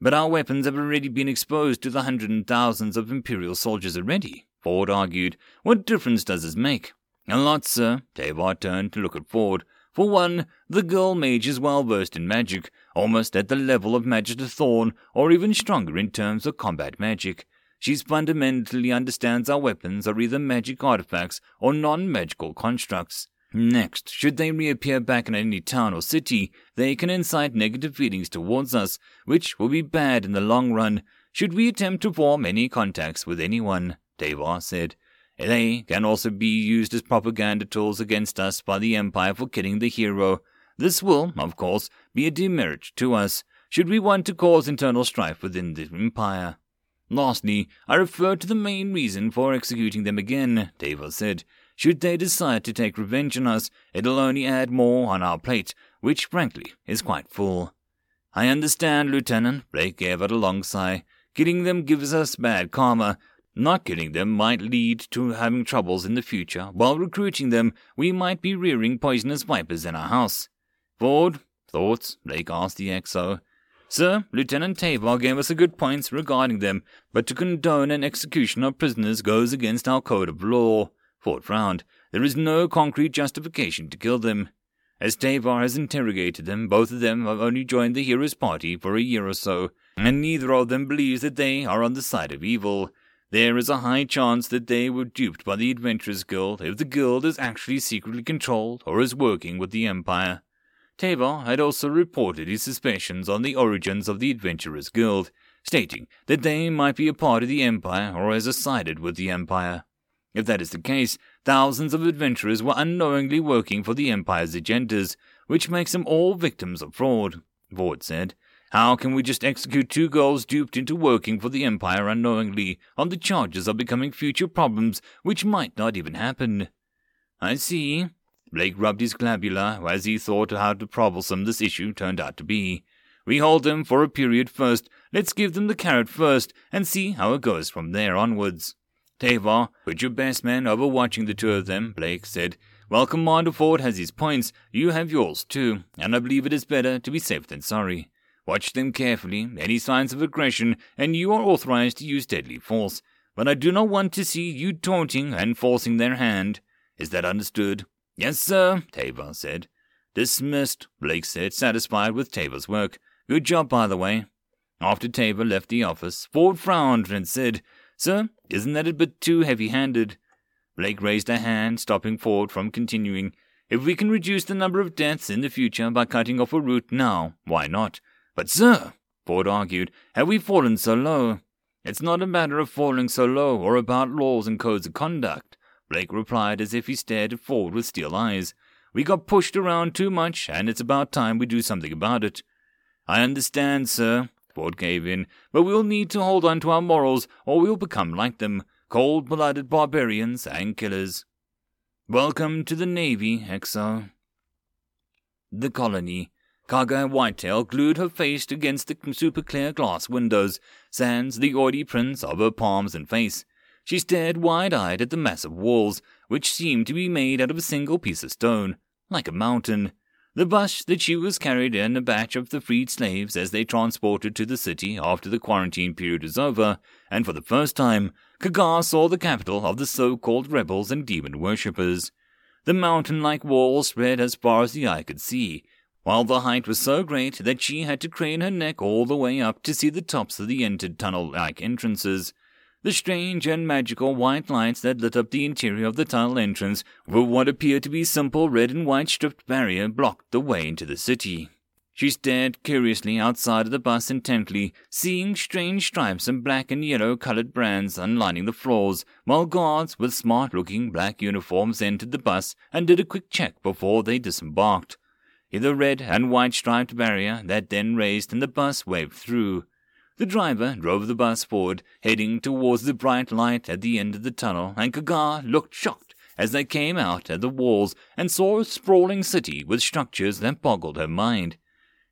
But our weapons have already been exposed to the hundreds and thousands of Imperial soldiers already, Ford argued. What difference does this make? A lot, sir. Tavar turned to look at Ford. For one, the girl mage is well versed in magic, almost at the level of Magister Thorn, or even stronger in terms of combat magic. She fundamentally understands our weapons are either magic artifacts or non magical constructs. Next, should they reappear back in any town or city, they can incite negative feelings towards us, which will be bad in the long run. Should we attempt to form any contacts with anyone, Tavar said. They can also be used as propaganda tools against us by the Empire for killing the hero. This will, of course, be a demerit to us, should we want to cause internal strife within the Empire. Lastly, I refer to the main reason for executing them again, Tavar said. Should they decide to take revenge on us, it'll only add more on our plate, which, frankly, is quite full. I understand, Lieutenant, Blake gave out a long sigh. Killing them gives us bad karma. Not killing them might lead to having troubles in the future. While recruiting them, we might be rearing poisonous vipers in our house. Ford, thoughts? Blake asked the XO. Sir, Lieutenant Tavar gave us a good points regarding them, but to condone an execution of prisoners goes against our code of law. Ford frowned. There is no concrete justification to kill them. As Tavar has interrogated them, both of them have only joined the hero's party for a year or so, and neither of them believes that they are on the side of evil. There is a high chance that they were duped by the Adventurers Guild if the guild is actually secretly controlled or is working with the Empire. Tavar had also reported his suspicions on the origins of the Adventurers Guild, stating that they might be a part of the Empire or as sided with the Empire. If that is the case, thousands of adventurers were unknowingly working for the Empire's agendas, which makes them all victims of fraud, Ford said. How can we just execute two girls duped into working for the Empire unknowingly on the charges of becoming future problems which might not even happen? I see, Blake rubbed his glabella as he thought how troublesome this issue turned out to be. We hold them for a period first. Let's give them the carrot first and see how it goes from there onwards. Tavar, put your best men over watching the two of them, Blake said. While Commander Ford has his points, you have yours too, and I believe it is better to be safe than sorry. Watch them carefully, any signs of aggression, and you are authorized to use deadly force. but I do not want to see you taunting and forcing their hand. Is that understood? Yes, sir, Tavar said. Dismissed, Blake said, satisfied with Tavar's work. Good job, by the way. After Tavar left the office, Ford frowned and said, Sir, isn't that a bit too heavy handed? Blake raised a hand, stopping Ford from continuing. If we can reduce the number of deaths in the future by cutting off a route now, why not? But, sir, Ford argued, have we fallen so low? It's not a matter of falling so low or about laws and codes of conduct, Blake replied as if he stared at Ford with steel eyes. We got pushed around too much, and it's about time we do something about it. I understand, sir, Ford gave in, but we'll need to hold on to our morals, or we'll become like them, cold blooded barbarians and killers. Welcome to the Navy, XO. The colony. Kaga Whitetail glued her face against the super clear glass windows, sans the oily prints of her palms and face. She stared wide eyed at the massive walls, which seemed to be made out of a single piece of stone, like a mountain. The bush that she was carried in a batch of the freed slaves as they transported to the city after the quarantine period was over, and for the first time, Kaga saw the capital of the so-called rebels and demon worshippers. The mountain-like wall spread as far as the eye could see, while the height was so great that she had to crane her neck all the way up to see the tops of the entered tunnel-like entrances. The strange and magical white lights that lit up the interior of the tunnel entrance were what appeared to be simple red and white striped barrier blocked the way into the city. She stared curiously outside of the bus intently, seeing strange stripes and black and yellow colored brands unlining the floors, while guards with smart looking black uniforms entered the bus and did a quick check before they disembarked. The red and white striped barrier that then raised and the bus waved through. The driver drove the bus forward, heading towards the bright light at the end of the tunnel, and Kaga looked shocked as they came out at the walls and saw a sprawling city with structures that boggled her mind.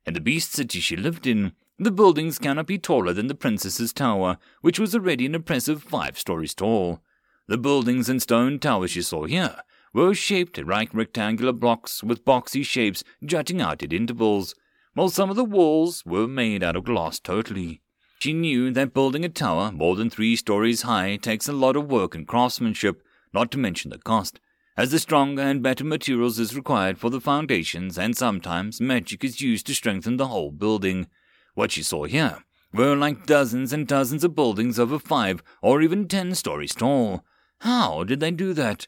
In the beast city she lived in, the buildings cannot be taller than the princess's tower, which was already an impressive five stories tall. The buildings and stone towers she saw here were shaped like rectangular blocks with boxy shapes jutting out at intervals, while some of the walls were made out of glass totally. She knew that building a tower more than three stories high takes a lot of work and craftsmanship, not to mention the cost, as the stronger and better materials is required for the foundations, and sometimes magic is used to strengthen the whole building. What she saw here were like dozens and dozens of buildings over five or even ten stories tall. How did they do that?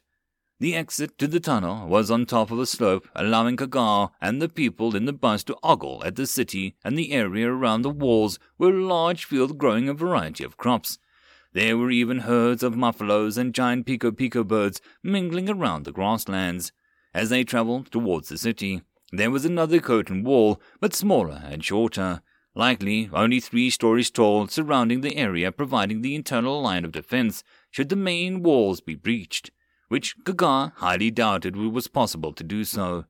The exit to the tunnel was on top of a slope, allowing Kaga and the people in the bus to ogle at the city and the area around the walls were a large field growing a variety of crops. There were even herds of muffalos and giant pico pico birds mingling around the grasslands. As they traveled towards the city, there was another curtain wall, but smaller and shorter, likely only three stories tall, surrounding the area, providing the internal line of defense should the main walls be breached which Kaga highly doubted it was possible to do so.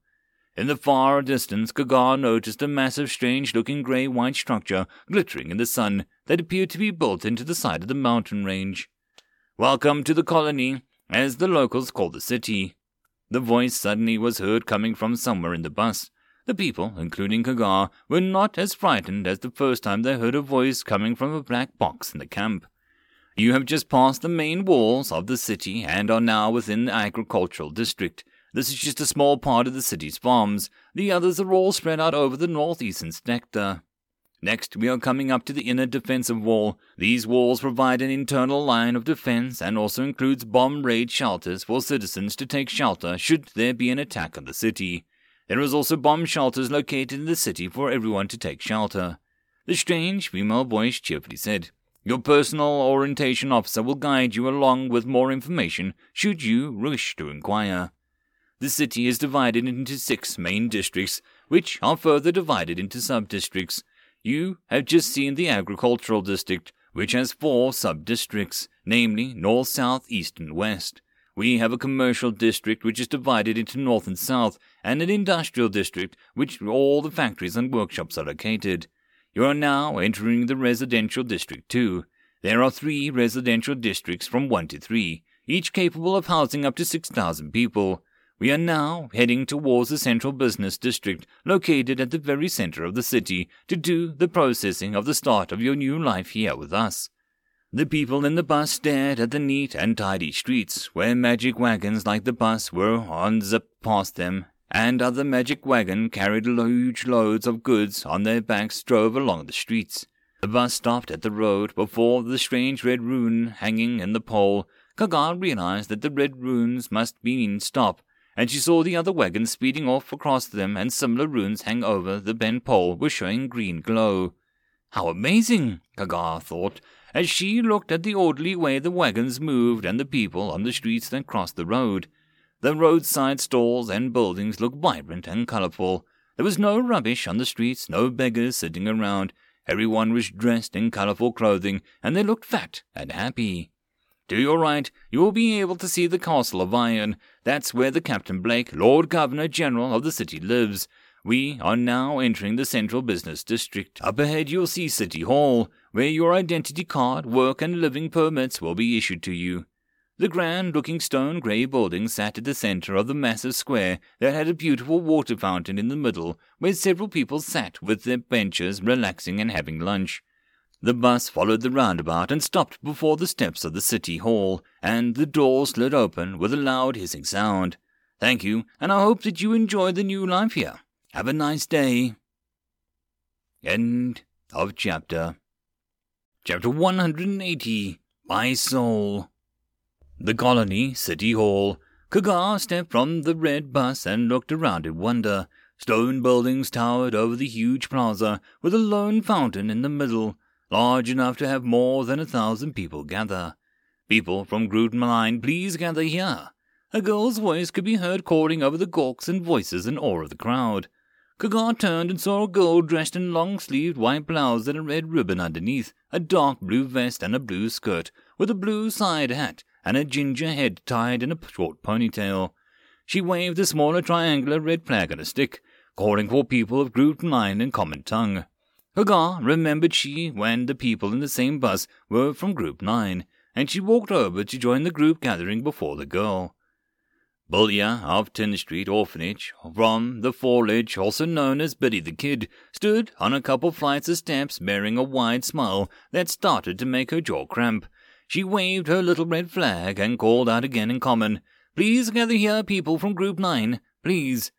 In the far distance, Kaga noticed a massive, strange looking grey white structure glittering in the sun that appeared to be built into the side of the mountain range. Welcome to the colony, as the locals call the city. The voice suddenly was heard coming from somewhere in the bus. The people, including Kagar, were not as frightened as the first time they heard a voice coming from a black box in the camp. You have just passed the main walls of the city and are now within the agricultural district. This is just a small part of the city's farms. The others are all spread out over the northeastern sector. Next, we are coming up to the inner defensive wall. These walls provide an internal line of defense and also includes bomb raid shelters for citizens to take shelter should there be an attack on the city. There is also bomb shelters located in the city for everyone to take shelter. The strange female voice cheerfully said, your personal orientation officer will guide you along with more information should you wish to inquire. The city is divided into six main districts, which are further divided into sub-districts. You have just seen the agricultural district, which has four sub-districts, namely north, south, east, and west. We have a commercial district which is divided into north and south, and an industrial district which all the factories and workshops are located. You are now entering the residential district 2. There are three residential districts from 1 to 3, each capable of housing up to 6,000 people. We are now heading towards the central business district, located at the very center of the city, to do the processing of the start of your new life here with us. The people in the bus stared at the neat and tidy streets, where magic wagons like the bus were on zip past them, and other magic wagon carried huge loads of goods on their backs drove along the streets. The bus stopped at the road before the strange red rune hanging in the pole. Kaga realized that the red runes must mean stop, and she saw the other wagons speeding off across them, and similar runes hang over the bent pole were showing green glow. How amazing, Kaga thought, as she looked at the orderly way the wagons moved and the people on the streets that crossed the road. The roadside stalls and buildings looked vibrant and colorful. There was no rubbish on the streets, no beggars sitting around. Everyone was dressed in colorful clothing, and they looked fat and happy. To your right, you will be able to see the Castle of Iron. That's where the Captain Blake, Lord Governor General of the city, lives. We are now entering the central business district. Up ahead, you'll see City Hall, where your identity card, work, and living permits will be issued to you. The grand looking stone grey building sat at the centre of the massive square that had a beautiful water fountain in the middle, where several people sat with their benches relaxing and having lunch. The bus followed the roundabout and stopped before the steps of the city hall, and the door slid open with a loud hissing sound. Thank you, and I hope that you enjoy the new life here. Have a nice day. End of chapter. Chapter 180 My Soul. The Colony, City Hall. Kaga stepped from the red bus and looked around in wonder. Stone buildings towered over the huge plaza, with a lone fountain in the middle, large enough to have more than a thousand people gather. People from Group 9, please gather here. A girl's voice could be heard calling over the gawks and voices and awe of the crowd. Kaga turned and saw a girl dressed in long-sleeved white blouse and a red ribbon underneath, a dark blue vest and a blue skirt, with a blue side hat and a ginger head tied in a short ponytail. She waved a smaller triangular red flag on a stick, calling for people of Group 9 in common tongue. Kaga remembered she when the people in the same bus were from Group 9, and she walked over to join the group gathering before the girl. Bullia of Tin Street Orphanage, from the Foliage, also known as Billy the Kid, stood on a couple flights of steps bearing a wide smile that started to make her jaw cramp. She waved her little red flag and called out again in common, Please gather here, people from Group 9, please.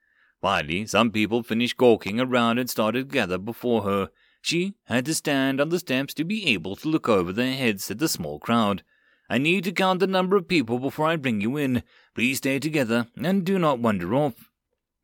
Finally, some people finished gawking around and started to gather before her. She had to stand on the steps to be able to look over their heads at the small crowd. I need to count the number of people before I bring you in. Please stay together and do not wander off.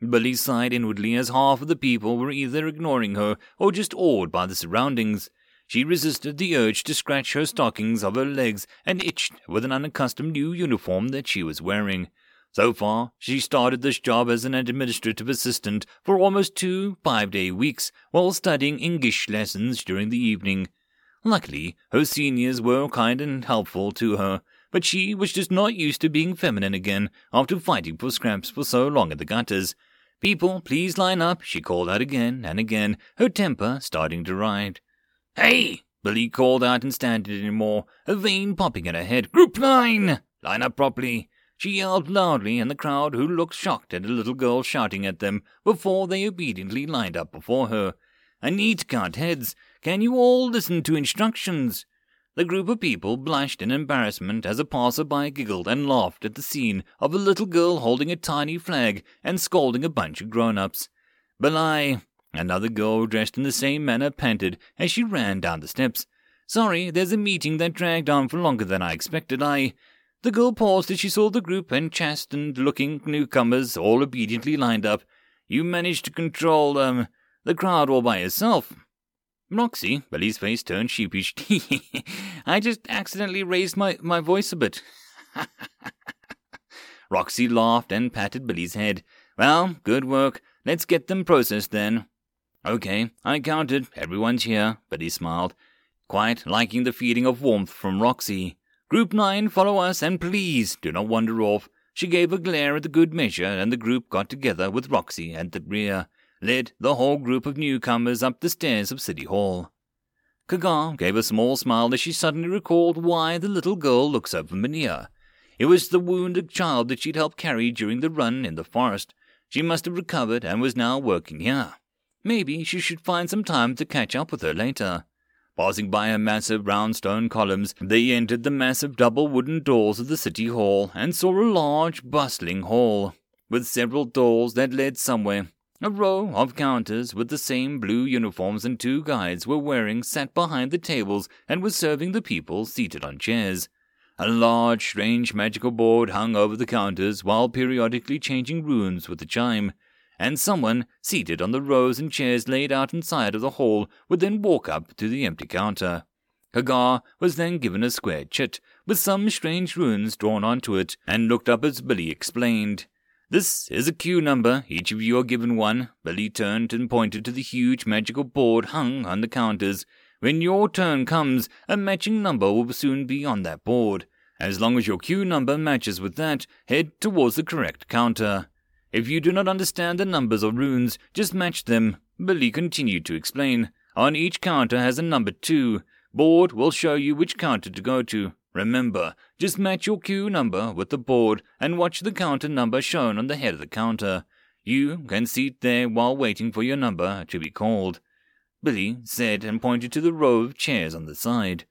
Billy sighed inwardly as half of the people were either ignoring her or just awed by the surroundings. She resisted the urge to scratch her stockings of her legs and itched with an unaccustomed new uniform that she was wearing. So far, she started this job as an administrative assistant for almost two five day weeks while studying English lessons during the evening. Luckily, her seniors were kind and helpful to her, but she was just not used to being feminine again after fighting for scraps for so long in the gutters. People, please line up, she called out again and again, her temper starting to ride. Hey! Billy called out and standing anymore, a vein popping in her head. Group nine! Line up properly. She yelled loudly, and the crowd, who looked shocked at a little girl shouting at them before they obediently lined up before her. I need count heads. Can you all listen to instructions? The group of people blushed in embarrassment as a passer-by giggled and laughed at the scene of a little girl holding a tiny flag and scolding a bunch of grown-ups. Billy, another girl dressed in the same manner, panted as she ran down the steps. Sorry, there's a meeting that dragged on for longer than I expected. I... The girl paused as she saw the group and chastened-looking newcomers all obediently lined up. You managed to control, um, the crowd all by yourself. Roxy, Billy's face turned sheepish. I just accidentally raised my, my voice a bit. Roxy laughed and patted Billy's head. Well, good work. Let's get them processed then. Okay, I counted. Everyone's here, Billy smiled, quite liking the feeling of warmth from Roxy. Group 9, follow us, and please do not wander off. She gave a glare at the good measure, and the group got together with Roxy at the rear led the whole group of newcomers up the stairs of City Hall. Kaga gave a small smile as she suddenly recalled why the little girl looked so familiar. It was the wounded child that she'd helped carry during the run in the forest. She must have recovered and was now working here. Maybe she should find some time to catch up with her later. Passing by a massive round stone columns, they entered the massive double wooden doors of the city hall and saw a large, bustling hall, with several doors that led somewhere. A row of counters with the same blue uniforms and two guides were wearing sat behind the tables and were serving the people seated on chairs. A large, strange magical board hung over the counters while periodically changing runes with the chime and someone seated on the rows and chairs laid out inside of the hall would then walk up to the empty counter. Kaga was then given a square chit with some strange runes drawn onto it and looked up as Billy explained. This is a queue number. Each of you are given one. Billy turned and pointed to the huge magical board hung on the counters. When your turn comes, a matching number will soon be on that board. As long as your queue number matches with that, head towards the correct counter. If you do not understand the numbers or runes, just match them. Billy continued to explain. On each counter has a number two. Board will show you which counter to go to. Remember, just match your queue number with the board and watch the counter number shown on the head of the counter. You can seat there while waiting for your number to be called. Billy said and pointed to the row of chairs on the side.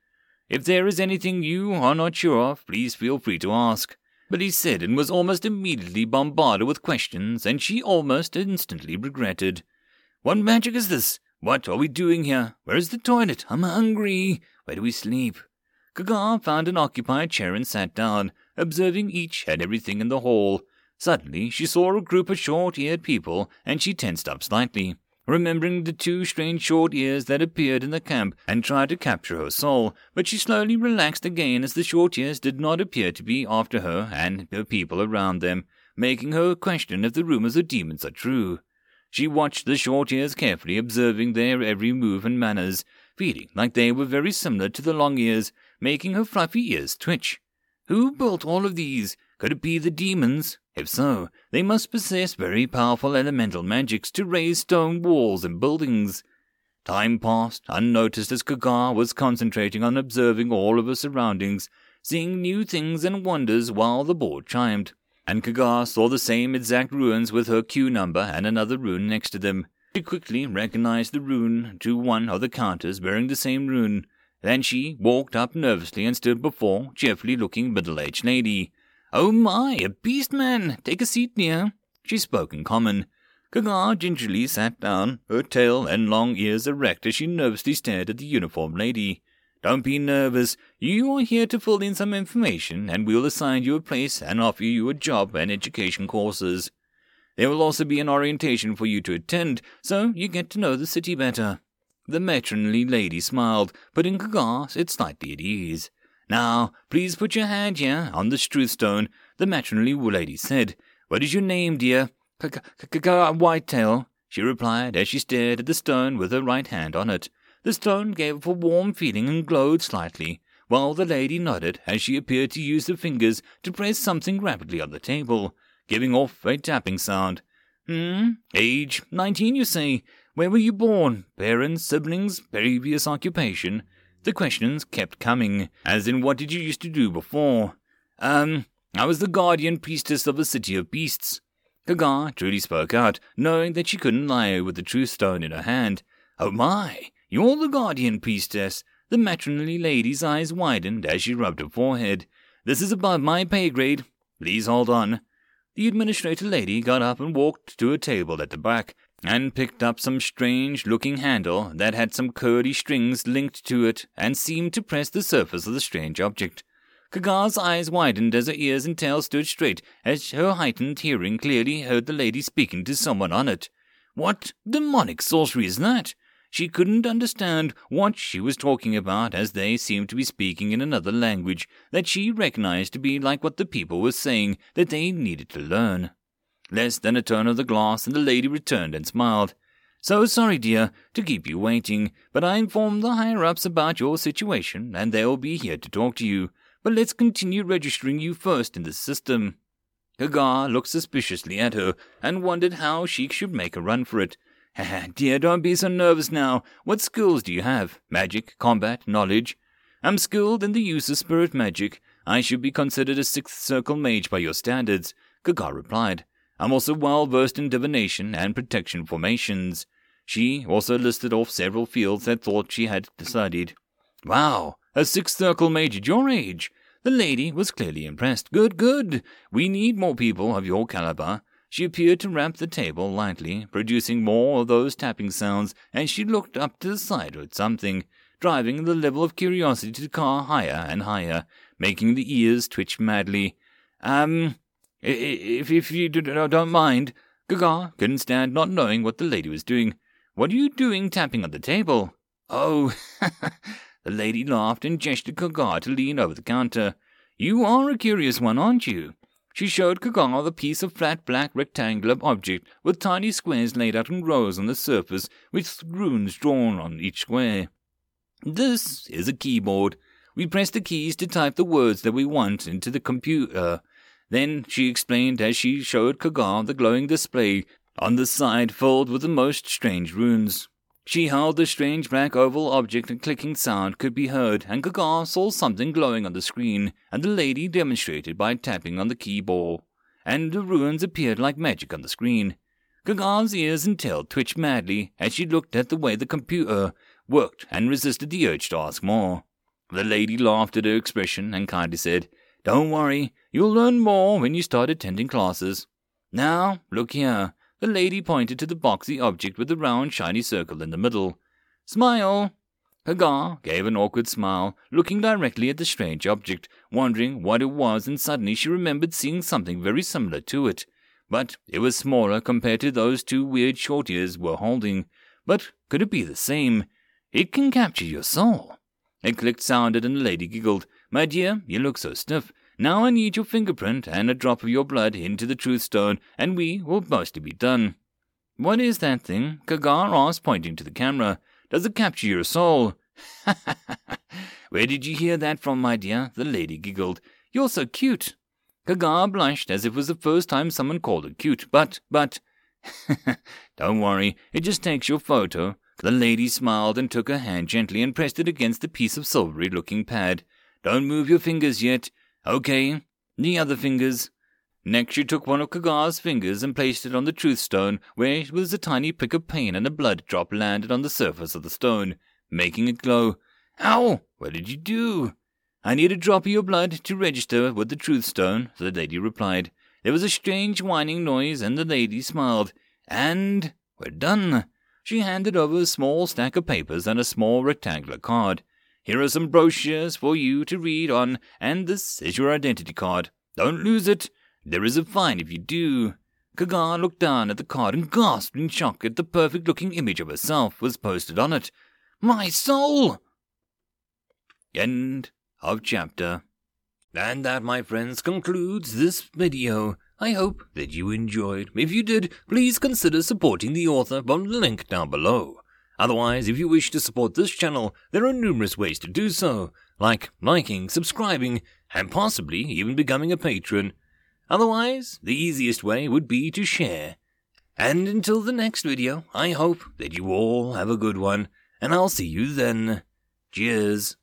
If there is anything you are not sure of, please feel free to ask but he said and was almost immediately bombarded with questions, and she almost instantly regretted. What magic is this? What are we doing here? Where is the toilet? I'm hungry. Where do we sleep? Kaga found an occupied chair and sat down, observing each and everything in the hall. Suddenly, she saw a group of short eared people, and she tensed up slightly remembering the two strange short ears that appeared in the camp, and tried to capture her soul, but she slowly relaxed again as the short ears did not appear to be after her and the people around them, making her question if the rumors of demons are true. She watched the short ears carefully, observing their every move and manners, feeling like they were very similar to the long ears, making her fluffy ears twitch. Who built all of these? Could it be the demons? If so, they must possess very powerful elemental magics to raise stone walls and buildings. Time passed unnoticed as Kaga was concentrating on observing all of her surroundings, seeing new things and wonders while the board chimed. And Kaga saw the same exact ruins with her queue number and another rune next to them. She quickly recognized the rune to one of the counters bearing the same rune. Then she walked up nervously and stood before cheerfully looking middle aged lady. Oh my, a beast man! Take a seat near. She spoke in common. Kaga gingerly sat down, her tail and long ears erect as she nervously stared at the uniformed lady. Don't be nervous. You are here to fill in some information, and we'll assign you a place and offer you a job and education courses. There will also be an orientation for you to attend, so you get to know the city better. The matronly lady smiled, putting Kaga it slightly at ease. Now, please put your hand here on the truth stone, the matronly lady said. What is your name, dear? Whitetail, she replied as she stared at the stone with her right hand on it. The stone gave off a warm feeling and glowed slightly, while the lady nodded as she appeared to use her fingers to press something rapidly on the table, giving off a tapping sound. Hmm? Age? Nineteen, you say? Where were you born? Parents, siblings, previous occupation? The questions kept coming, as in what did you used to do before? Um, I was the guardian priestess of the city of beasts. Kaga truly spoke out, knowing that she couldn't lie with the truth stone in her hand. Oh my, you're the guardian priestess. The matronly lady's eyes widened as she rubbed her forehead. This is above my pay grade. Please hold on. The administrator lady got up and walked to a table at the back, and picked up some strange looking handle that had some curly strings linked to it and seemed to press the surface of the strange object. Kaga's eyes widened as her ears and tail stood straight as her heightened hearing clearly heard the lady speaking to someone on it. What demonic sorcery is that? She couldn't understand what she was talking about as they seemed to be speaking in another language that she recognized to be like what the people were saying that they needed to learn. Less than a turn of the glass, and the lady returned and smiled. So sorry, dear, to keep you waiting, but I informed the higher ups about your situation, and they'll be here to talk to you. But let's continue registering you first in the system. Kaga looked suspiciously at her and wondered how she should make a run for it. dear, don't be so nervous now. What skills do you have? Magic, combat, knowledge? I'm skilled in the use of spirit magic. I should be considered a sixth circle mage by your standards, Kaga replied. I'm also well versed in divination and protection formations. She also listed off several fields that thought she had studied. Wow, a sixth circle mage at your age. The lady was clearly impressed. Good, good. We need more people of your caliber. She appeared to rap the table lightly, producing more of those tapping sounds, and she looked up to the side at something, driving the level of curiosity to the car higher and higher, making the ears twitch madly. Um, if, if you don't mind, Kaga couldn't stand not knowing what the lady was doing. What are you doing tapping on the table? Oh, The lady laughed and gestured Kaga to lean over the counter. You are a curious one, aren't you? She showed Kaga the piece of flat black rectangular object with tiny squares laid out in rows on the surface with runes drawn on each square. This is a keyboard. We press the keys to type the words that we want into the computer. Then she explained as she showed Kaga the glowing display on the side filled with the most strange runes. She held the strange black oval object and clicking sound could be heard, and Kaga saw something glowing on the screen, and the lady demonstrated by tapping on the keyboard, and the runes appeared like magic on the screen. Kaga's ears and tail twitched madly as she looked at the way the computer worked and resisted the urge to ask more. The lady laughed at her expression and kindly said, Don't worry, you'll learn more when you start attending classes. Now, look here. The lady pointed to the boxy object with the round, shiny circle in the middle. Smile! Kaga gave an awkward smile, looking directly at the strange object, wondering what it was, and suddenly she remembered seeing something very similar to it. But it was smaller compared to those two weird short ears were holding. But could it be the same? It can capture your soul. A click sounded, and the lady giggled. My dear, you look so stiff. Now I need your fingerprint and a drop of your blood into the truth stone, and we will mostly be done. What is that thing? Kaga asked, pointing to the camera. Does it capture your soul? Where did you hear that from, my dear? The lady giggled. You're so cute. Kaga blushed as if it was the first time someone called her cute, but, but. Don't worry, it just takes your photo. The lady smiled and took her hand gently and pressed it against the piece of silvery looking pad. Don't move your fingers yet. Okay, the other fingers. Next, she took one of Kaga's fingers and placed it on the truth stone, where it was a tiny prick of pain and a blood drop landed on the surface of the stone, making it glow. Ow! What did you do? I need a drop of your blood to register with the truth stone, the lady replied. There was a strange whining noise, and the lady smiled. And we're done. She handed over a small stack of papers and a small rectangular card. Here are some brochures for you to read on, and this is your identity card. Don't lose it. There is a fine if you do. Kaga looked down at the card and gasped in shock at the perfect looking image of herself was posted on it. My soul! End of chapter. And that, my friends, concludes this video. I hope that you enjoyed. If you did, please consider supporting the author from the link down below. Otherwise, if you wish to support this channel, there are numerous ways to do so, like liking, subscribing, and possibly even becoming a patron. Otherwise, the easiest way would be to share. And until the next video, I hope that you all have a good one, and I'll see you then. Cheers.